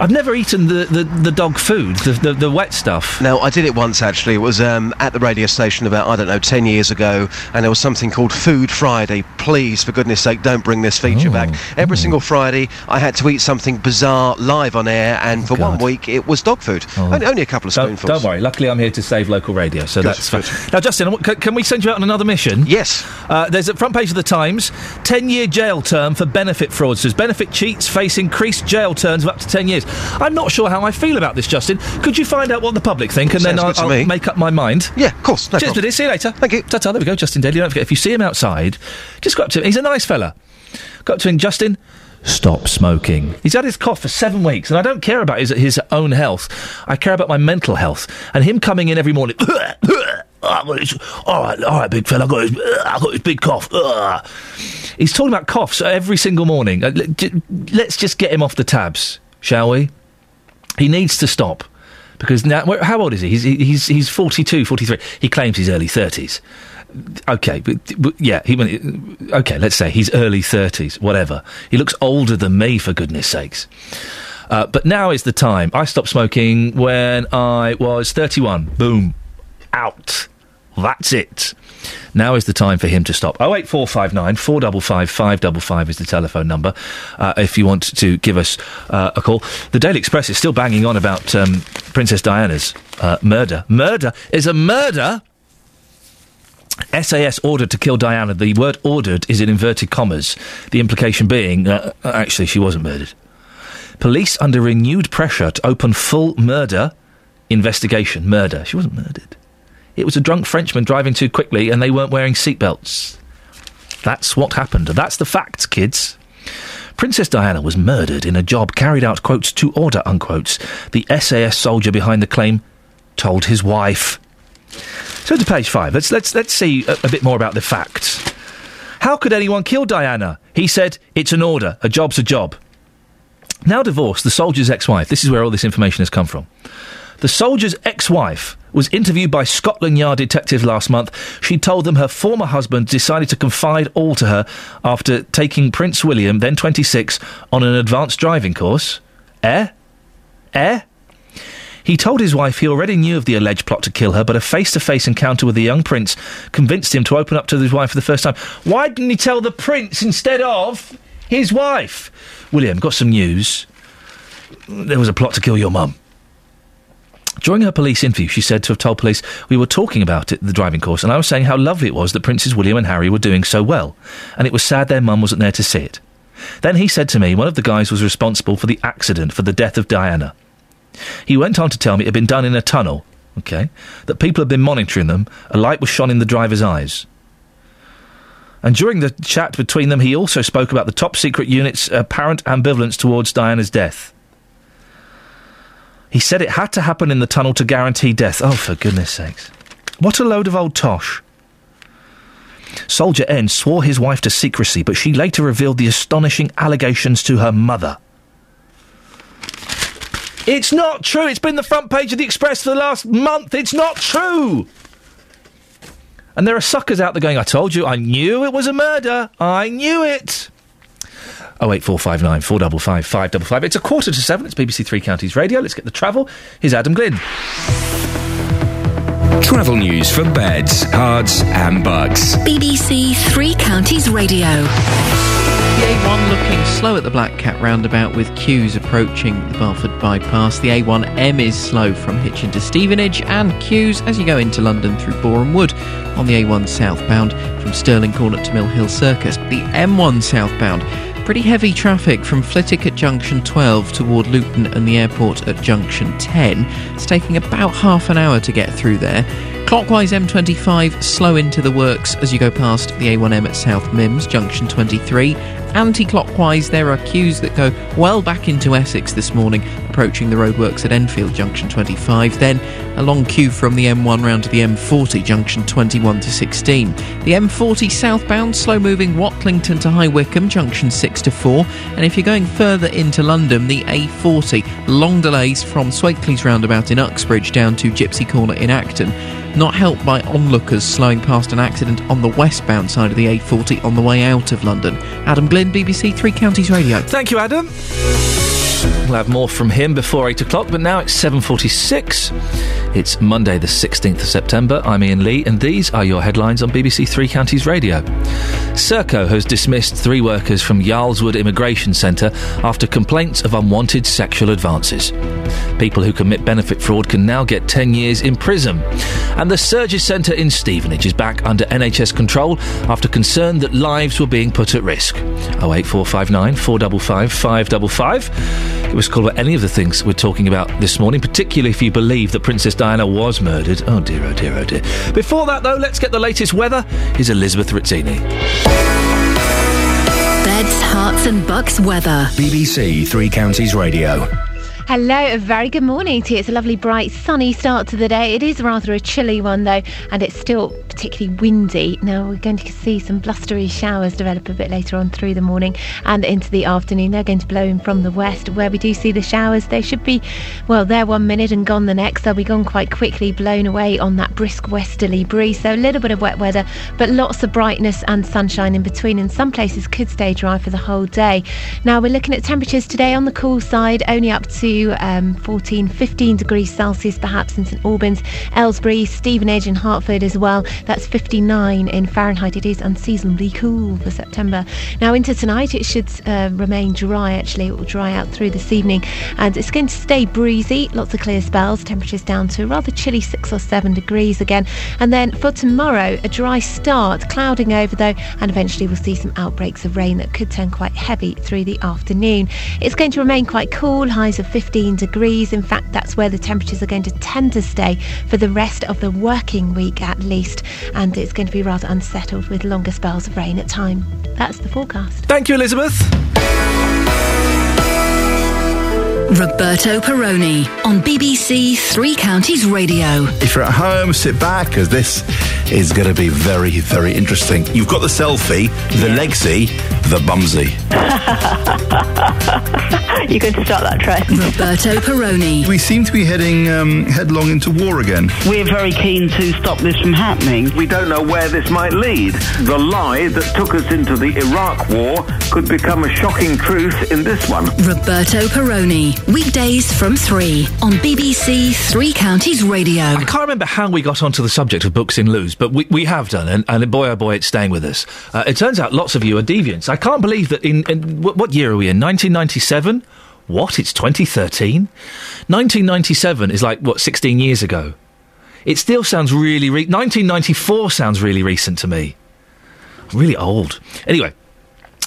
I've never eaten the, the, the dog food, the, the the wet stuff. No, I did it once actually. It was um, at the radio station about, I don't know, 10 years ago, and there was something called Food Friday. Please, for goodness sake, don't bring this feature Oh, back. Every single Friday, I had to eat something bizarre live on air, and for one week, it was dog food. Only, only a couple of Oh. Don't, spoonfuls. don't worry. Luckily, I'm here to save local radio, so Good, that's fine. Now, Justin, can, can we send you out on another mission? Yes. Uh, there's a front page of the Times: ten-year jail term for benefit fraudsters. Benefit cheats face increased jail terms of up to ten years. I'm not sure how I feel about this, Justin. Could you find out what the public think, and then I'll, I'll make up my mind? Yeah, of course. No Cheers, buddy. See you later. Thank you. Ta-ta. There we go, Justin Dealey. Don't forget, if you see him outside, just go up to him. He's a nice fella. Go up to him, Justin. Stop smoking. He's had his cough for seven weeks, and I don't care about his, his own health. I care about my mental health. And him coming in every morning. [LAUGHS] I got all right, all right, big fella. I got his, I got his big cough. Ugh." He's talking about coughs every single morning. Uh, Let's just get him off the tabs, shall we? He needs to stop because now, how old is he? He's he's he's 42, 43. He claims he's early thirties. Okay, but, but yeah, he okay. Let's say he's early thirties, whatever. He looks older than me, for goodness sakes. Uh, but now is the time. I stopped smoking when I was thirty-one. Boom, out. That's it. Now is the time for him to stop. Oh eight four five nine four double five five double five is the telephone number. Uh, if you want to give us uh, a call, the Daily Express is still banging on about um, Princess Diana's uh, murder. Murder is a murder. SAS ordered to kill Diana. The word ordered is in inverted commas. The implication being, uh, actually, she wasn't murdered. Police under renewed pressure to open full murder investigation. Murder. She wasn't murdered. It was a drunk Frenchman driving too quickly and they weren't wearing seatbelts. That's what happened. That's the facts, kids. Princess Diana was murdered in a job carried out, quotes, to order, unquotes. The SAS soldier behind the claim told his wife. So to page five. Let's let's let's see a, a bit more about the facts. How could anyone kill Diana? He said, "It's an order. A job's a job." Now divorced, the soldier's ex-wife. This is where all this information has come from. The soldier's ex-wife was interviewed by Scotland Yard detectives last month. She told them her former husband decided to confide all to her after taking Prince William, then 26, on an advanced driving course. Eh? Eh? He told his wife he already knew of the alleged plot to kill her, but a face to face encounter with the young prince convinced him to open up to his wife for the first time. Why didn't he tell the prince instead of his wife? William, got some news. There was a plot to kill your mum. During her police interview, she said to have told police, We were talking about it, the driving course, and I was saying how lovely it was that Princes William and Harry were doing so well, and it was sad their mum wasn't there to see it. Then he said to me, One of the guys was responsible for the accident, for the death of Diana. He went on to tell me it had been done in a tunnel, okay, that people had been monitoring them, a light was shone in the driver's eyes. And during the chat between them, he also spoke about the top secret unit's apparent ambivalence towards Diana's death. He said it had to happen in the tunnel to guarantee death. Oh, for goodness sakes. What a load of old tosh. Soldier N swore his wife to secrecy, but she later revealed the astonishing allegations to her mother. It's not true. It's been the front page of the Express for the last month. It's not true. And there are suckers out there going, I told you, I knew it was a murder. I knew it. 08459 455 555. It's a quarter to seven. It's BBC Three Counties Radio. Let's get the travel. Here's Adam Glynn. Travel news for beds, cards, and bugs. BBC Three Counties Radio. The A1 looking slow at the Black Cat roundabout with queues approaching the Barford bypass. The A1M is slow from Hitchin to Stevenage and queues as you go into London through Boreham Wood on the A1 southbound from Stirling Corner to Mill Hill Circus. The M1 southbound Pretty heavy traffic from Flitwick at junction 12 toward Luton and the airport at junction 10. It's taking about half an hour to get through there. Clockwise M25 slow into the works as you go past the A1M at South Mimms, junction 23. Anti clockwise, there are queues that go well back into Essex this morning, approaching the roadworks at Enfield, junction 25. Then a long queue from the M1 round to the M40, junction 21 to 16. The M40 southbound, slow moving Watlington to High Wycombe, junction 6 to 4. And if you're going further into London, the A40, long delays from Swakeleys roundabout in Uxbridge down to Gypsy Corner in Acton not helped by onlookers slowing past an accident on the westbound side of the A40 on the way out of London. Adam Glynn, BBC Three Counties Radio. Thank you, Adam. We'll have more from him before 8 o'clock, but now it's 7.46. It's Monday, the 16th of September. I'm Iain Lee, and these are your headlines on BBC Three Counties Radio. Serco has dismissed three workers from Yarl's Wood Immigration Centre after complaints of unwanted sexual advances. People who commit benefit fraud can now get 10 years in prison. And the Surgicentre in Stevenage is back under NHS control after concern that lives were being put at risk. 08459 455 555. It was called about any of the things we're talking about this morning, particularly if you believe that Princess Diana was murdered. Oh dear, oh dear, oh dear. Before that, though, let's get the latest weather. Here's Elizabeth Rizzini. Beds, Herts and Bucks weather. BBC Three Counties Radio. Hello, a very good morning to you. It's a lovely, bright, sunny start to the day. It is rather a chilly one though, and it's still particularly windy. Now we're going to see some blustery showers develop a bit later on through the morning and into the afternoon. They're going to blow in from the west. Where we do see the showers, they should be, well, there one minute and gone the next. They'll be gone quite quickly, blown away on that brisk westerly breeze. So a little bit of wet weather, but lots of brightness and sunshine in between. And some places could stay dry for the whole day. Now we're looking at temperatures today on the cool side, only up to um, 14, 15 degrees Celsius perhaps in St Albans, Aylesbury, Stevenage, and Hertford as well. That's 59 in Fahrenheit. It is unseasonably cool for September. Now, into tonight, it should uh, remain dry actually. It will dry out through this evening and it's going to stay breezy, lots of clear spells, temperatures down to rather chilly 6 or 7 degrees again. And then for tomorrow, a dry start, clouding over though, and eventually we'll see some outbreaks of rain that could turn quite heavy through the afternoon. It's going to remain quite cool, highs of 15 degrees. In fact, that's where the temperatures are going to tend to stay for the rest of the working week at least. And it's going to be rather unsettled with longer spells of rain at time. That's the forecast. Thank you, Elizabeth. Roberto Perrone on BBC Three Counties Radio. If you're at home, sit back because this is going to be very, very interesting. You've got the selfie, the legsy, the bumsy. [LAUGHS] You're going to start that trend. Roberto Perrone. We seem to be heading um, headlong into war again. We're very keen to stop this from happening. We don't know where this might lead. The lie that took us into the Iraq War could become a shocking truth in this one. Roberto Perrone. Weekdays from 3 on BBC Three Counties Radio. I can't remember how we got onto the subject of books in loos, but we, we have done, and, and boy oh boy, it's staying with us. Uh, it turns out lots of you are deviants. I can't believe that in, in what, what year are we in? 1997? What? It's 2013? 1997 is like, what, 16 years ago? It still sounds really. Re- 1994 sounds really recent to me. Really old. Anyway.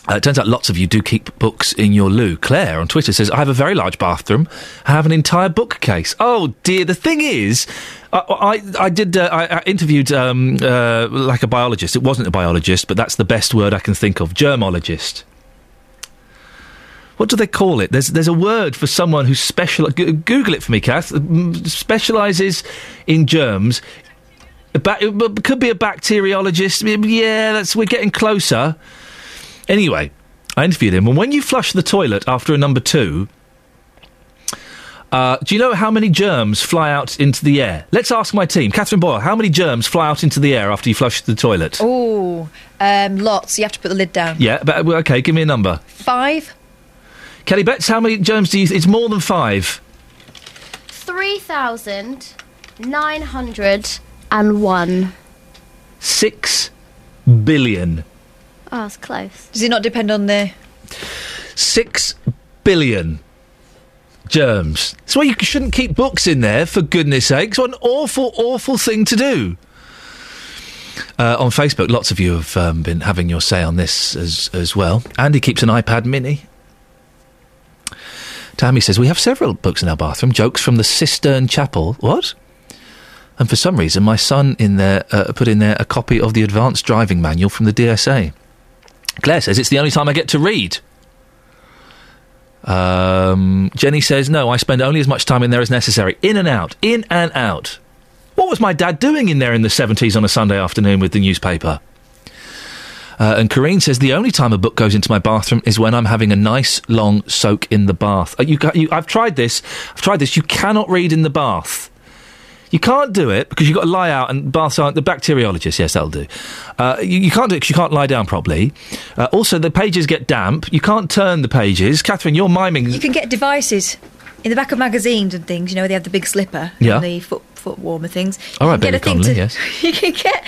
Uh, it turns out lots of you do keep books in your loo. Claire on Twitter says, I have a very large bathroom. I have an entire bookcase. Oh dear. The thing is, I, I, I did, uh, I, I interviewed um, uh, like a biologist. It wasn't a biologist, but that's the best word I can think of. Germologist. What do they call it? There's there's a word for someone who special. G- Google it for me, Kath. Specialises in germs. Ba- could be a bacteriologist. Yeah, that's we're getting closer. Anyway, I interviewed him, and when you flush the toilet after a number two, Uh, do you know how many germs fly out into the air? Let's ask my team. Catherine Boyle, how many germs fly out into the air after you flush the toilet? Oh, um, lots. You have to put the lid down. Yeah, but okay, give me a number. Five. Kelly Betts, how many germs do you? It's more than five. 3,901. Six billion. Oh, it's close. Does it not depend on the? Six billion germs. That's why you shouldn't keep books in there, for goodness sakes. What an awful, awful thing to do. Uh, on Facebook, lots of you have um, been having your say on this as, as well. Andy keeps an iPad mini. Tammy says, We have several books in our bathroom. Jokes from the Cistern Chapel. What? And for some reason, my son in there uh, put in there a copy of the advanced driving manual from the DSA. Claire says, It's the only time I get to read. Um, Jenny says, No, I spend only as much time in there as necessary. In and out. In and out. What was my dad doing in there in the 70s on a Sunday afternoon with the newspaper? Uh, and Corrine says the only time a book goes into my bathroom is when I'm having a nice long soak in the bath. Uh, you, you, I've tried this. I've tried this. You cannot read in the bath. You can't do it because you've got to lie out, and baths aren't the bacteriologist. Yes, that'll do. Uh, you, you can't do it because you can't lie down properly. Uh, also, the pages get damp. You can't turn the pages. Catherine, you're miming. You can get devices in the back of magazines and things. You know, they have the big slipper Yeah. and the foot foot warmer things. All right, you can get a thing Connolly, to, yes. [LAUGHS] You can get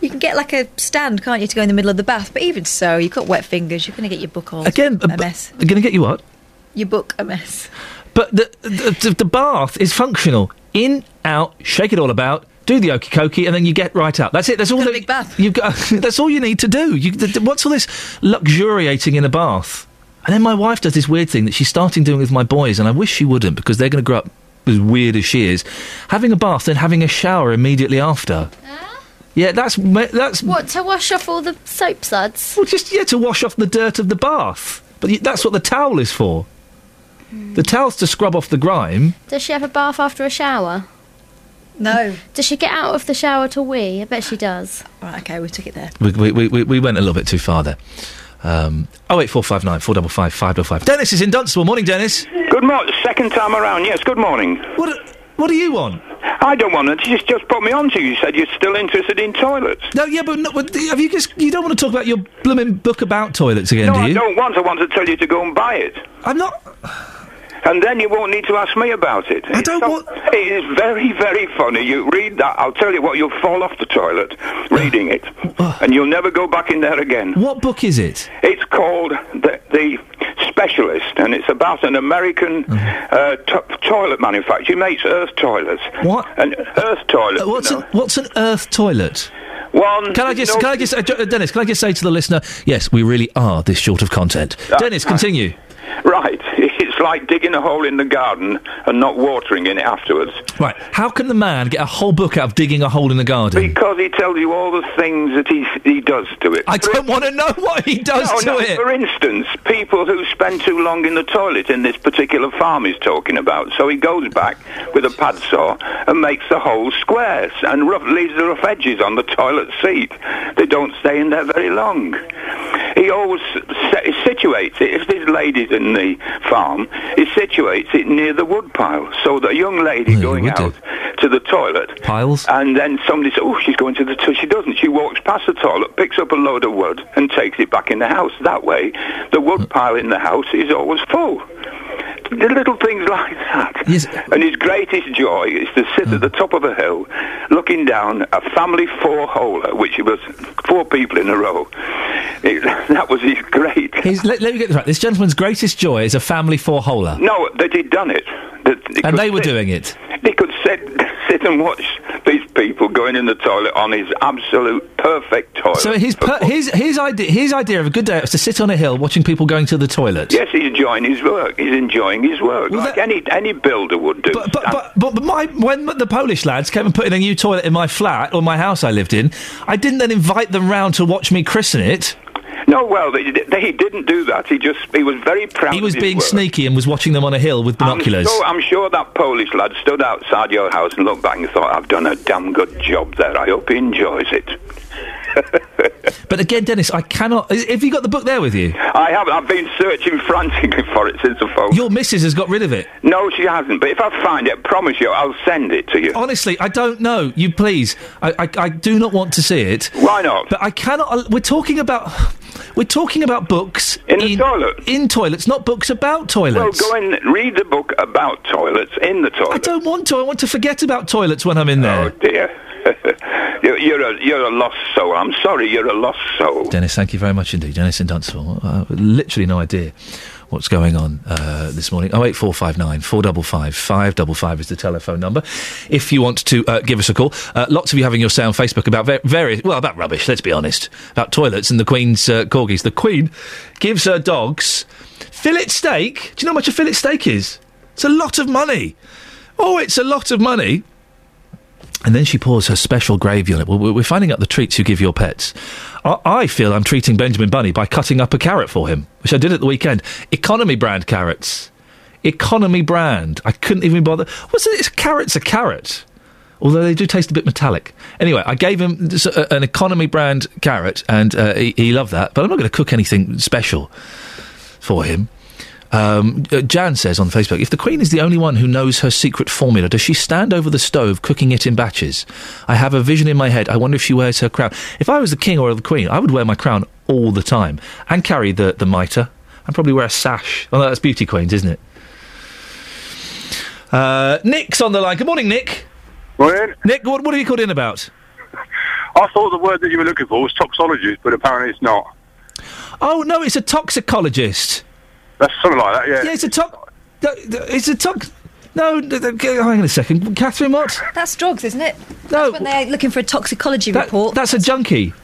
you can get like a stand, can't you, to go in the middle of the bath? But even so, you've got wet fingers. You're going to get your book all Again, a mess. They're going to get you what? Your book a mess. But the, the, the, the bath is functional. In, out, shake it all about, do the okey cokey, and then you get right out. That's it. That's all. That- big bath. You've got. [LAUGHS] that's all you need to do. You, th- what's all this luxuriating in a bath? And then my wife does this weird thing that she's starting doing with my boys, and I wish she wouldn't because they're going to grow up as weird as she is. Having a bath, then having a shower immediately after. Yeah, that's that's What, to wash off all the soap suds? well, just yeah to wash off the dirt of the bath. But that's what the towel is for. The towel's to scrub off the grime. Does she have a bath after a shower? No. Does she get out of the shower to wee? I bet she does. Right, okay, we took it there. We, we, we, we- we went a little bit too far there. Um, 08459 455 555. Dennis is in Dunstable. Morning, Dennis. Good morning. Second time around. Yes. Good morning. What? What do you want? I don't want it. You just just put me on to you. You said you're still interested in toilets. No, yeah, but no, but have you just you don't want to talk about your blooming book about toilets again, no, do I you? don't want. I want to tell you to go and buy it. I'm not. And then you won't need to ask me about it. I don't want. It is very, very funny. You read that. I'll tell you what. You'll fall off the toilet reading it, and you'll never go back in there again. What book is it? It's called the, the Specialist, and it's about an American uh, to- toilet manufacturer. He makes Earth toilets. What? An Earth toilet. Uh, what's you an what's an Earth toilet? One. Can I just no- can I just uh, Dennis? Can I just say to the listener, yes, we really are this short of content. Dennis, continue. Right. It's like digging a hole in the garden and not watering in it afterwards. Right. How can the man get a whole book out of digging a hole in the garden? Because he tells you all the things that he he does to it. I don't want to know what he does no, to no, it. For instance, people who spend too long in the toilet in this particular farm he's talking about. So he goes back with a pad saw and makes the hole squares and rough, leaves the rough edges on the toilet seat. They don't stay in there very long. He always situates it. If there's ladies in the farm, he situates it near the wood pile so that a young lady going out to the toilet Piles? and then somebody says, "Oh, she's going to the toilet." She doesn't. She walks past the toilet, picks up a load of wood, and takes it back in the house. That way, the wood pile in the house is always full. The little things like that. And his greatest joy is to sit at the top of a hill, looking down a family four-holer, which was four people in a row. It- [LAUGHS] that was his great. His, let, let me get this right. This gentleman's greatest joy is a family four-holer. No, that he'd done it. That And they were sit- doing it. He could sit, [LAUGHS] sit and watch these people going in the toilet on his absolute perfect toilet. So his per, his his idea his idea of a good day was to sit on a hill watching people going to the toilet. Yes, he's enjoying his work. He's enjoying his work, like any any builder would do. But, but, but, but my, when the Polish lads came and put in a new toilet in my flat or my house I lived in, I didn't then invite them round to watch me christen it. No, well, they, they, he didn't do that. He just he was very proud. He was being work. sneaky and was watching them on a hill with binoculars. I'm sure, I'm sure that Polish lad stood outside your house and looked back and thought, "I've done a damn good job there. I hope he enjoys it." [LAUGHS] But again, Dennis, I cannot. Have you got the book there with you? I haven't. I've been searching [LAUGHS] frantically for it since the phone. Your missus has got rid of it. No, she hasn't. But if I find it, I promise you, I'll send it to you. Honestly, I don't know. You please. I, I, I do not want to see it. Why not? But I cannot. uh, We're talking about. We're talking about books in the toilet. In toilets, not books about toilets. Well, toilets. go and read the book about toilets in the toilet. I don't want to. I want to forget about toilets when I'm in there. Oh dear. [LAUGHS] you're, you're a you're a lost soul. I'm sorry, you're a lost soul. Dennis, thank you very much indeed. Dennis in Dunstable. Uh, literally no idea what's going on uh, this morning. Oh eight four five nine four double five five double five is the telephone number. If you want to uh, give us a call, uh, lots of you having your say on Facebook about ver- various well about rubbish. Let's be honest about toilets and the Queen's uh, corgis. The Queen gives her dogs fillet steak. Do you know how much a fillet steak is? It's a lot of money. Oh, it's a lot of money. And then she pours her special gravy on it. Well, we're finding out the treats you give your pets. I, I feel I'm treating Benjamin Bunny by cutting up a carrot for him, which I did at the weekend. Economy brand carrots. Economy brand. I couldn't even bother. What's it? It's carrot's a carrot. Although they do taste a bit metallic. Anyway, I gave him uh, an economy brand carrot, and uh, he, he loved that. But I'm not going to cook anything special for him. Um, uh, Jan says on Facebook, if the Queen is the only one who knows her secret formula, does she stand over the stove cooking it in batches? I have a vision in my head. I wonder if she wears her crown. If I was the King or the Queen, I would wear my crown all the time and carry the, the mitre and probably wear a sash. Oh, that's beauty queens, isn't it? Uh, Nick's on the line. Good morning, Nick. Morning. Nick, what, what have you called in about? I thought the word that you were looking for was toxologist, but apparently it's not. Oh, no, it's a toxicologist. That's something like that, yeah. Yeah, it's a tox. It's a tox. No, d- d- g- hang on a second. Catherine, what? That's drugs, isn't it? No. That's when they're looking for a toxicology That- report. That's a junkie.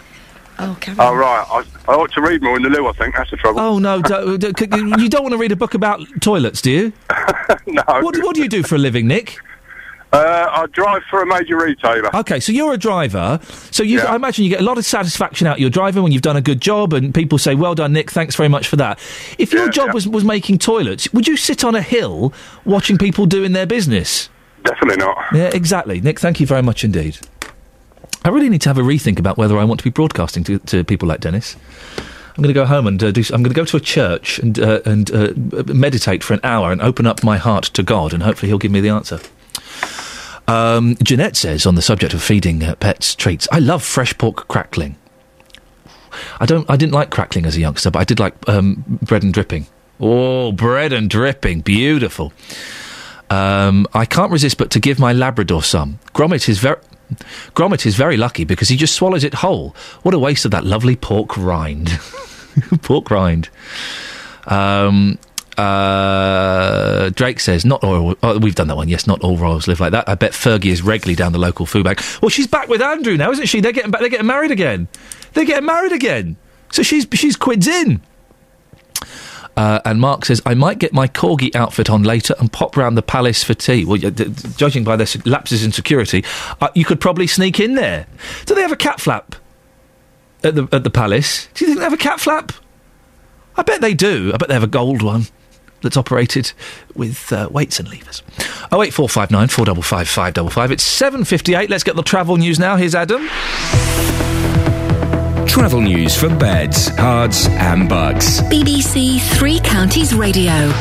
Oh, carry Oh, right. I, I ought to read more in the loo, I think. That's the trouble. Oh no! [LAUGHS] do do- c- you don't want to read a book about toilets, do you? [LAUGHS] no. What, what do you do for a living, Nick? Uh, I drive for a major retailer. Okay, so you're a driver. So you, Yeah. I imagine you get a lot of satisfaction out of your driving when you've done a good job, and people say, "Well done, Nick. Thanks very much for that." If your job was was making toilets, would you sit on a hill watching people doing their business? Definitely not. Yeah, exactly. Nick, thank you very much indeed. I really need to have a rethink about whether I want to be broadcasting to, to people like Dennis. I'm going to go home and uh, do. I'm going to go to a church and uh, and uh, meditate for an hour and open up my heart to God, and hopefully He'll give me the answer. Um, Jeanette says on the subject of feeding uh, pets treats, I love fresh pork crackling. I don't. I didn't like crackling as a youngster, but I did like um, bread and dripping. Oh, bread and dripping, beautiful. Um, I can't resist but to give my Labrador some. Gromit is very. Gromit is very lucky because he just swallows it whole. What a waste of that lovely pork rind. [LAUGHS] pork rind. Um, uh, Drake says, not all. Oh, we've done that one. Yes, not all royals live like that. I bet Fergie is regularly down the local food bank. Well, she's back with Andrew now, isn't she? They're getting back. They're getting married again. They're getting married again. So she's she's quids in. Uh, and Mark says, I might get my corgi outfit on later and pop round the palace for tea. Well, d- d- judging by their lapses in security, uh, you could probably sneak in there. Do they have a cat flap at the at the palace? Do you think they have a cat flap? I bet they do. I bet they have a gold one that's operated with uh, weights and levers. Oh eight four five nine four double five five double five. It's seven fifty eight. Let's get the travel news now. Here's Adam. Travel news for beds, cards, and bugs. BBC Three Counties Radio.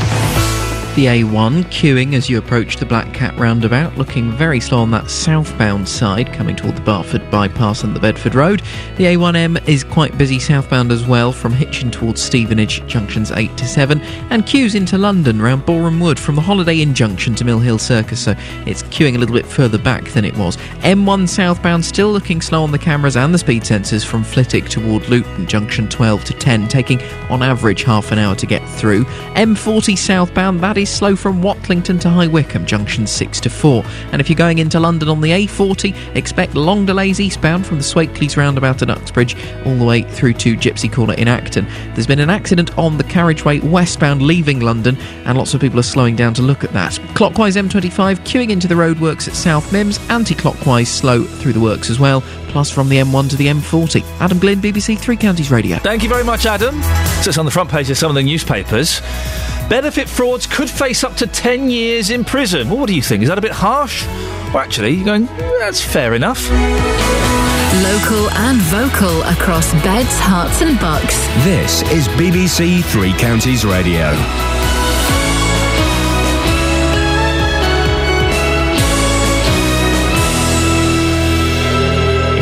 The A1 queuing as you approach the Black Cat roundabout, looking very slow on that southbound side, coming toward the Barford bypass and the Bedford Road. The A1M is quite busy southbound as well, from Hitchin towards Stevenage, junctions 8 to 7, and queues into London round Boreham Wood from the Holiday Inn junction to Mill Hill Circus, so it's queuing a little bit further back than it was. M1 southbound still looking slow on the cameras and the speed sensors from Flitwick toward Luton, junction 12 to 10, taking on average half an hour to get through. M40 southbound, that is slow from Watlington to High Wycombe, junction 6 to 4. And if you're going into London on the A40, expect long delays eastbound from the Swakeleys roundabout at Uxbridge all the way through to Gypsy Corner in Acton. There's been an accident on the carriageway westbound leaving London, and lots of people are slowing down to look at that. Clockwise M25 queuing into the roadworks at South Mimms, anti clockwise slow through the works as well, plus from the M1 to the M40. Adam Glynn, BBC Three Counties Radio. Thank you very much, Adam. So it's on the front page of some of the newspapers. Benefit frauds could face up to 10 years in prison. Well, what do you think? Is that a bit harsh? Well, actually, you're going, that's fair enough. Local and vocal across beds, Herts, and bucks. This is BBC Three Counties Radio.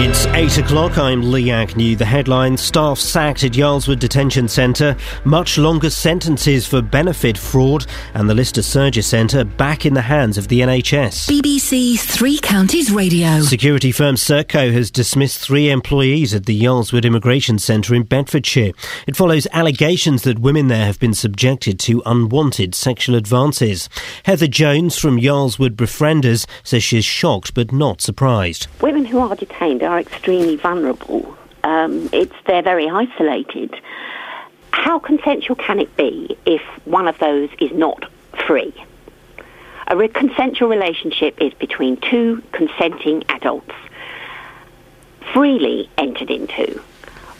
It's 8 o'clock. I'm Lee Agnew. The headline Staff sacked at Yarl's Wood Detention Centre, much longer sentences for benefit fraud, and the Lister Surgery Centre back in the hands of the NHS. BBC Three Counties Radio. Security firm Serco has dismissed three employees at the Yarl's Wood Immigration Centre in Bedfordshire. It follows allegations that women there have been subjected to unwanted sexual advances. Heather Jones from Yarl's Wood Befrienders says she's shocked but not surprised. Women who are detained are extremely vulnerable. Um, it's they're very isolated. How consensual can it be if one of those is not free? A re- consensual relationship is between two consenting adults, freely entered into.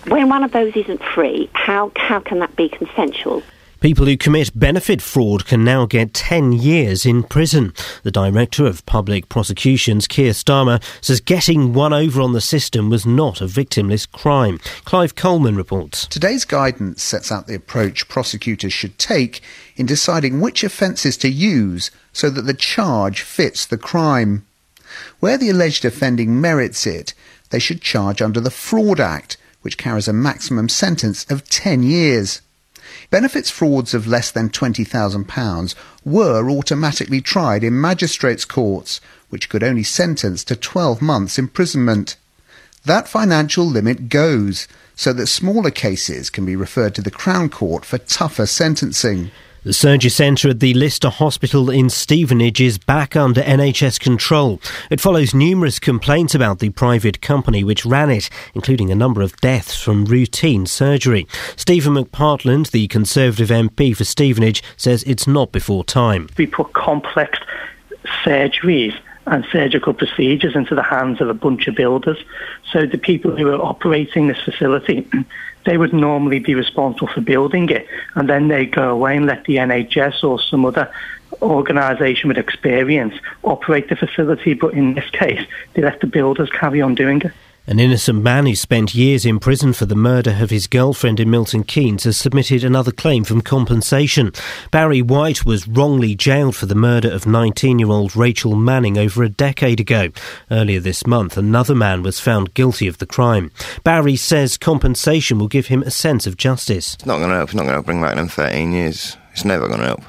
When one of those isn't free, how how can that be consensual? People who commit benefit fraud can now get 10 years in prison. The Director of Public Prosecutions, Keir Starmer, says getting one over on the system was not a victimless crime. Clive Coleman reports. Today's guidance sets out the approach prosecutors should take in deciding which offences to use so that the charge fits the crime. Where the alleged offending merits it, they should charge under the Fraud Act, which carries a maximum sentence of 10 years. Benefits frauds of less than £20,000 were automatically tried in magistrates' courts, which could only sentence to 12 months imprisonment. That financial limit goes, so that smaller cases can be referred to the Crown Court for tougher sentencing. The surgery centre at the Lister Hospital in Stevenage is back under NHS control. It follows numerous complaints about the private company which ran it, including a number of deaths from routine surgery. Stephen McPartland, the Conservative MP for Stevenage, says it's not before time. We put complex surgeries and surgical procedures into the hands of a bunch of builders. So the people who are operating this facility, [CLEARS THROAT] they would normally be responsible for building it, and then they go away and let the NHS or some other organisation with experience operate the facility. But in this case, they let the builders carry on doing it. An innocent man who spent years in prison for the murder of his girlfriend in Milton Keynes has submitted another claim for compensation. Barry White was wrongly jailed for the murder of 19 year old Rachel Manning over a decade ago. Earlier this month, another man was found guilty of the crime. Barry says compensation will give him a sense of justice. It's not going to help. It's not going to bring back them 13 years. It's never going to help.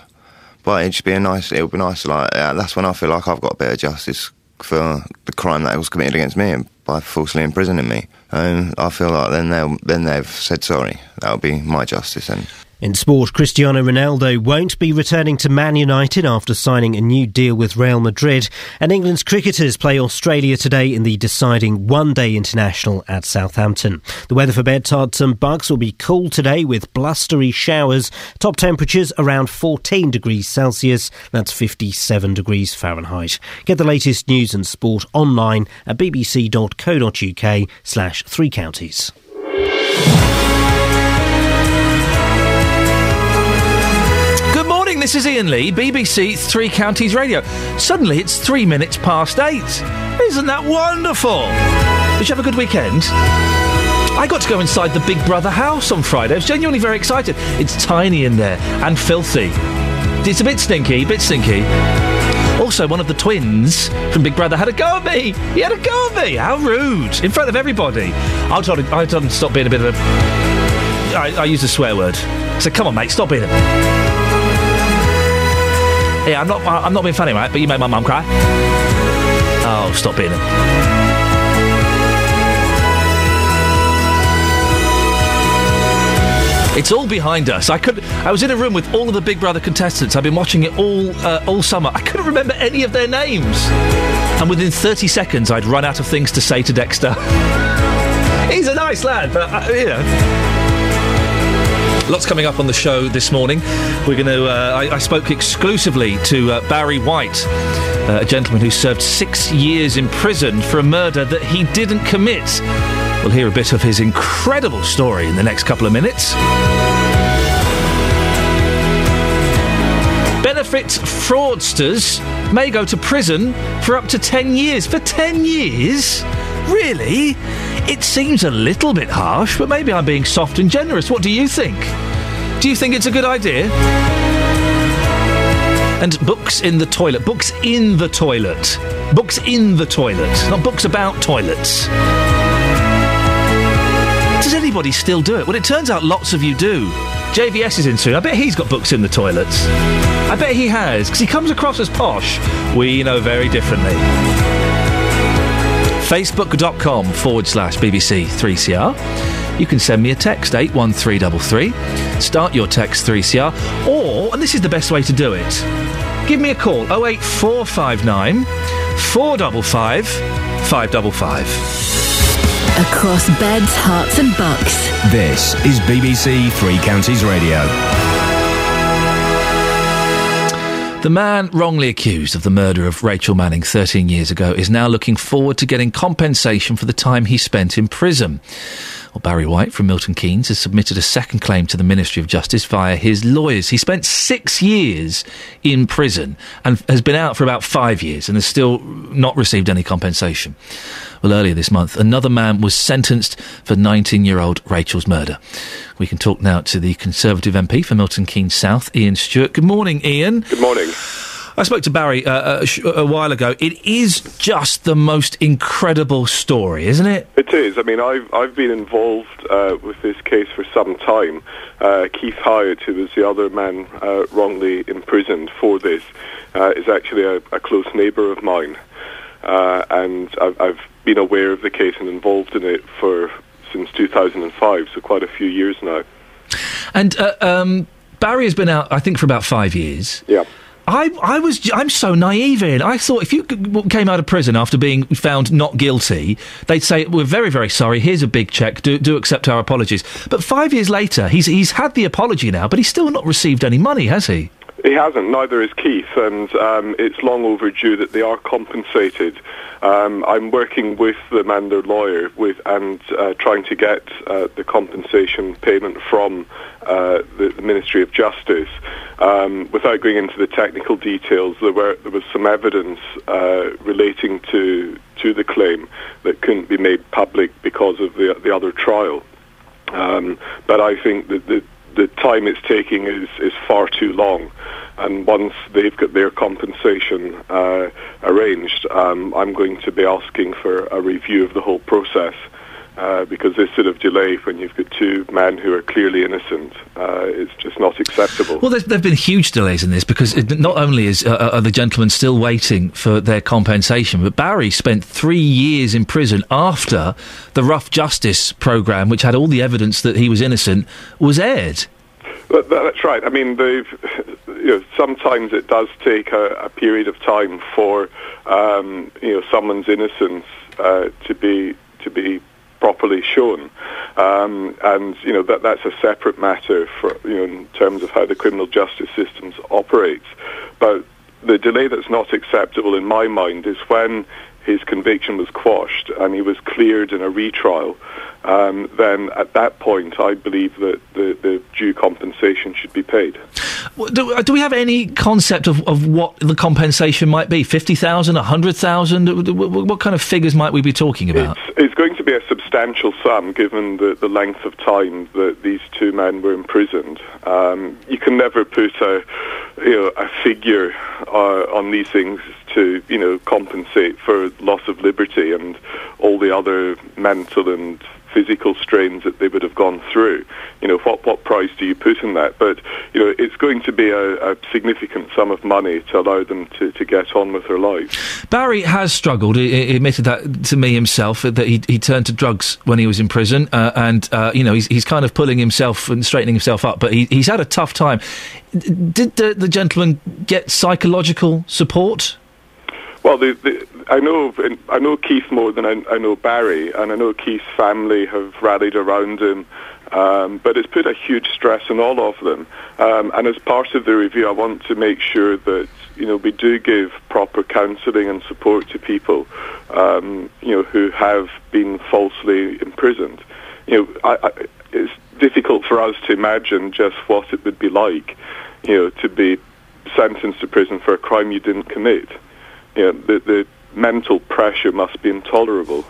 But it'd just be a nice. It'll be nice. Like yeah, that's when I feel like I've got a bit of justice for the crime that was committed against me and by falsely imprisoning me. And I feel like then they then they've said sorry. That'll be my justice then. In sport, Cristiano Ronaldo won't be returning to Man United after signing a new deal with Real Madrid. And England's cricketers play Australia today in the deciding one day international at Southampton. The weather for Bedtards and Bucks will be cool today with blustery showers. Top temperatures around 14 degrees Celsius. That's 57 degrees Fahrenheit. Get the latest news and sport online at bbc.co.uk slash three counties. Morning, this is Iain Lee, BBC Three Counties Radio. Suddenly it's three minutes past eight. Isn't that wonderful? Did you have a good weekend? I got to go inside the Big Brother house on Friday. I was genuinely very excited. It's tiny in there and filthy. It's a bit stinky, a bit stinky. Also, one of the twins from Big Brother had a go at me. He had a go at me. How rude! In front of everybody. I told him, I told him to stop being a bit of a. I, I used a swear word. I said, "Come on, mate, stop being a." Yeah, I'm not. I'm not being funny, right? But you made my mum cry. Oh, stop being. It's all behind us. I could. I was in a room with all of the Big Brother contestants. I've been watching it all uh, all summer. I couldn't remember any of their names. And within 30 seconds, I'd run out of things to say to Dexter. [LAUGHS] He's a nice lad, but uh, you know. Lots coming up on the show this morning. We're going to. Uh, I, I, spoke exclusively to uh, Barry White, uh, a gentleman who served six years in prison for a murder that he didn't commit. We'll hear a bit of his incredible story in the next couple of minutes. Benef- counterfeit fraudsters may go to prison for up to 10 years. For 10 years? Really? It seems a little bit harsh, but maybe I'm being soft and generous. What do you think? Do you think it's a good idea? And books in the toilet. Books in the toilet. Books in the toilet, not books about toilets. Does anybody still do it? Well, it turns out lots of you do. JVS is in soon. I bet he's got books in the toilets. I bet he has, because he comes across as posh. We know very differently. Facebook.com forward slash BBC 3CR. You can send me a text, 81333. Start your text 3CR. Or, and this is the best way to do it, give me a call, 08459 455 555. Across beds, hearts, and bucks. This is BBC Three Counties Radio. The man wrongly accused of the murder of Rachel Manning 13 years ago is now looking forward to getting compensation for the time he spent in prison. Well, Barry White from Milton Keynes has submitted a second claim to the Ministry of Justice via his lawyers. He spent six years in prison and has been out for about five years and has still not received any compensation. Well, earlier this month, another man was sentenced for 19 year old Rachel's murder. We can talk now to the Conservative MP for Milton Keynes South, Iain Stewart. Good morning, Ian. Good morning. I spoke to Barry uh, a, sh- a while ago. It is just the most incredible story, isn't it? It is. I mean, I've I've been involved uh, with this case for some time. Uh, Keith Hyatt, who was the other man uh, wrongly imprisoned for this, uh, is actually a, a close neighbour of mine, uh, and I've, I've been aware of the case and involved in it for since 2005, so quite a few years now. And uh, um, Barry has been out, I think, for about five years. Yeah. I, I was, I'm so naive, Iain. I thought if you came out of prison after being found not guilty, they'd say, "We're very, very sorry. Here's a big check. Do, do accept our apologies." But five years later, he's he's had the apology now, but he's still not received any money, has he? He hasn't. Neither is Keith, and um, it's long overdue that they are compensated. Um, I'm working with them and their lawyer with and uh, trying to get uh, the compensation payment from uh, the, the Ministry of Justice. Um, without going into the technical details, there were there was some evidence uh, relating to to the claim that couldn't be made public because of the the other trial. Um, but I think that the time it's taking is, is far too long. And once they've got their compensation uh, arranged, um, I'm going to be asking for a review of the whole process. Uh, because this sort of delay, when you've got two men who are clearly innocent, uh, is just not acceptable. Well, there have been huge delays in this because it, not only is uh, are the gentlemen still waiting for their compensation, but Barry spent three years in prison after the Rough Justice program, which had all the evidence that he was innocent, was aired. That's right. I mean, they've, [LAUGHS] you know, sometimes it does take a, a period of time for um, you know someone's innocence uh, to be to be properly shown, um, and you know that that's a separate matter for you know in terms of how the criminal justice systems operates. But the delay that's not acceptable in my mind is when his conviction was quashed and he was cleared in a retrial. Um, then at that point, I believe that the, the due compensation should be paid. Do, uh, do we have any concept of, of what the compensation might be? 50,000, 100,000? W- w- What kind of figures might we be talking about? It's going to be a substantial sum given the, the length of time that these two men were imprisoned. Um, you can never put a, you know, a figure uh, on these things to you know compensate for loss of liberty and all the other mental and physical strains that they would have gone through. You know, what, what price do you put in that? But, you know, it's going to be a, a significant sum of money to allow them to, to get on with their life. Barry has struggled. He, he admitted that to me himself that he, he turned to drugs when he was in prison, uh, and uh, you know he's, he's kind of pulling himself and straightening himself up. But he, he's had a tough time. Did the, the gentleman get psychological support? Well, the, the, I know I know Keith more than I, I know Barry, and I know Keith's family have rallied around him. Um, but it's put a huge stress on all of them. Um, and as part of the review, I want to make sure that you know we do give proper counselling and support to people, um, you know, who have been falsely imprisoned. You know, I, I, it's difficult for us to imagine just what it would be like, you know, to be sentenced to prison for a crime you didn't commit. You know, the, the mental pressure must be intolerable.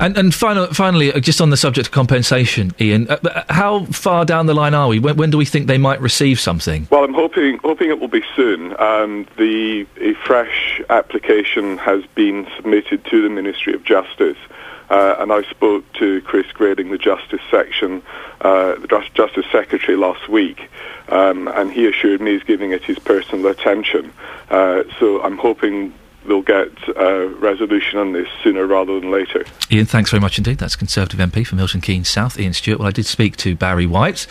And, and final, finally, uh, just on the subject of compensation, Iain, uh, uh, how far down the line are we? When, when do we think they might receive something? Well, I'm hoping hoping it will be soon. Um, the a fresh application has been submitted to the Ministry of Justice. Uh, and I spoke to Chris Grayling, the Justice Section, uh, the Just- Justice Secretary last week, um, and he assured me he's giving it his personal attention. Uh, so I'm hoping they'll get a resolution on this sooner rather than later. Iain, thanks very much indeed. That's Conservative MP for Milton Keynes South, Iain Stewart. Well, I did speak to Barry White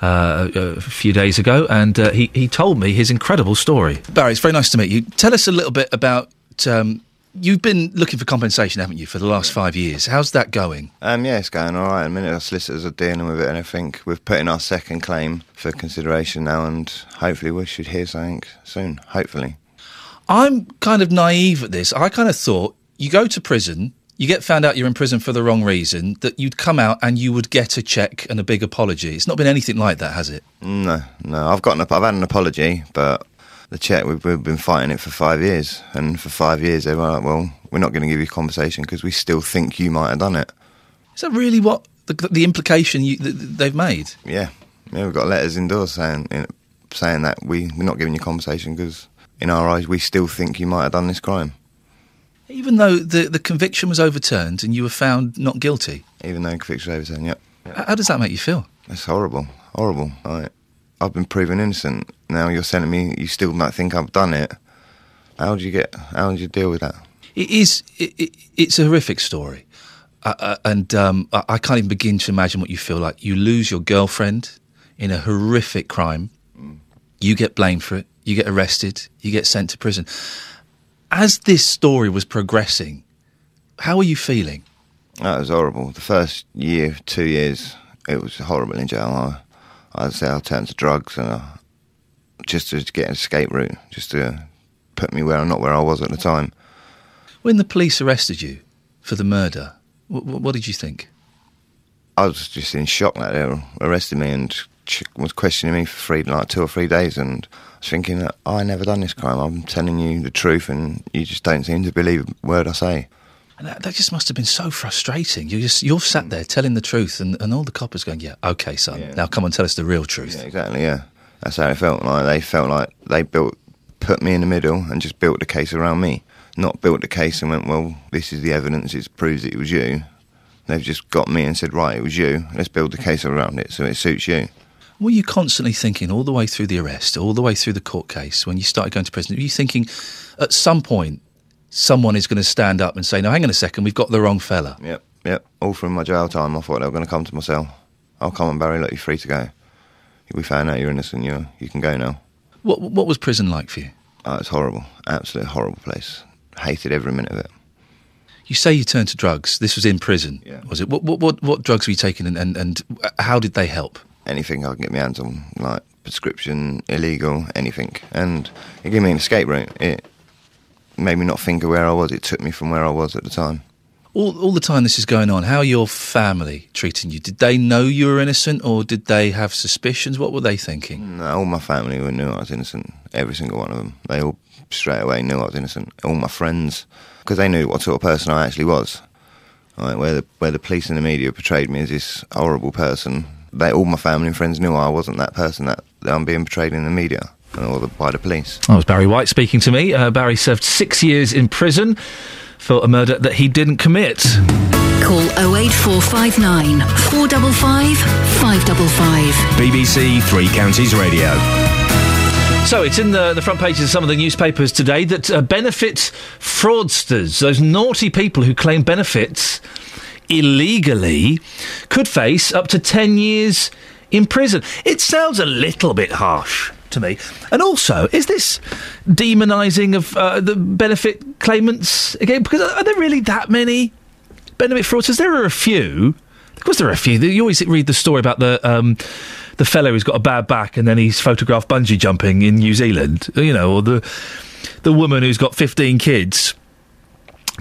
uh, a few days ago, and uh, he, he told me his incredible story. Barry, it's very nice to meet you. Tell us a little bit about. Um, you've been looking for compensation, haven't you, for the last five years? How's that going? Um, yeah, it's going all right. A minute, our solicitors are dealing with it, and I think we've put in our second claim for consideration now, and hopefully we should hear something soon. Hopefully. I'm kind of naive at this. I kind of thought you go to prison, you get found out you're in prison for the wrong reason, that you'd come out and you would get a check and a big apology. It's not been anything like that, has it? No, no. I've got an, I've had an apology, but the check we've, we've been fighting it for five years, and for five years they were like, "Well, we're not going to give you compensation because we still think you might have done it." Is that really what the, the implication you, th- they've made? Yeah, yeah. We've got letters indoors saying in, saying that we we're not giving you compensation because in our eyes we still think you might have done this crime, Even though the, the conviction was overturned and you were found not guilty? even though conviction was overturned. Yep. How does that make you feel? It's horrible, horrible. Like, I've been proven innocent. Now you're telling me you still might think I've done it. How do you get? How do you deal with that? It is. It, it, it's a horrific story, uh, uh, and um, I, I can't even begin to imagine what you feel like. You lose your girlfriend in a horrific crime. You get blamed for it. You get arrested. You get sent to prison. As this story was progressing, how were you feeling? That was horrible. The first year, two years, it was horrible in jail. I, I'd say I turned to drugs and uh, just to get an escape route, just to put me where I'm not where I was at the time. When the police arrested you for the murder, what, what did you think? I was just in shock that they arrested me and ch- was questioning me for three, like two or three days, and I was thinking that I never done this crime. I'm telling you the truth, and you just don't seem to believe a word I say. And that, that just must have been so frustrating. You just you're sat mm. there telling the truth, and, and all the coppers going, "Yeah, okay, son, now come and tell us the real truth." Yeah, exactly. Yeah, that's how it felt. Like they felt like they built, put me in the middle, and just built the case around me. Not built the case and went, well, this is the evidence. It proves it was you. They've just got me and said, right, it was you. Let's build the case around it so it suits you. Were you constantly thinking all the way through the arrest, all the way through the court case, when you started going to prison? Were you thinking at some point someone is going to stand up and say, "No, hang on a second, we've got the wrong fella"? Yep, yep. All through my jail time, I thought they were going to come to my cell. I'll come on, Barry. Look, you're free to go. We found out you're innocent. You you can go now. What what was prison like for you? Oh, it's horrible. Absolutely horrible place. Hated every minute of it. You say you turned to drugs. This was in prison, Yeah. was it? What what what, what drugs were you taking, and, and and how did they help? Anything I can get my hands on, like prescription, illegal, anything. And it gave me an escape route. It made me not think of where I was. It took me from where I was at the time. All all the time this is going on. How are your family treating you? Did they know you were innocent, or did they have suspicions? What were they thinking? No, all my family knew I was innocent. Every single one of them. They all straight away knew I was innocent. All my friends, because they knew what sort of person I actually was. Like where the where the police and the media portrayed me as this horrible person, they all my family and friends knew I wasn't that person that, that I'm being portrayed in the media or the, by the police. That was Barry White speaking to me. Uh, Barry served six years in prison for a murder that he didn't commit. Call 08459 455 555. BBC Three Counties Radio. So it's in the, the front pages of some of the newspapers today that uh, benefit fraudsters, those naughty people who claim benefits illegally, could face up to 10 years in prison. It sounds a little bit harsh to me. And also, is this demonising of uh, the benefit claimants again? Because are there really that many benefit fraudsters? There are a few. Of course, there are a few. You always read the story about the um, the fellow who's got a bad back and then he's photographed bungee jumping in New Zealand. You know, or the the woman who's got fifteen kids.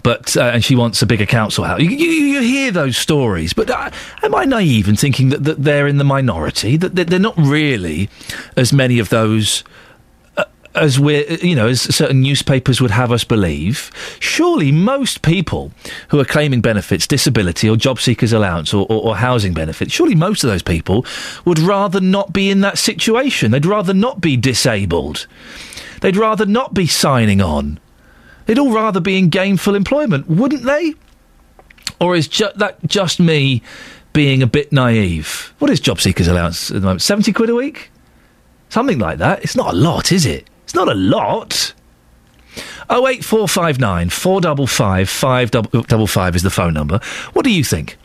But uh, and she wants a bigger council house. You, you, you hear those stories, but uh, am I naive in thinking that, that they're in the minority? That, that they're not really as many of those uh, as we're, you know, as certain newspapers would have us believe, surely most people who are claiming benefits, disability or job seekers allowance or, or, or housing benefits, surely most of those people would rather not be in that situation. They'd rather not be disabled. They'd rather not be signing on. They'd all rather be in gainful employment, wouldn't they? Or is ju- that just me being a bit naive? What is job seekers allowance at the moment? 70 quid a week? Something like that. It's not a lot, is it? It's not a lot. 08459 455 555 is the phone number. What do you think?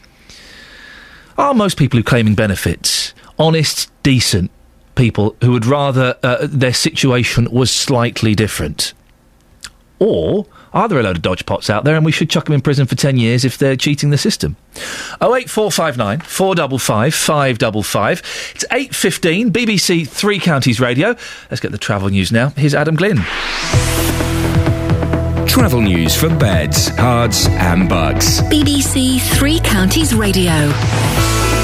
Are most people who claiming benefits honest, decent people who would rather uh, their situation was slightly different? Or are there a load of dodgepots out there and we should chuck them in prison for 10 years if they're cheating the system? 08459 455 555. It's 8.15, BBC Three Counties Radio. Let's get the travel news now. Here's Adam Glynn. Travel news for beds, cards, and bugs. BBC Three Counties Radio.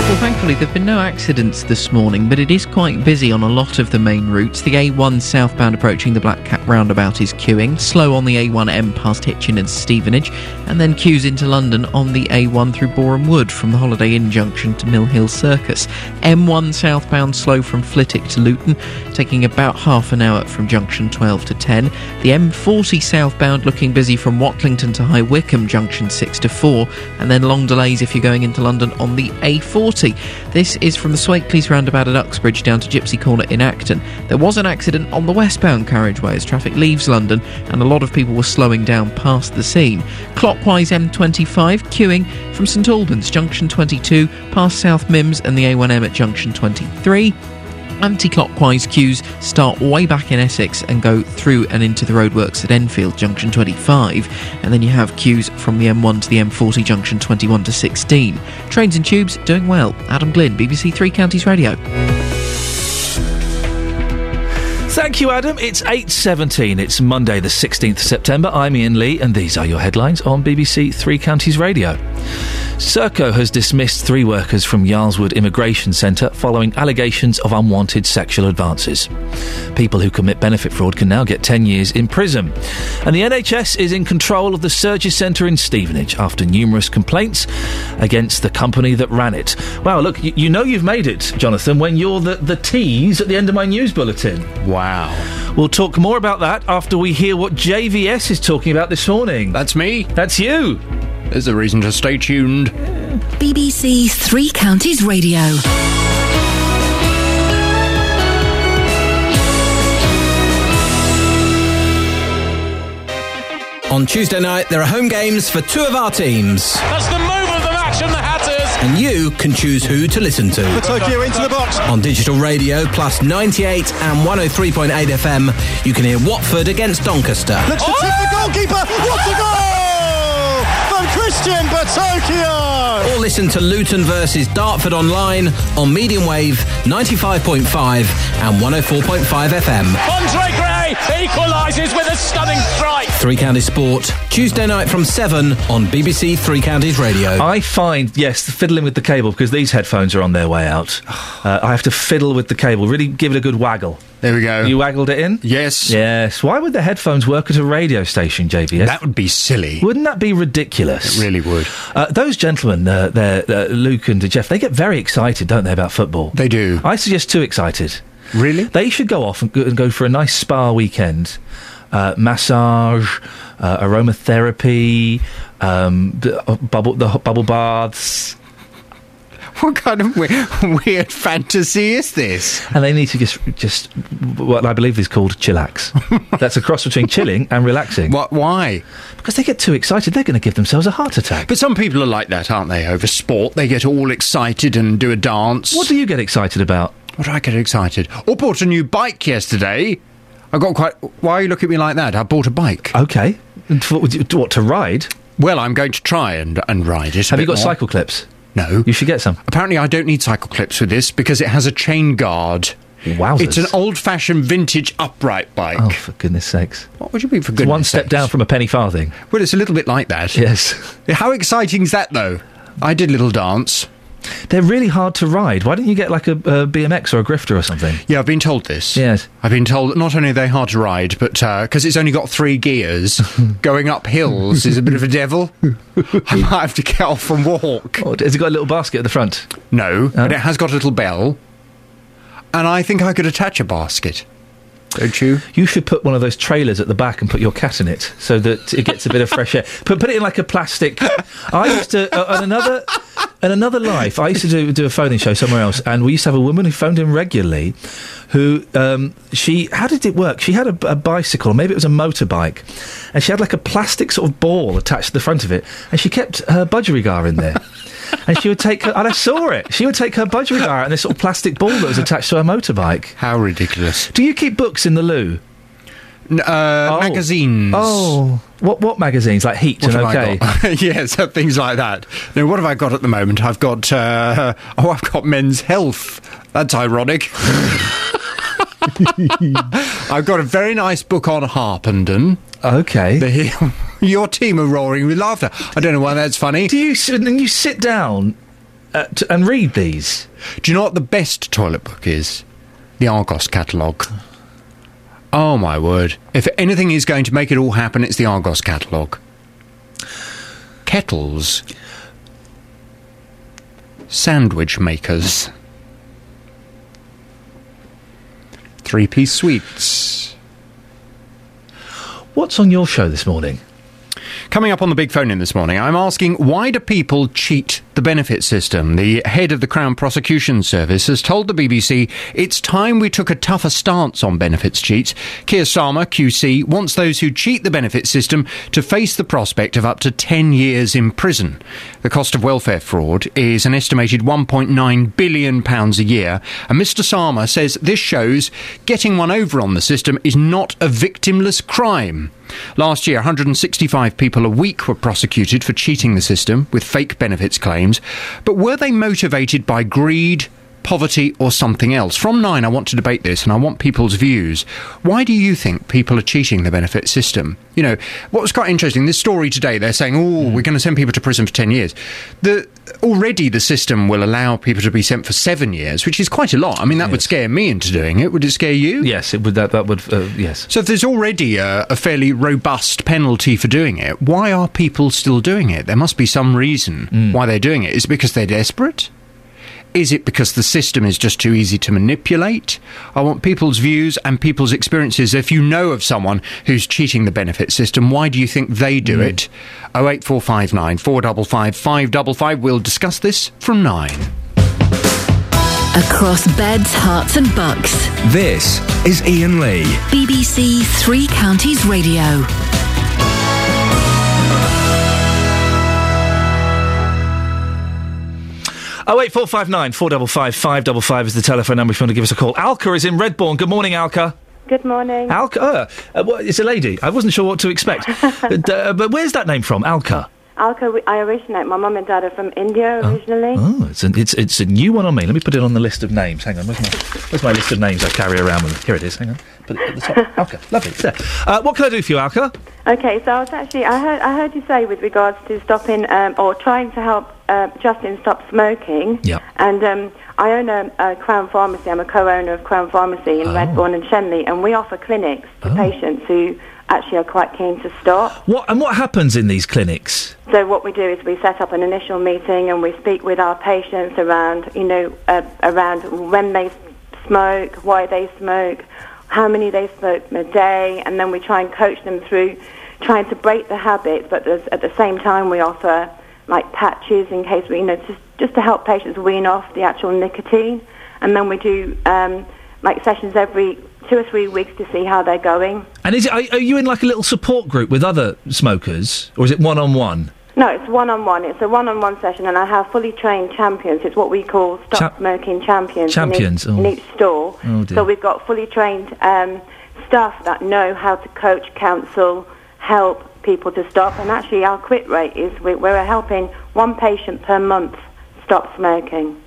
Well, thankfully, there have been no accidents this morning, but it is quite busy on a lot of the main routes. The A1 southbound approaching the Black Cat roundabout is queuing, slow on the A1M past Hitchin and Stevenage, and then queues into London on the A1 through Boreham Wood from the Holiday Inn junction to Mill Hill Circus. M1 southbound slow from Flitwick to Luton, taking about half an hour from junction 12 to 10. The M40 southbound looking busy from Watlington to High Wycombe junction 6 to 4, and then long delays if you're going into London on the A40. This is from the Swakeleys roundabout at Uxbridge down to Gypsy Corner in Acton. There was an accident on the westbound carriageway as traffic leaves London, and a lot of people were slowing down past the scene. Clockwise M25 queuing from St Albans junction 22 past South Mimms and the A1M at junction 23. Anti-clockwise queues start way back in Essex and go through and into the roadworks at Enfield junction 25, and then you have queues from the M1 to the M40 junction 21 to 16. Trains and tubes doing well. Adam Glynn, BBC Three Counties Radio. Thank you, Adam. It's 8.17. It's Monday, the 16th of September. I'm Iain Lee, and these are your headlines on BBC Three Counties Radio. Serco has dismissed three workers from Yarl's Wood Immigration Centre following allegations of unwanted sexual advances. People who commit benefit fraud can now get 10 years in prison. And the NHS is in control of the Surgicentre in Stevenage after numerous complaints against the company that ran it. Wow, look, y- you know you've made it, Jonathan, when you're the, the tease at the end of my news bulletin. Wow. We'll talk more about that after we hear what JVS is talking about this morning. That's me. That's you. There's a reason to stay tuned. BBC Three Counties Radio. On Tuesday night, there are home games for two of our teams. That's the move of the match from the Hatters. And you can choose who to listen to. For Tokyo into the box. On digital radio, plus 98 and 103.8 FM, you can hear Watford against Doncaster. Looks to tip the oh! goalkeeper. What a goal from Cristian Battocchio. Or listen to Luton versus Dartford online on medium wave 95.5 and 104.5 FM. Andre Gray equalises with a stunning strike. Three Counties Sport, Tuesday night from 7 on BBC Three Counties Radio. I find, yes, fiddling with the cable because these headphones are on their way out. [SIGHS] Uh, I have to fiddle with the cable, really give it a good waggle. There we go. You waggled it in? Yes. Yes. Why would the headphones work at a radio station, JVS? That would be silly. Wouldn't that be ridiculous? It really would. Uh, those gentlemen, uh, they're, uh, Luke and Jeff, they get very excited, don't they, about football? They do. I suggest too excited. Really? They should go off and go, and go for a nice spa weekend. Uh, massage, uh, aromatherapy, um, the, uh, bubble, the bubble baths. What kind of weird, weird fantasy is this? And they need to just, just what I believe is called chillax. [LAUGHS] That's a cross between chilling and relaxing. What? Why? Because they get too excited, they're going to give themselves a heart attack. But some people are like that, aren't they? Over sport, they get all excited and do a dance. What do you get excited about? What do I get excited? Or bought a new bike yesterday. I got quite. Why are you looking at me like that? I bought a bike. Okay. For- What, to ride? Well, I'm going to try and, and ride it. Have you got more. cycle clips? No. You should get some. Apparently, I don't need cycle clips with this because it has a chain guard. Wowzers. It's an old-fashioned vintage upright bike. Oh, for goodness sakes. What would you mean for It's goodness one step sakes? down from a penny farthing. Well, it's a little bit like that. Yes. How exciting is that, though? I did a little dance. They're really hard to ride. Why don't you get like a, a BMX or a grifter or something? Yeah, I've been told this. Yes. I've been told that not only are they hard to ride, but because it's only got three gears, [LAUGHS] going up hills is a bit of a devil. I [LAUGHS] might have to get off and walk. Oh, has it got a little basket at the front? No, but it has got a little bell. And I think I could attach a basket. Don't you? You should put one of those trailers at the back and put your cat in it so that it gets a bit of fresh air. Put put it in like a plastic. [LAUGHS] I used to uh, on another in another life. I used to do do a phoning show somewhere else, and we used to have a woman who phoned in regularly. Who um, she? How did it work? She had a, a bicycle, maybe it was a motorbike, and she had like a plastic sort of ball attached to the front of it, and she kept her budgerigar in there. and she would take her, and I saw it. She would take her budgerigar and this sort of plastic ball that was attached to her motorbike. How ridiculous! Do you keep books in the loo? Uh, Magazines. Oh, what what magazines? Like Heat What and have OK. Got? [LAUGHS] yes, [LAUGHS] things like that. Now, what have I got at the moment? I've got uh, [LAUGHS] oh, I've got Men's Health. That's ironic. I've got a very nice book on Harpenden. Okay. The, your team are roaring with laughter. I don't know why that's funny. Do you sit, and you sit down uh, to, and read these? Do you know what the best toilet book is? The Argos catalogue. Oh my word! If anything is going to make it all happen, it's the Argos catalogue. Kettles. Sandwich makers. Three piece sweets. What's on your show this morning? Coming up on the big phone in this morning, I'm asking why do people cheat the benefit system? The head of the Crown Prosecution Service has told the BBC it's time we took a tougher stance on benefits cheats. Keir Starmer, QC, wants those who cheat the benefit system to face the prospect of up to 10 years in prison. The cost of welfare fraud is an estimated £1.9 billion a year, and Mr Starmer says this shows getting one over on the system is not a victimless crime. Last year, 165 people a week were prosecuted for cheating the system with fake benefits claims. But were they motivated by greed, poverty, or something else? From nine, I want to debate this and I want people's views. Why do you think people are cheating the benefit system? You know, what was quite interesting, this story today, they're saying, oh, we're going to send people to prison for 10 years. The, already the system will allow people to be sent for seven years, which is quite a lot. I mean, that would scare me into doing it. Would it scare you? Yes, it would. That, that would. Uh, yes. So if there's already a, a fairly robust penalty for doing it, why are people still doing it? There must be some reason why they're doing it. Is it because they're desperate? Is it because the system is just too easy to manipulate? I want people's views and people's experiences. If you know of someone who's cheating the benefit system, why do you think they do mm. it? 08459 455 555. We'll discuss this from 9. Across beds, hearts, and bucks. This is Iain Lee. BBC Three Counties Radio. 08459 455 555 is the telephone number if you want to give us a call. Alka is in Redbourn. Good morning, Alka. Good morning. Alka. Uh, well, it's a lady. I wasn't sure what to expect. [LAUGHS] Uh, uh, but where's that name from? Alka. Alka, I originate. My mum and dad are from India originally. Oh, it's a, it's it's a new one on me. Let me put it on the list of names. Hang on, where's my where's my list of names I carry around with me? Here it is. Hang on, put it at the top. [LAUGHS] Alka, lovely. There. Uh, what can I do for you, Alka? Okay, so I was actually I heard I heard you say with regards to stopping um, or trying to help uh, Justin stop smoking. Yeah. And um, I own a, a Crown Pharmacy. I'm a co-owner of Crown Pharmacy in Redbourn and Shenley, and we offer clinics to patients who actually are quite keen to stop. What and what happens in these clinics? So what we do is we set up an initial meeting and we speak with our patients around, you know, uh, around when they smoke, why they smoke, how many they smoke a day, and then we try and coach them through trying to break the habit, But there's, at the same time, we offer like patches in case we, you know, just just to help patients wean off the actual nicotine, and then we do um, like sessions every two or three weeks to see how they're going. And is it are, are you in like a little support group with other smokers, or is it one on one? No, it's one-on-one. It's a one-on-one session, and I have fully trained champions. It's what we call stop smoking champions. Champions, in each, oh. in each store. Oh, so we've got fully trained um, staff that know how to coach, counsel, help people to stop. And actually, our quit rate is we, we're helping one patient per month stop smoking.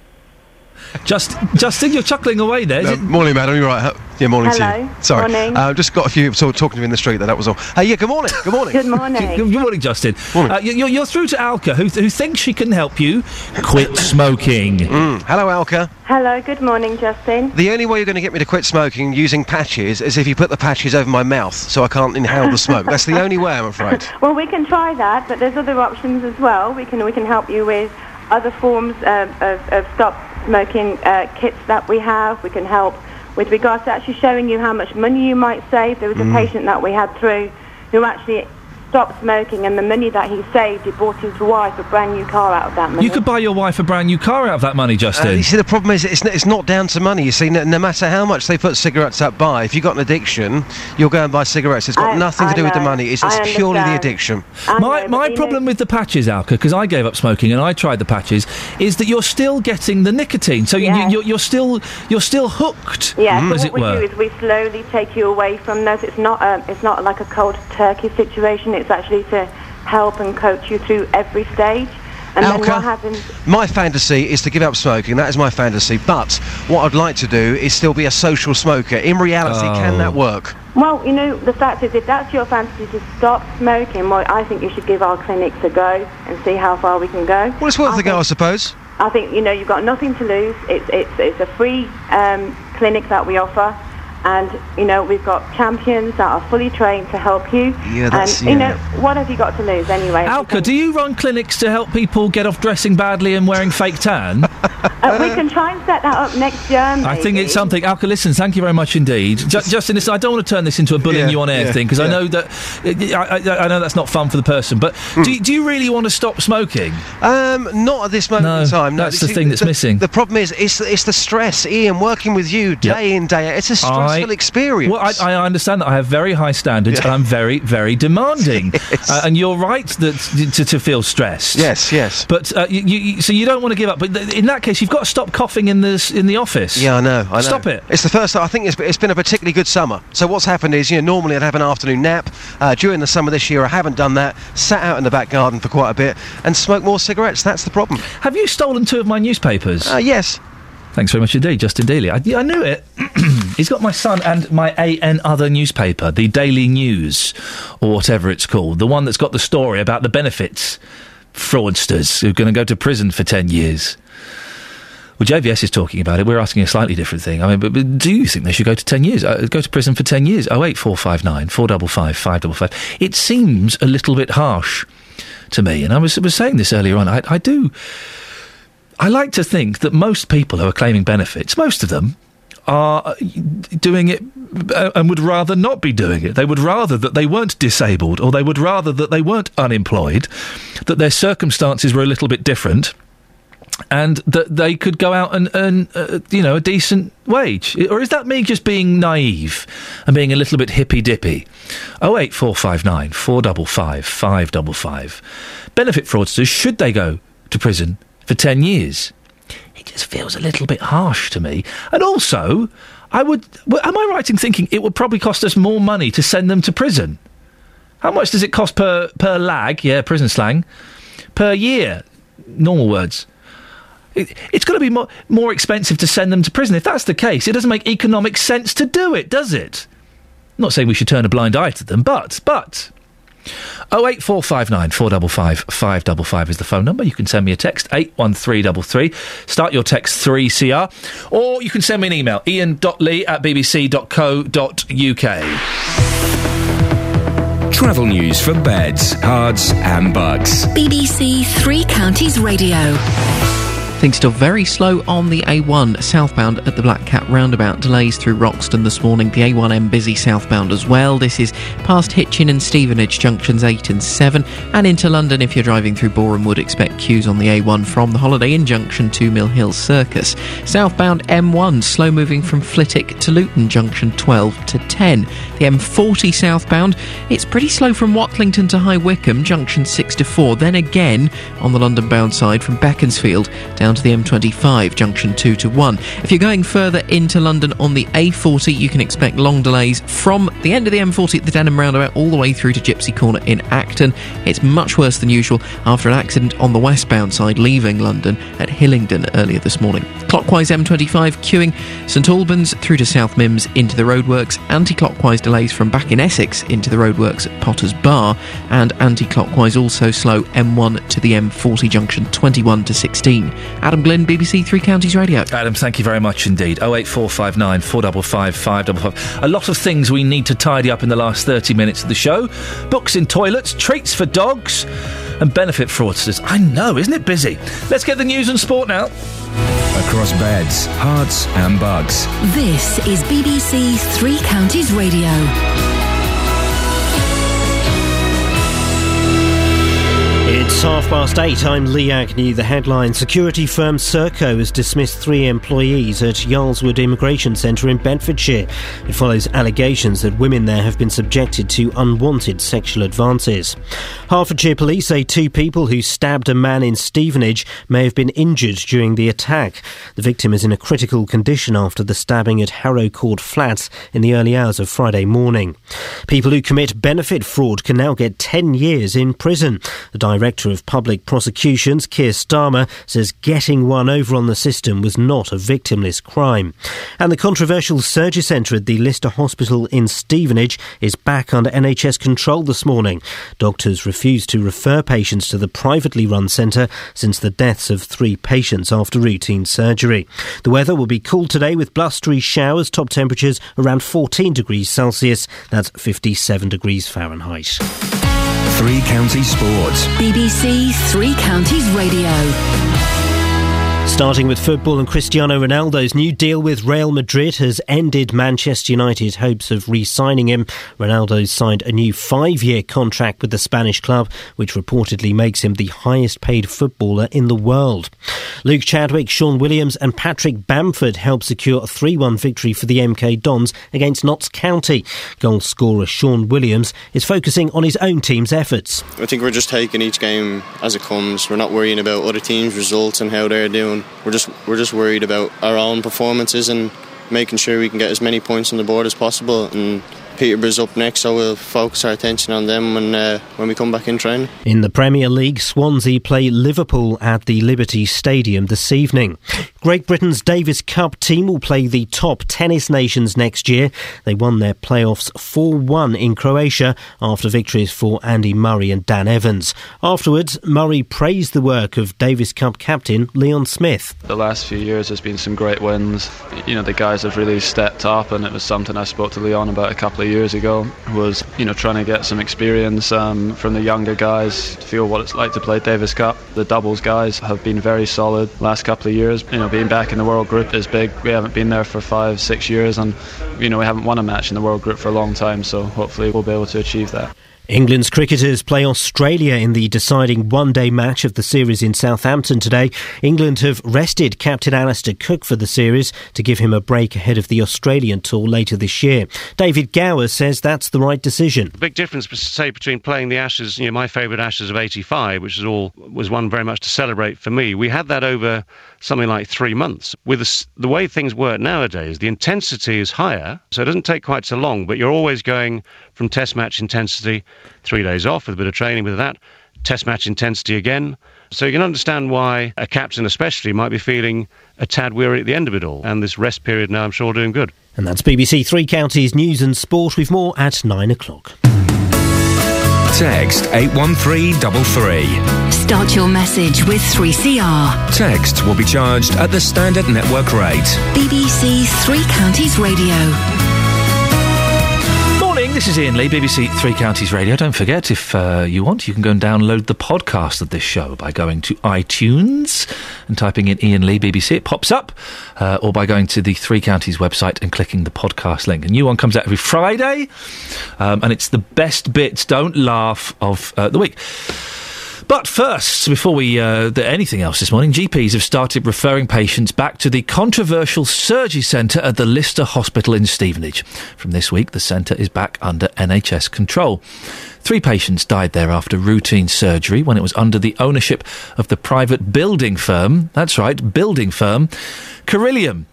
Just, Justin, you're chuckling away there. No, morning, madam. You're right. Yeah, morning to you. Sorry. Morning. Uh, just got a few sort of talking to me in the street. There, that was all. Hey, yeah. Good morning. Good morning. Good morning. Good, [LAUGHS] good morning, Justin. Uh, you- you're, you're through to Alka, who, who thinks she can help you quit smoking. Mm. Hello, Alka. Hello, good morning, Justin. The only way you're going to get me to quit smoking using patches is if you put the patches over my mouth so I can't inhale the smoke. That's the only way, I'm afraid. [LAUGHS] Well, we can try that, but there's other options as well. We can we can help you with other forms um, of, of stop smoking uh, kits that we have. We can help with regards to actually showing you how much money you might save. There was a Mm. patient that we had through who actually stopped smoking, and the money that he saved, he bought his wife a brand new car out of that money. You could buy your wife a brand new car out of that money, Uh, Justin. you see, the problem is it's, n- it's not down to money. You see, no, no matter how much they put cigarettes up by, if you've got an addiction, you'll go and buy cigarettes. It's got I- nothing to I do with the money. It's, it's purely the understand. addiction. My, my problem with the patches, Alka, because I gave up smoking and I tried the patches, is that you're still getting the nicotine. So you, you're, you're still you're still hooked, Yeah, so as what it we were. do is we slowly take you away from those. It's not um, it's not like a cold turkey situation. It's actually to help and coach you through every stage. And then Alka, what happens? My fantasy is to give up smoking. That is my fantasy. But what I'd like to do is still be a social smoker. In reality, can Oh. that work? Well, you know, the fact is, if that's your fantasy to stop smoking, well, I think you should give our clinics a go and see how far we can go. Well, it's worth a go, I suppose. I think you know you've got nothing to lose. It's it's it's a free um, clinic that we offer, and you know we've got champions that are fully trained to help you. Yeah, that's- and you know what have you got to lose anyway? Alka, do you run clinics to help people get off dressing badly and wearing fake tan? [LAUGHS] Uh, we can try and set that up next year. I think it's something. Alka, listen, thank you very much indeed. Ju- Justin, listen, I don't want to turn this into a bullying Yeah, you on air yeah, thing because I know that I, I, I know that's not fun for the person. But do, you- do you really want to stop smoking? Um, not at this moment in time. No, that's You the thing that's missing. The problem is, it's it's the stress, Iain. Working with you day in day out, it's a stress. I- experience. Well, I, I understand that I have very high standards and I'm [LAUGHS] very, very demanding. [LAUGHS] Uh, and you're right that to, to feel stressed. Yes, yes. But uh, you, you, so you don't want to give up. But th- in that case, you've got to stop coughing in the in the office. Yeah, I know. I know. Stop it. It's the first. I think it's, it's been a particularly good summer. So what's happened is, you know, normally I'd have an afternoon nap. Uh, during the summer this year, I haven't done that. Sat out in the back garden for quite a bit and smoked more cigarettes. That's the problem. Have you stolen two of my newspapers? Uh, yes. Thanks very much indeed, Justin Dealey. I, I knew it. [CLEARS THROAT] He's got my son and my AN Other newspaper, the Daily News, or whatever it's called, the one that's got the story about the benefits fraudsters who are going to go to prison for 10 years. Well, JVS is talking about it. We're asking a slightly different thing. I mean, but, but do you think they should go to 10 years? Uh, go to prison for 10 years? 08459 455 555. It seems a little bit harsh to me. And I was, was saying this earlier on. I, I do. I like to think that most people who are claiming benefits, most of them, are uh, doing it uh, and would rather not be doing it. They would rather that they weren't disabled or they would rather that they weren't unemployed, that their circumstances were a little bit different. And that they could go out and earn, uh, you know, a decent wage, or is that me just being naive and being a little bit hippy dippy? Oh eight four five nine four double five five double five. Benefit fraudsters should they go to prison for ten years? It just feels a little bit harsh to me. And also, I would. Am I right in thinking it would probably cost us more money to send them to prison? How much does it cost per per lag? Yeah, prison slang. Per year, normal words. It, it's got to be more more expensive to send them to prison. If that's the case, it doesn't make economic sense to do it, does it? I'm not saying we should turn a blind eye to them, but but. 08459 455 555 is the phone number. You can send me a text, 81333. Start your text 3CR. Or you can send me an email, ian.lee at bbc.co.uk. Travel news for beds, cards, and bugs. BBC Three Counties Radio. Things still very slow on the A1 southbound at the Black Cat roundabout. Delays through Roxton this morning. The A1M busy southbound as well. This is past Hitchin and Stevenage junctions 8 and 7. And into London if you're driving through Boreham Wood, expect queues on the A1 from the Holiday Inn junction to Mill Hill Circus. Southbound M1 slow moving from Flitwick to Luton junction 12 to 10. The M40 southbound it's pretty slow from Watlington to High Wycombe junction 6 to 4. Then again on the London bound side from Beaconsfield down down to the M25, junction 2 to 1. If you're going further into London on the A40, you can expect long delays from the end of the M40 at the Denham roundabout all the way through to Gypsy Corner in Acton. It's much worse than usual after an accident on the westbound side leaving London at Hillingdon earlier this morning. Clockwise M25 queuing St Albans through to South Mimms into the roadworks, anti clockwise delays from back in Essex into the roadworks at Potters Bar, and anti clockwise also slow M1 to the M40 junction 21 to 16. Adam Glynn, BBC Three Counties Radio. Adam, thank you very much indeed. 08459 455 555. A lot of things we need to tidy up in the last 30 minutes of the show. Books in toilets, treats for dogs, and benefit fraudsters. I know, isn't it busy? Let's get the news and sport now. Across beds, hearts, and bugs. This is BBC Three Counties Radio. It's half past eight. I'm Lee Agnew. The headline Security firm Serco has dismissed three employees at Yarl's Wood Immigration Centre in Bedfordshire. It follows allegations that women there have been subjected to unwanted sexual advances. Hertfordshire police say two people who stabbed a man in Stevenage may have been injured during the attack. The victim is in a critical condition after the stabbing at Harrow Court Flats in the early hours of Friday morning. People who commit benefit fraud can now get 10 years in prison. The Director of Public Prosecutions, Keir Starmer, says getting one over on the system was not a victimless crime. And the controversial surgery centre at the Lister Hospital in Stevenage is back under NHS control this morning. Doctors refused to refer patients to the privately run centre since the deaths of three patients after routine surgery. The weather will be cool today with blustery showers, top temperatures around 14 degrees Celsius, that's 57 degrees Fahrenheit. Three Counties Sports. BBC Three Counties Radio. Starting with football and Cristiano Ronaldo's new deal with Real Madrid has ended Manchester United's hopes of re-signing him. Ronaldo signed a new five-year contract with the Spanish club, which reportedly makes him the highest-paid footballer in the world. Luke Chadwick, Shaun Williams and Patrick Bamford helped secure a 3-1 victory for the MK Dons against Notts County. Goal scorer Shaun Williams is focusing on his own team's efforts. I think we're just taking each game as it comes. We're not worrying about other teams' results and how they're doing. We're just we're just worried about our own performances and making sure we can get as many points on the board as possible. And Peterborough's up next, so we'll focus our attention on them when uh, when we come back in training. In the Premier League, Swansea play Liverpool at the Liberty Stadium this evening. Great Britain's Davis Cup team will play the top tennis nations next year. They won their playoffs 4 1 in Croatia after victories for Andy Murray and Dan Evans. Afterwards, Murray praised the work of Davis Cup captain Leon Smith. The last few years there's been some great wins. You know, the guys have really stepped up, and it was something I spoke to Leon about a couple of years ago. Was you know trying to get some experience um, from the younger guys, to feel what it's like to play Davis Cup. The doubles guys have been very solid last couple of years. You know, being back in the World Group is big. We haven't been there for five, six years, and you know we haven't won a match in the World Group for a long time. So hopefully we'll be able to achieve that. England's cricketers play Australia in the deciding one day match of the series in Southampton today. England have rested captain Alastair Cook for the series to give him a break ahead of the Australian tour later this year. David Gower says that's the right decision. The big difference, say, between playing the Ashes, you know, my favourite Ashes of '85, which is all was one very much to celebrate for me. We had that over something like three months. With the, way things work nowadays, the intensity is higher, so it doesn't take quite so long. But you're always going from Test match intensity, three days off with a bit of training with that, Test match intensity again. So you can understand why a captain, especially, might be feeling a tad weary at the end of it all. And this rest period now, I'm sure, doing good. And that's BBC Three Counties News and Sport with more at nine o'clock. Text 81333. Start your message with 3CR. Text will be charged at the standard network rate. BBC Three Counties Radio. Morning, this is Iain Lee, BBC Three Counties Radio. Don't forget, if uh, you want, you can go and download the podcast of this show by going to iTunes and typing in Iain Lee BBC. It pops up, uh, or by going to the Three Counties website and clicking the podcast link. A new one comes out every Friday, um, and it's the best bits, don't laugh, of uh, the week. But first, before we uh, do anything else this morning, GPs have started referring patients back to the controversial Surgicentre at the Lister Hospital in Stevenage. From this week, the centre is back under NHS control. Three patients died there after routine surgery when it was under the ownership of the private building firm. That's right, building firm, Carillion.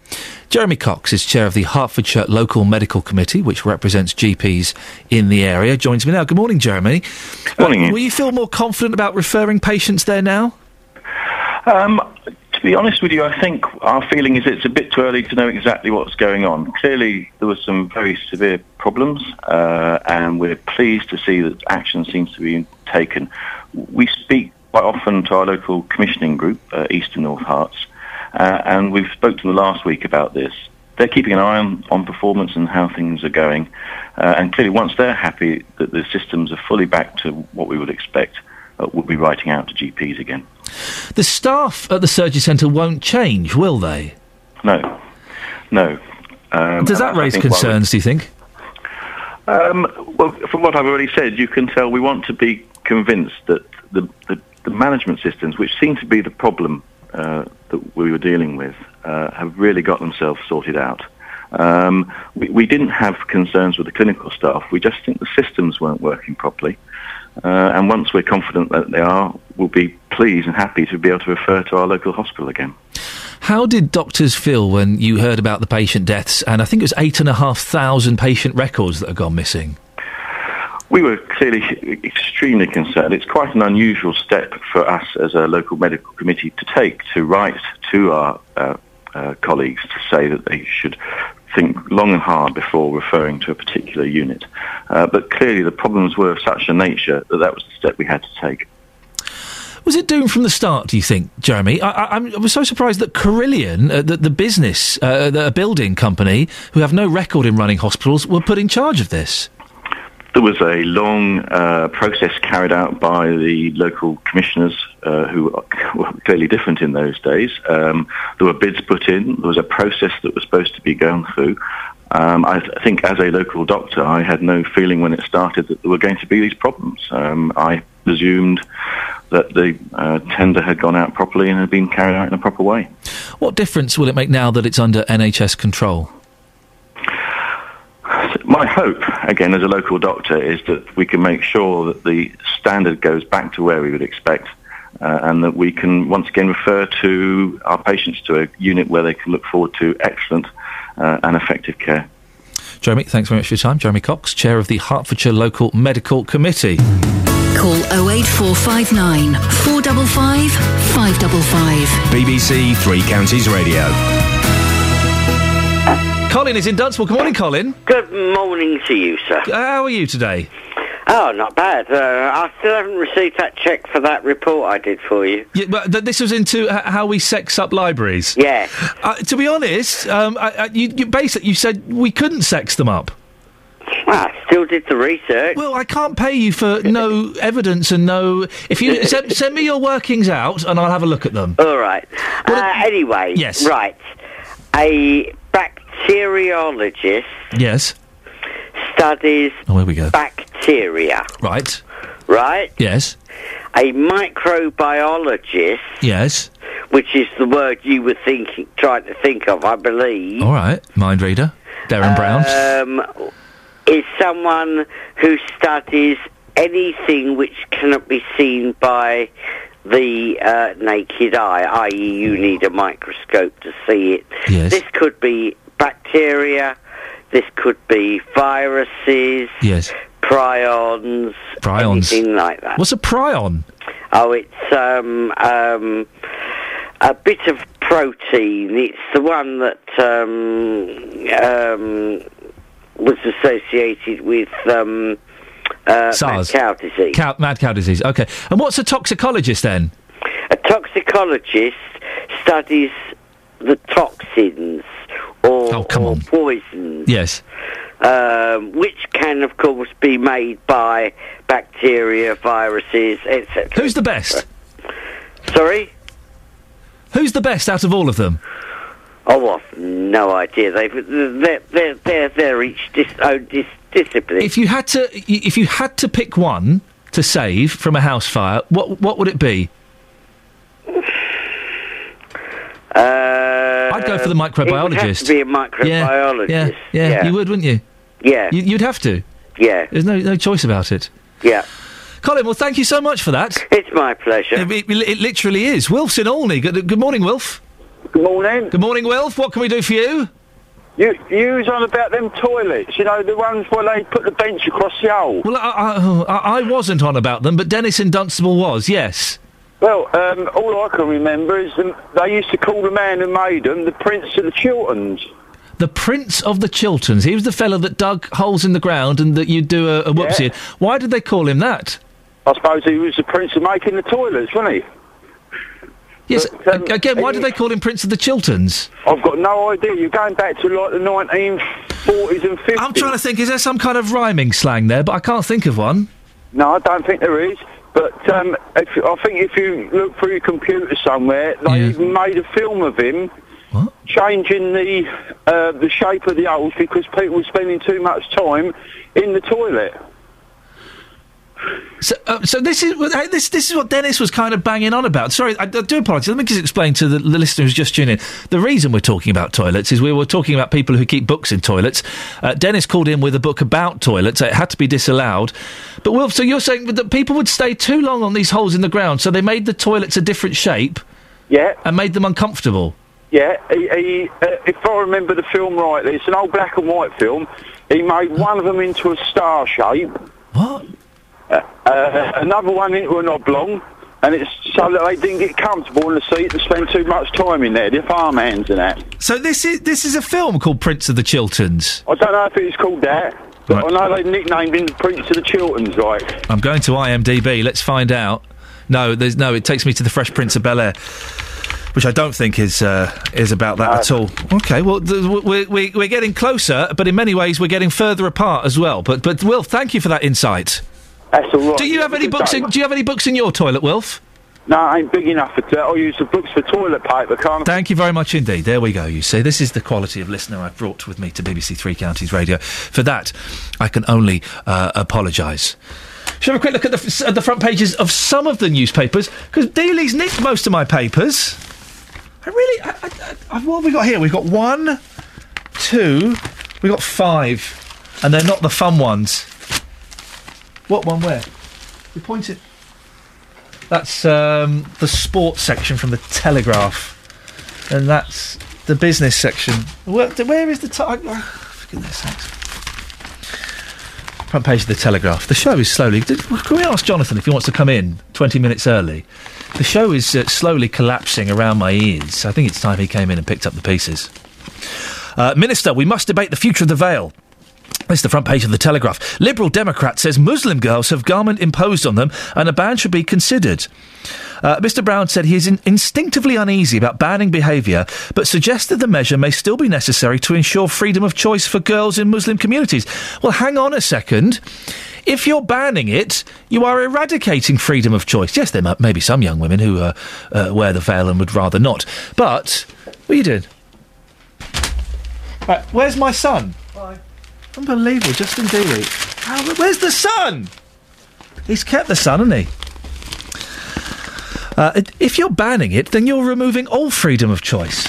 Jeremy Cox is chair of the Hertfordshire Local Medical Committee, which represents GPs in the area. Joins me now. Good morning, Jeremy. Good Morning, Iain. will you feel more confident about referring patients there now? Um, to be honest with you, I think our feeling is it's a bit too early to know exactly what's going on. Clearly, there were some very severe problems, uh, and we're pleased to see that action seems to be taken. We speak quite often to our local commissioning group, uh, East and North Herts, uh, and we've spoke to them last week about this. They're keeping an eye on, on performance and how things are going, uh, and clearly, once they're happy that the systems are fully back to what we would expect, uh, we'll be writing out to GPs again. The staff at the Surgicentre won't change, will they? No, no. Um, Does that raise concerns, do you think? Um, well, from what I've already said, you can tell we want to be convinced that the, the, the management systems, which seem to be the problem uh, that we were dealing with, uh, have really got themselves sorted out. Um, we, we didn't have concerns with the clinical staff. We just think the systems weren't working properly. Uh, and once we're confident that they are, we'll be pleased and happy to be able to refer to our local hospital again. How did doctors feel when you heard about the patient deaths? And I think it was eight and a half thousand patient records that have gone missing. We were clearly extremely concerned. It's quite an unusual step for us as a local medical committee to take to write to our uh, uh, colleagues to say that they should think long and hard before referring to a particular unit. Uh, but clearly the problems were of such a nature that that was the step we had to take. Was it doomed from the start, do you think, Jeremy? I, I, I'm- was so surprised that Carillion, uh, the, the business, uh, the building company, who have no record in running hospitals, were put in charge of this. There was a long uh, process carried out by the local commissioners uh, who [LAUGHS] were clearly different in those days. Um, there were bids put in. There was a process that was supposed to be going through. Um, I th- think as a local doctor, I had no feeling when it started that there were going to be these problems. Um, I presumed that the uh, tender had gone out properly and had been carried out in a proper way. What difference will it make now that it's under NHS control? My hope, again, as a local doctor, is that we can make sure that the standard goes back to where we would expect uh, and that we can once again refer to our patients to a unit where they can look forward to excellent uh, and effective care. Jeremy, thanks very much for your time. Jeremy Cox, chair of the Hertfordshire Local Medical Committee. Call 08459 455 555. BBC Three Counties Radio. Colin is in Dunstable. Good morning, Colin. Good morning to you, sir. How are you today? Oh, not bad. Uh, I still haven't received that cheque for that report I did for you. Yeah, but th- this was into h- how we sex up libraries. Yeah. Uh, to be honest, um, I, I, you, you basically you said we couldn't sex them up. Well, I still did the research. Well, I can't pay you for no [LAUGHS] evidence and no. If you send, send me your workings out, and I'll have a look at them. All right. Uh, anyway, Yes. right. A bacteriologist Yes. studies Oh, here we go. bacteria, Right. right? Yes. A microbiologist, Yes. which is the word you were thinking, trying to think of, I believe. All right. Mind reader. Derren Brown. Um, is someone who studies anything which cannot be seen by the uh, naked eye, i.e., you need a microscope to see it. Yes. This could be bacteria. This could be viruses, yes. prions, Prions. anything like that. What's a prion? Oh, it's um, um, a bit of protein. It's the one that um, um, was associated with um, uh, SARS. mad cow disease. Cow, mad cow disease. Okay. And what's a toxicologist then? A toxicologist studies the toxins or, Oh, come or on. poisons, Yes. um, which can, of course, be made by bacteria, viruses, etc. Who's the best? Sorry? Who's the best out of all of them? Oh, I've no idea. They've they're they're they're, they're each dis, own dis, discipline. If you had to, if you had to pick one, to save from a house fire, what what would it be? Uh, I'd go for the um, It would have microbiologist. to be a microbiologist. Yeah, yeah, Yeah. you would, wouldn't you? Yeah. You, you'd have to. Yeah. There's no no choice about it. Yeah. Colin, well, thank you so much for that. It's my pleasure. It, it- it literally is. Wilf's in Olney. Good, good morning, Wilf. Good morning. Good morning, Wilf. What can we do for you? You, you was on about them toilets, you know, the ones where they put the bench across the hole. Well, I, I, I I wasn't on about them, but Dennis in Dunstable was, yes. Well, um, all I can remember is um, they used to call the man who made them the Prince of the Chilterns. The Prince of the Chilterns. He was the fellow that dug holes in the ground and that you'd do a, a whoopsie. in. Why did they call him that? I suppose he was the Prince of making the toilets, wasn't he? Yes. a- again, why did they call him Prince of the Chilterns? I've got no idea. You're going back to like the 1940s and 50s. I'm trying to think. Is there some kind of rhyming slang there? But I can't think of one. No, I don't think there is. But um, if, I think if you look through your computer somewhere, they even made a film of him changing the uh, the shape of the holes because people were spending too much time in the toilet. So, uh, so this is this this is what Dennis was kind of banging on about. Sorry, I, I do apologise. Let me just explain to the, the listener who's just tuning in. The reason we're talking about toilets is we were talking about people who keep books in toilets. Uh, Dennis called in with a book about toilets. It had to be disallowed. But Wilf, so you're saying that people would stay too long on these holes in the ground, so they made the toilets a different shape. Yeah. And made them uncomfortable. Yeah, he, he, uh, if I remember the film rightly, it's an old black and white film. He made one of them into a star shape. What? Uh, uh, another one into an oblong, and it's so that they didn't get comfortable in the seat and spend too much time in there, the farmhands and that. So this is this is a film called Prince of the Chilterns. I don't know if it's called that, but I know they nicknamed him Prince of the Chilterns, right? I'm going to IMDb. Let's find out. No, there's no. It takes me to the Fresh Prince of Bel Air, which I don't think is uh, is about that at all. Okay, well th- we're, we're we're getting closer, but in many ways we're getting further apart as well. But but Wilf, thank you for that insight. That's all right. Do you have any books? In, do you have any books in your toilet, Wilf? No, I ain't big enough for that. I use the books for toilet paper, can't Thank you very much indeed. There we go. You see, this is the quality of listener I've brought with me to BBC Three Counties Radio. For that, I can only uh, apologise. Shall we have a quick look at the, at the front pages of some of the newspapers? Because Dealey's nicked most of my papers. I really. I, I, I, what have we got here? We've got one, two, we've got five, and they're not the fun ones. What one? Where? You point it. That's um, the sports section from the Telegraph, and that's the business section. Where, where is the time? For goodness sakes. Front page of the Telegraph. The show is slowly. Did, can we ask Jonathan if he wants to come in 20 minutes early? The show is uh, slowly collapsing around my ears. I think it's time he came in and picked up the pieces. Uh, Minister, we must debate the future of the veil. This is the front page of the Telegraph. Liberal Democrat says Muslim girls have garment imposed on them and a ban should be considered. Uh, Mr. Browne said he is in- instinctively uneasy about banning behaviour, but suggested the measure may still be necessary to ensure freedom of choice for girls in Muslim communities. Well, hang on a second. If you're banning it, you are eradicating freedom of choice. Yes, there may be some young women who uh, uh, wear the veil and would rather not. But, what are you doing? Right, where's my son? Unbelievable, Justin Dealey. How, where's the sun? He's kept the sun, hasn't he? Uh, if you're banning it, then you're removing all freedom of choice.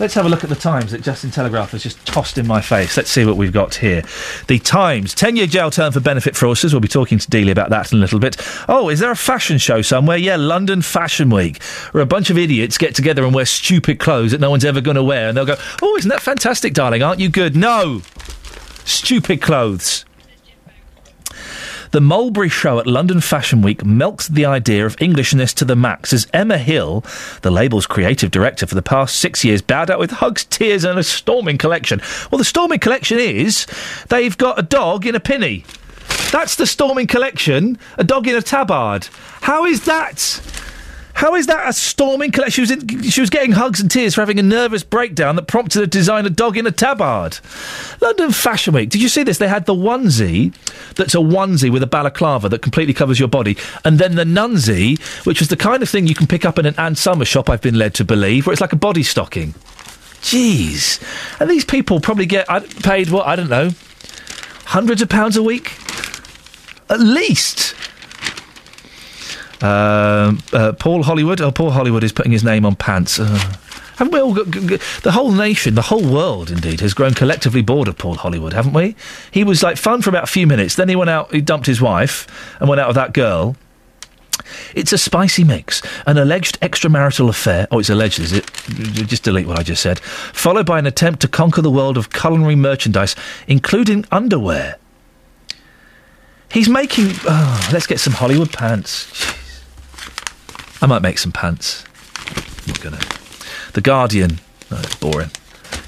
Let's have a look at the Times that Justin Telegraph has just tossed in my face. Let's see what we've got here. The Times, 10 year jail term for benefit fraudsters. We'll be talking to Dealey about that in a little bit. Oh, is there a fashion show somewhere? Yeah, London Fashion Week, where a bunch of idiots get together and wear stupid clothes that no one's ever going to wear. And they'll go, Oh, isn't that fantastic, darling? Aren't you good? No! Stupid clothes. The Mulberry Show at London Fashion Week milks the idea of Englishness to the max as Emma Hill, the label's creative director for the past six years, bowed out with hugs, tears, and a storming collection. Well, the storming collection is they've got a dog in a pinny. That's the storming collection, a dog in a tabard. How is that? How is that a storming collection? She was, in, she was getting hugs and tears for having a nervous breakdown that prompted her to design a dog in a tabard. London Fashion Week. Did you see this? They had the onesie that's a onesie with a balaclava that completely covers your body, and then the nunsie, which was the kind of thing you can pick up in an Ann Summer shop, I've been led to believe, where it's like a body stocking. Jeez. And these people probably get paid, what, I don't know, hundreds of pounds a week? At least. Um, uh, Paul Hollywood. Oh, Paul Hollywood is putting his name on pants. Uh, haven't we all got, g- g- the whole nation, the whole world, indeed, has grown collectively bored of Paul Hollywood, haven't we? He was like fun for about a few minutes. Then he went out, he dumped his wife and went out with that girl. It's a spicy mix. An alleged extramarital affair. Oh, it's alleged, is it? Just delete what I just said. Followed by an attempt to conquer the world of culinary merchandise, including underwear. He's making. Oh, let's get some Hollywood pants. I might make some pants. I'm not gonna. The Guardian. It's boring.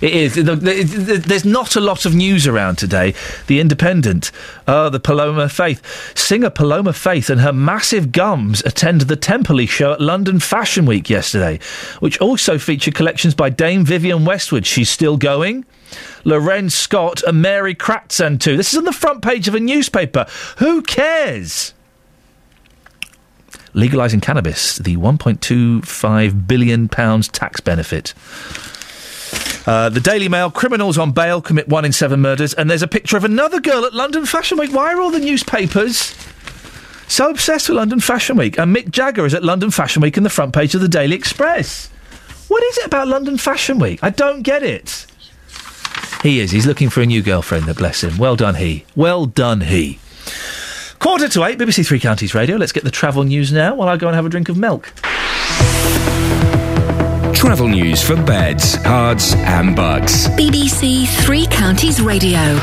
It is. The- the- the- There's not a lot of news around today. The Independent. Oh, the Paloma Faith. Singer Paloma Faith and her massive gums attended the Temperley show at London Fashion Week yesterday, which also featured collections by Dame Vivienne Westwood. She's still going. L'Wren Scott and Mary Katrantzou too. This is on the front page of a newspaper. Who cares? Legalising cannabis, the 1.25 billion pounds tax benefit. Uh, the Daily Mail, criminals on bail commit one in seven murders, and there's a picture of another girl at London Fashion Week. Why are all the newspapers so obsessed with London Fashion Week? And Mick Jagger is at London Fashion Week in the front page of the Daily Express. What is it about London Fashion Week? I don't get it. He is. He's looking for a new girlfriend, bless him. Well done, he. Well done, he. Quarter to eight, BBC Three Counties Radio. Let's get the travel news now while I go and have a drink of milk. Travel news for beds, cards, and bugs. BBC Three Counties Radio.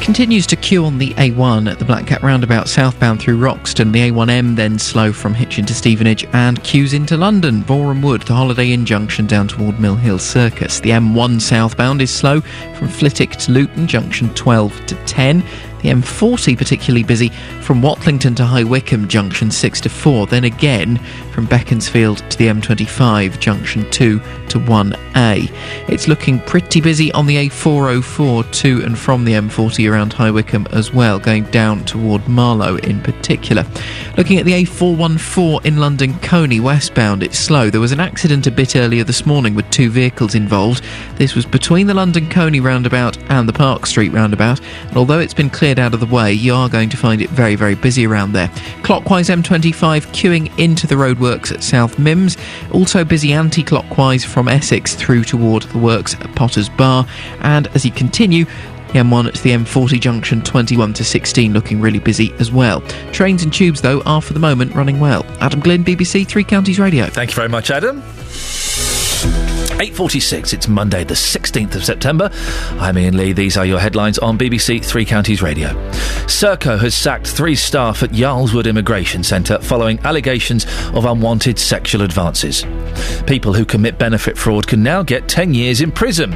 Continues to queue on the A1 at the Black Cat roundabout southbound through Roxton. The A1M then slow from Hitchin to Stevenage and queues into London, Borehamwood, the Holiday Inn junction down toward Mill Hill Circus. The M1 southbound is slow from Flitwick to Luton, junction 12 to 10. The M40 particularly busy from Watlington to High Wycombe, junction 6 to 4. Then again from Beaconsfield to the M25, junction 2 to 1A. It's looking pretty busy on the A404 to and from the M40 around High Wycombe as well, going down toward Marlow in particular. Looking at the A414 in London Colney westbound, it's slow. There was an accident a bit earlier this morning with two vehicles involved. This was between the London Colney roundabout and the Park Street roundabout, and although it's been cleared out of the way, you are going to find it very, very busy around there. Clockwise M25 queuing into the roadworks at South Mimms, also busy anti clockwise from Essex through toward the works at Potters Bar, and as you continue, the M1 to the M40 junction 21 to 16 looking really busy as well. Trains and tubes, though, are for the moment running well. Adam Glynn, BBC Three Counties Radio. Thank you very much, Adam. 8.46, it's Monday the 16th of September. I'm Iain Lee. These are your headlines on BBC Three Counties Radio. Serco has sacked three staff at Yarl's Wood Immigration Centre following allegations of unwanted sexual advances. People who commit benefit fraud can now get 10 years in prison.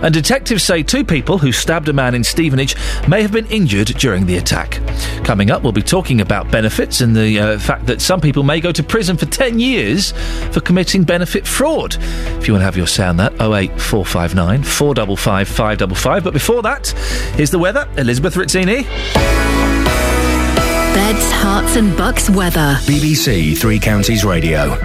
And detectives say two people who stabbed a man in Stevenage may have been injured during the attack. Coming up, we'll be talking about benefits and the uh, fact that some people may go to prison for 10 years for committing benefit fraud. If you want to have your say on that, 08459 455 555. But before that, here's the weather. Elizabeth Rizzini. Beds, Herts, and bucks weather. BBC Three Counties Radio.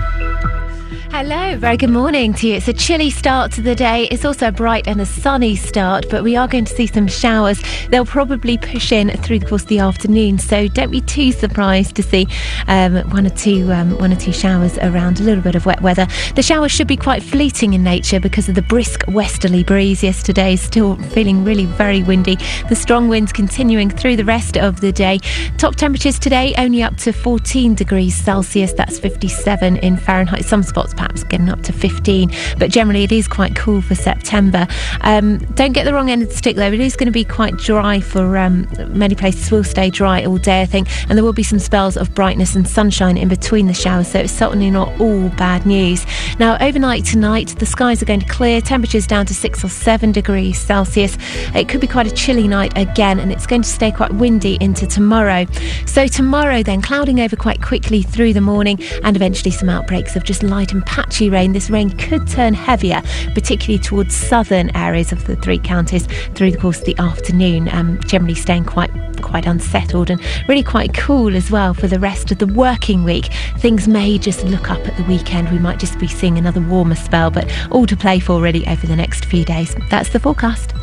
Hello, very good morning to you. It's a chilly start to the day. It's also a bright and a sunny start, but we are going to see some showers. They'll probably push in through the course of the afternoon, so don't be too surprised to see um, one or two um, one or two showers around. A little bit of wet weather. The showers should be quite fleeting in nature because of the brisk westerly breeze yesterday. Still feeling really very windy. The strong winds continuing through the rest of the day. Top temperatures today only up to 14 degrees Celsius. That's 57 in Fahrenheit. Some spots perhaps getting up to 15, but generally it is quite cool for September. Um, don't get the wrong end of the stick though. It is going to be quite dry for um, many places. Will stay dry all day, I think, and there will be some spells of brightness and sunshine in between the showers. So it's certainly not all bad news. Now overnight tonight, the skies are going to clear. Temperatures down to six or seven degrees Celsius. It could be quite a chilly night again, and it's going to stay quite windy into tomorrow. So tomorrow, then clouding over quite quickly through the morning, and eventually some outbreaks of just light and patchy rain. This rain could turn heavier, particularly towards southern areas of the three counties through the course of the afternoon. Um, generally staying quite quite unsettled and really quite cool as well for the rest of the working week. Things may just look up at the weekend. We might just be seeing another warmer spell, but all to play for really over the next few days. That's the forecast.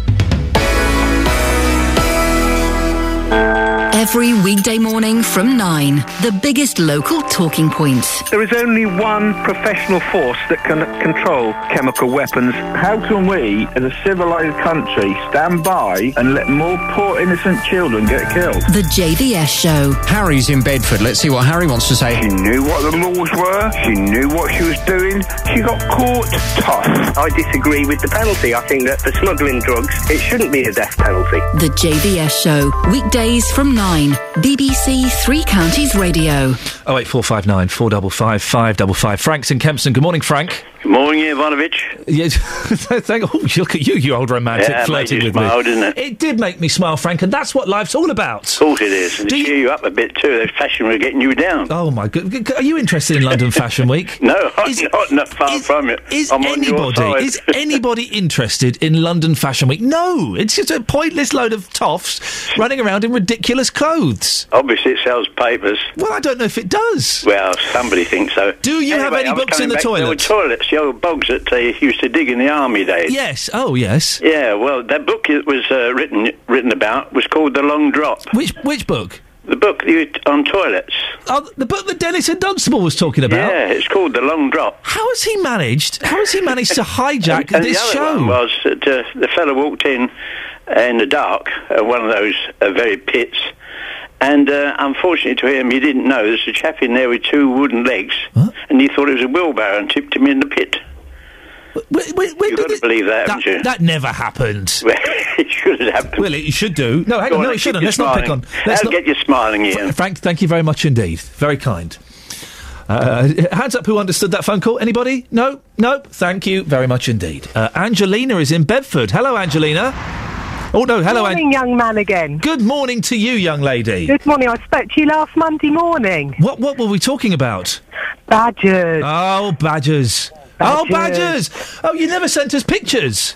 Every weekday morning from 9, the biggest local talking points. There is only one professional force that can control chemical weapons. How can we, as a civilised country, stand by and let more poor innocent children get killed? The JVS Show. Harry's in Bedford. Let's see what Harry wants to say. She knew what the laws were. She knew what she was doing. She got caught tough. I disagree with the penalty. I think that for smuggling drugs, it shouldn't be a death penalty. The JVS Show. Weekdays from 9. BBC Three Counties Radio. Oh eight four five nine four double five five double five. Frank's in Kempston. Good morning, Frank. Good morning, Ivanovich. Yes, [LAUGHS] thank. Oh, look at you, you old romantic, Yeah, flirting with smile, me. didn't it? It did make me smile, Frank, and that's what life's all about. Of course it is. And to cheer you up a bit too. The fashion were getting you down. Oh my good. Are you interested in London Fashion Week? [LAUGHS] No, I'm not, not far from it. Is I'm anybody is anybody [LAUGHS] interested in London Fashion Week? No, it's just a pointless load of toffs running around in ridiculous clothes. Obviously, it sells papers. Well, I don't know if it does. Well, somebody thinks so. Do you have any books in the toilet? toilets, the old bogs that they used to dig in the army days. Yes. Oh, yes. Yeah, well, that book it was uh, written written about was called The Long Drop. Which which book? The book you, on toilets. Oh, the book that Dennis and Dunstable was talking about. Yeah, it's called The Long Drop. How has he managed? How has he managed to [LAUGHS] hijack and, and this the other show? one was that uh, the fellow walked in uh, in the dark, uh, one of those uh, very pits, and uh, unfortunately to him, he didn't know there's a chap in there with two wooden legs, and he thought it was a wheelbarrow and tipped him in the pit. Wait, wait, wait, You've got to believe that, haven't you? That never happened. [LAUGHS] Well, it should have happened. Well, it should do. No, hang on, on, no, it shouldn't. Let's not pick on. Let's not, get you smiling, Iain. Frank, thank you very much indeed. Very kind. Uh, hands up who understood that phone call. Anybody? No? No? Thank you very much indeed. Uh, Angelina is in Bedford. Hello, Angelina. Oh, no, hello, morning, young man again. Good morning to you, young lady. Good morning. I spoke to you last Monday morning. What, what were we talking about? Badgers. Oh, badgers. Oh, Badgers. Oh, you never sent us pictures.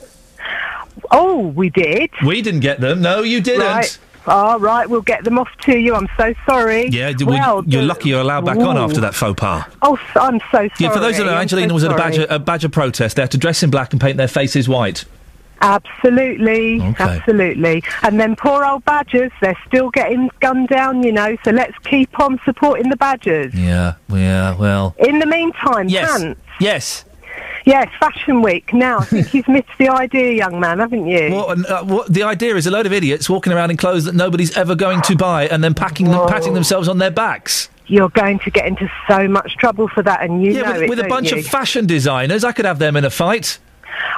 Oh, we did. We didn't get them. No, you didn't. Right. All right, we'll get them off to you. I'm so sorry. Yeah, d- well, well, you're the- lucky you're allowed back on Ooh. after that faux pas. Oh, s- I'm so sorry. Yeah, for those that know, I'm Angelina so was at a sorry. badger, a badger protest. They had to dress in black and paint their faces white. Absolutely, Okay. absolutely. And then poor old Badgers, they're still getting gunned down, you know, so let's keep on supporting the Badgers. Yeah, yeah, well. In the meantime, Yes. pants. Yes. Yes, Fashion Week. Now, I think you've missed the idea, young man, haven't you? What, uh, what, the idea is a load of idiots walking around in clothes that nobody's ever going to buy and then packing them, patting themselves on their backs. You're going to get into so much trouble for that, and you yeah, know with, it, with a bunch you? of fashion designers, I could have them in a fight.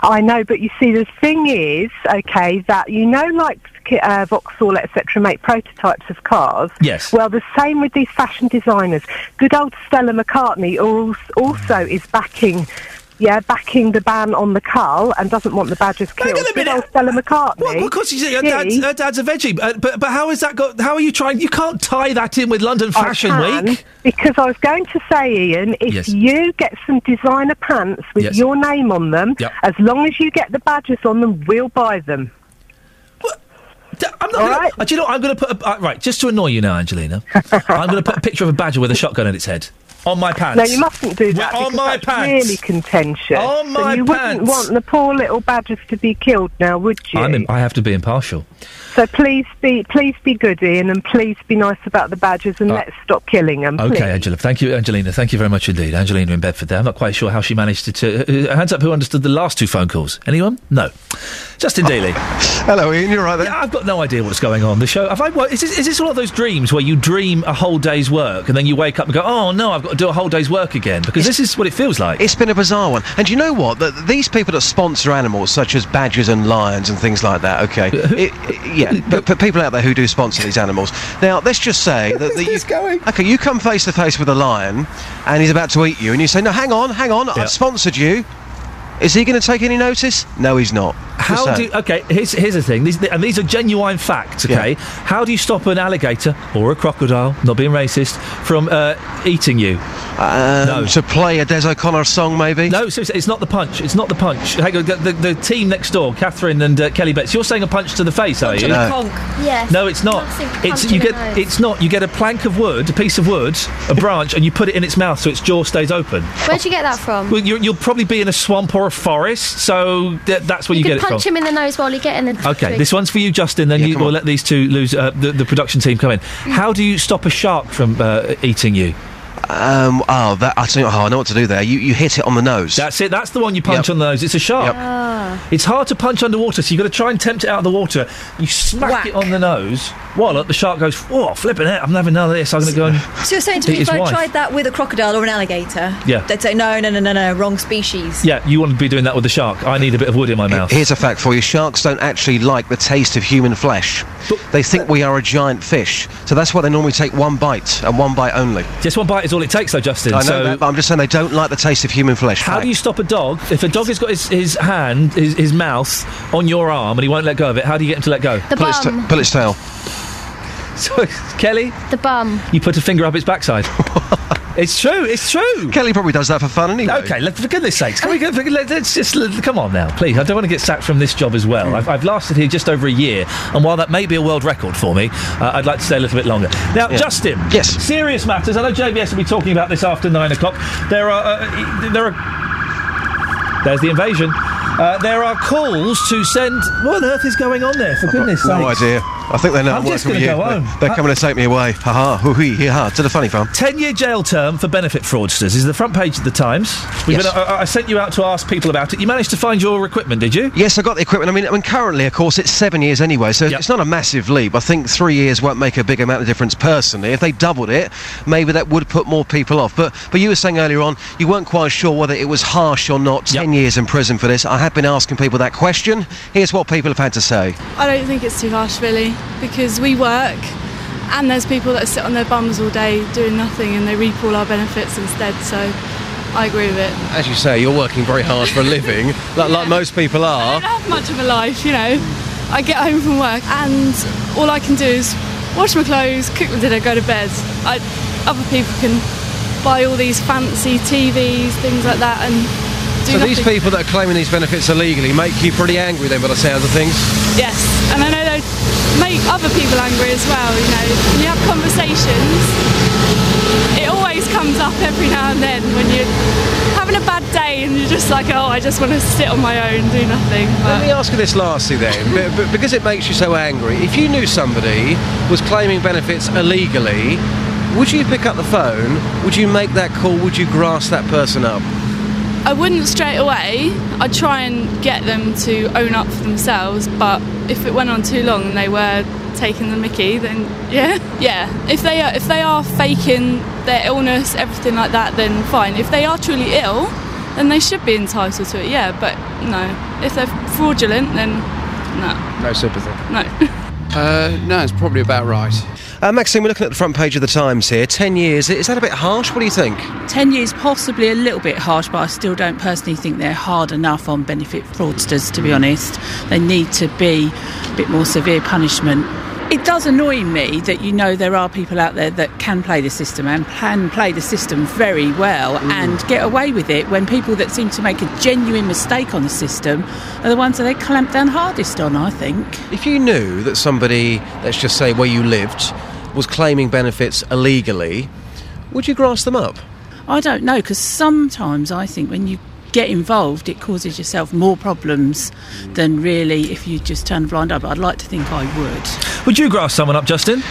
I know, but you see, the thing is, okay, that you know, like uh, Vauxhall, etc., make prototypes of cars. Yes. Well, the same with these fashion designers. Good old Stella McCartney al- also is backing. Yeah, backing the ban on the cull and doesn't want the badgers killed. Good old Stella McCartney. Well, because you see, her dad's, her dad's a veggie. Uh, but but how is that got? How are you trying? You can't tie that in with London Fashion can, Week. Because I was going to say, Iain, if Yes. you get some designer pants with Yes. your name on them, Yep. as long as you get the badges on them, we'll buy them. I'm not gonna, uh, do you know? what? I'm going to put a, uh, right just to annoy you now, Angelina. [LAUGHS] I'm going to put a picture of a badger with a shotgun in its head on my pants. No, you mustn't do that. Well, on because my that's pants. Really contentious. On my and you wouldn't pants. want the poor little badgers to be killed now, would you? I'm in, I have to be impartial. So please be, please be good, Iain, and please be nice about the badgers, and let's stop killing them. Okay, please. Angela. Thank you, Angelina. Thank you very much indeed. Angelina in Bedford there. I'm not quite sure how she managed to. to uh, hands up who understood the last two phone calls. Anyone? No. Justin Dealey. Hello, Iain. You're right there. Yeah, I've got no idea what's going on. The show. Have I? wo- Is this, is this one of those dreams where you dream a whole day's work and then you wake up and go, "Oh no, I've got to do a whole day's work again"? Because this is what it feels like. It's been a bizarre one. And you know what? The, these people that sponsor animals, such as badgers and lions and things like that, okay? It- it- yeah, [LAUGHS] but, but people out there who do sponsor these animals. Now, let's just say that, [LAUGHS] that you, Okay, you come face to face with a lion and he's about to eat you, and you say, No, hang on, hang on, I've sponsored you. Is he going to take any notice? No, he's not. How saying. do okay? Here's here's the thing. These and these are genuine facts. Okay. How do you stop an alligator or a crocodile, not being racist, from uh, eating you? Um, To play a Des O'Connor song, maybe? No, seriously, it's not the punch. It's not the punch. Hang on, the, the, the team next door, Catherine and uh, Kelly Betts. You're saying a punch to the face, are you? Yes. No, it's not. It's you get. nose. It's not. You get a plank of wood, a piece of wood, a [LAUGHS] branch, and you put it in its mouth so its jaw stays open. Where'd you get that from? Well, you you'll probably be in a swamp or a forest, so th- that's where you, you get could from. punch him in the nose while you're getting the. Okay, thing. this one's for you, Justin. Then you, we'll let these two lose. Uh, the, the production team come in. Mm. How do you stop a shark from uh, eating you? Um, oh, that I tell you, oh, I know what to do there. You you hit it on the nose. That's it. That's the one you punch on the nose. It's a shark. Ah. It's hard to punch underwater, so you've got to try and tempt it out of the water. You smack it on the nose. While the shark goes, "Oh, flipping it! I'm having none of this. I'm going to go and So you're saying to me if I wife." tried that with a crocodile or an alligator, Yeah. they'd say no, no, no, no, no, wrong species. Yeah, you want to be doing that with the shark. I need a bit of wood in my mouth. Here's a fact for you: sharks don't actually like the taste of human flesh. they think we are a giant fish, so that's why they normally take one bite and one bite only. Just one bite is all it takes, though, Justin. I know so that, but I'm just saying they don't like the taste of human flesh. How Fact. do you stop a dog if a dog has got his, his hand, his, his mouth on your arm and he won't let go of it? How do you get him to let go? The Pull its ta- bum. pull its tail. [LAUGHS] So, Kelly, The bum. you put a finger up its backside. [LAUGHS] it's true. It's true. Kelly probably does that for fun anyway. Okay, let, for goodness sakes, can we go? Let, us just let- come on now, please. I don't want to get sacked from this job as well. I've, I've lasted here just over a year, and while that may be a world record for me, uh, I'd like to stay a little bit longer. Now, Yeah. Justin. Yes. Serious matters. I know JVS will be talking about this after nine o'clock. There are uh, there are. There's the invasion. Uh, there are calls to send. What on earth is going on there? For goodness sake! No idea. I think they're now I'm, just working with you. go They're- They're Ha- coming to take me away. Ha ha. Hoo hee hee ha. To the funny farm. 10 year jail term for benefit fraudsters is the front page of the Times. We've Yes. been- I, I sent you out to ask people about it. You managed to find your equipment, did you? Yes, I got the equipment. I mean, I mean, currently, of course, it's seven years anyway, so it's not a massive leap. I think three years won't make a big amount of difference personally. If they doubled it, maybe that would put more people off. But but you were saying earlier on, you weren't quite sure whether it was harsh or not. Ten years in prison for this. I have been asking people that question. Here's what people have had to say. I don't think it's too harsh, really, because we work and there's people that sit on their bums all day doing nothing and they reap all our benefits instead, so I agree with it. As you say, you're working very hard for a living, [LAUGHS] like, like most people are. I don't have much of a life, you know. I get home from work and all I can do is wash my clothes, cook my dinner, go to bed. I, other people can buy all these fancy TVs, things like that, and So nothing. these people that are claiming these benefits illegally make you pretty angry then by the sounds of things? Yes, and I know they make other people angry as well. You know, when you have conversations, it always comes up every now and then when you're having a bad day and you're just like, oh, I just want to sit on my own, do nothing. Let me ask you this lastly then, because it makes you so angry. If you knew somebody was claiming benefits illegally, would you pick up the phone? Would you make that call? Would you grass that person up? I wouldn't straight away. I'd try and get them to own up for themselves, but if it went on too long and they were taking the mickey, then [LAUGHS] yeah, yeah. If they are, if they are faking their illness, everything like that, then fine. If they are truly ill, then they should be entitled to it. Yeah, but no. If they're fraudulent, then no, No sympathy. no. [LAUGHS] Uh, no, it's probably about right. Uh, Maxine, we're looking at the front page of the Times here. Ten years, is that a bit harsh? What do you think? 10 years possibly a little bit harsh, but I still don't personally think they're hard enough on benefit fraudsters, to be honest. They need to be a bit more severe punishment. It does annoy me that you know there are people out there that can play the system and can play the system very well and get away with it when people that seem to make a genuine mistake on the system are the ones that they clamp down hardest on, I think. If you knew that somebody, let's just say where you lived, was claiming benefits illegally, would you grass them up? I don't know because sometimes I think when you get involved, it causes yourself more problems than really if you just turn a blind eye. But I'd like to think I would. Would you grass someone up, Justin?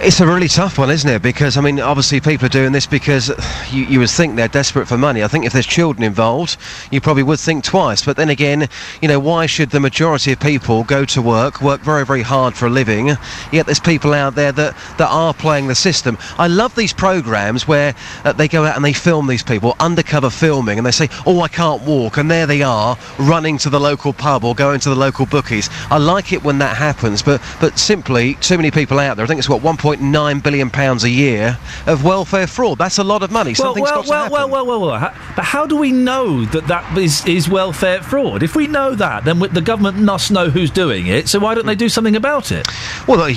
It's a really tough one, isn't it? Because, I mean, obviously people are doing this because you, you would think they're desperate for money. I think if there's children involved, you probably would think twice. But then again, you know, why should the majority of people go to work, work very, very hard for a living, yet there's people out there that, that are playing the system? I love these programs where uh, they go out and they film these people, undercover filming, and they say, oh, I can't walk, and there they are, running to the local pub or going to the local bookies. I like it when that happens, but, but simply, too many people out there. I think it's what, 1.9 billion pounds a year of welfare fraud. That's a lot of money. Well, Something's well, got to well, well, well, well, well. How, but how do we know that that is, is welfare fraud? If we know that, then the government must know who's doing it. So why don't they do something about it? Well, they,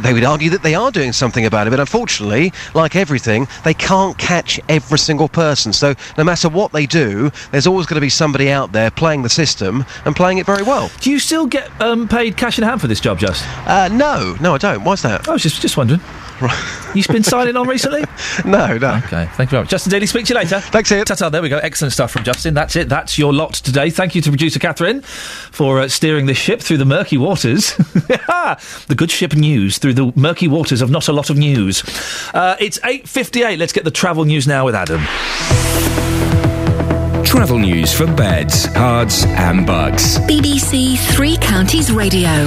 they would argue that they are doing something about it, but unfortunately, like everything, they can't catch every single person. So no matter what they do, there's always going to be somebody out there playing the system and playing it very well. Do you still get um, paid cash in hand for this job, Just? Uh, no, no, I don't. Why's that? Was just just wondering. You've been signing on [LAUGHS] recently? no, no. Okay, thank you very much. Justin Dealey, speak to you later. Thanks, Iain. Ta-ta, there we go. Excellent stuff from Justin. That's it. That's your lot today. Thank you to producer Catherine for uh, steering this ship through the murky waters. [LAUGHS] the good ship news through the murky waters of not a lot of news. Uh, it's 8.58. Let's get the travel news now with Adam. Travel news for beds, cards, and bugs. BBC Three Counties Radio.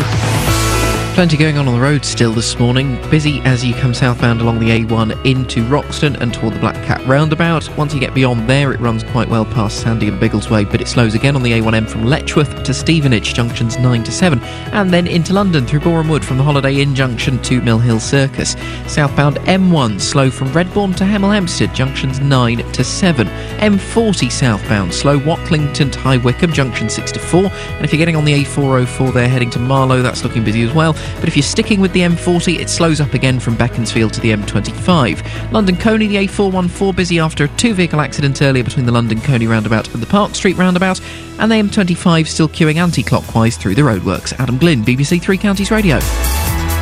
Plenty going on on the road still this morning. Busy as you come southbound along the A1 into Roxton and toward the Black Cat roundabout. Once you get beyond there, it runs quite well past Sandy and Biggleswade, but it slows again on the A1M from Letchworth to Stevenage, junctions 9 to 7, and then into London through Borehamwood from the Holiday Inn junction to Mill Hill Circus. Southbound M1 slow from Redbourn to Hemel Hempstead, junctions 9 to 7. M40 southbound slow Watlington to High Wycombe, junction 6 to 4. And if you're getting on the A404 there heading to Marlow, that's looking busy as well. But if you're sticking with the M40, it slows up again from Beaconsfield to the M25. London Colney, the A414, busy after a two vehicle accident earlier between the London Colney roundabout and the Park Street roundabout. And the M25 still queuing anti clockwise through the roadworks. Adam Glynn, BBC Three Counties Radio.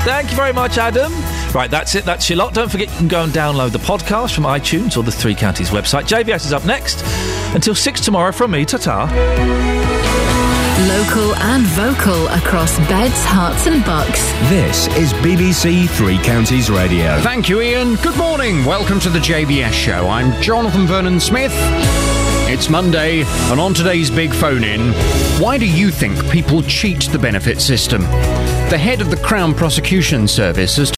Thank you very much, Adam. Right, that's it. That's your lot. Don't forget you can go and download the podcast from iTunes or the Three Counties website. JVS is up next. Until six tomorrow from me. Ta ta. Local and vocal across beds, Herts, and bucks. This is BBC Three Counties Radio. Thank you, Iain. Good morning. Welcome to the JVS show. I'm Jonathan Vernon Smith. It's Monday, and on today's big phone in, why do you think people cheat the benefit system? The head of the Crown Prosecution Service has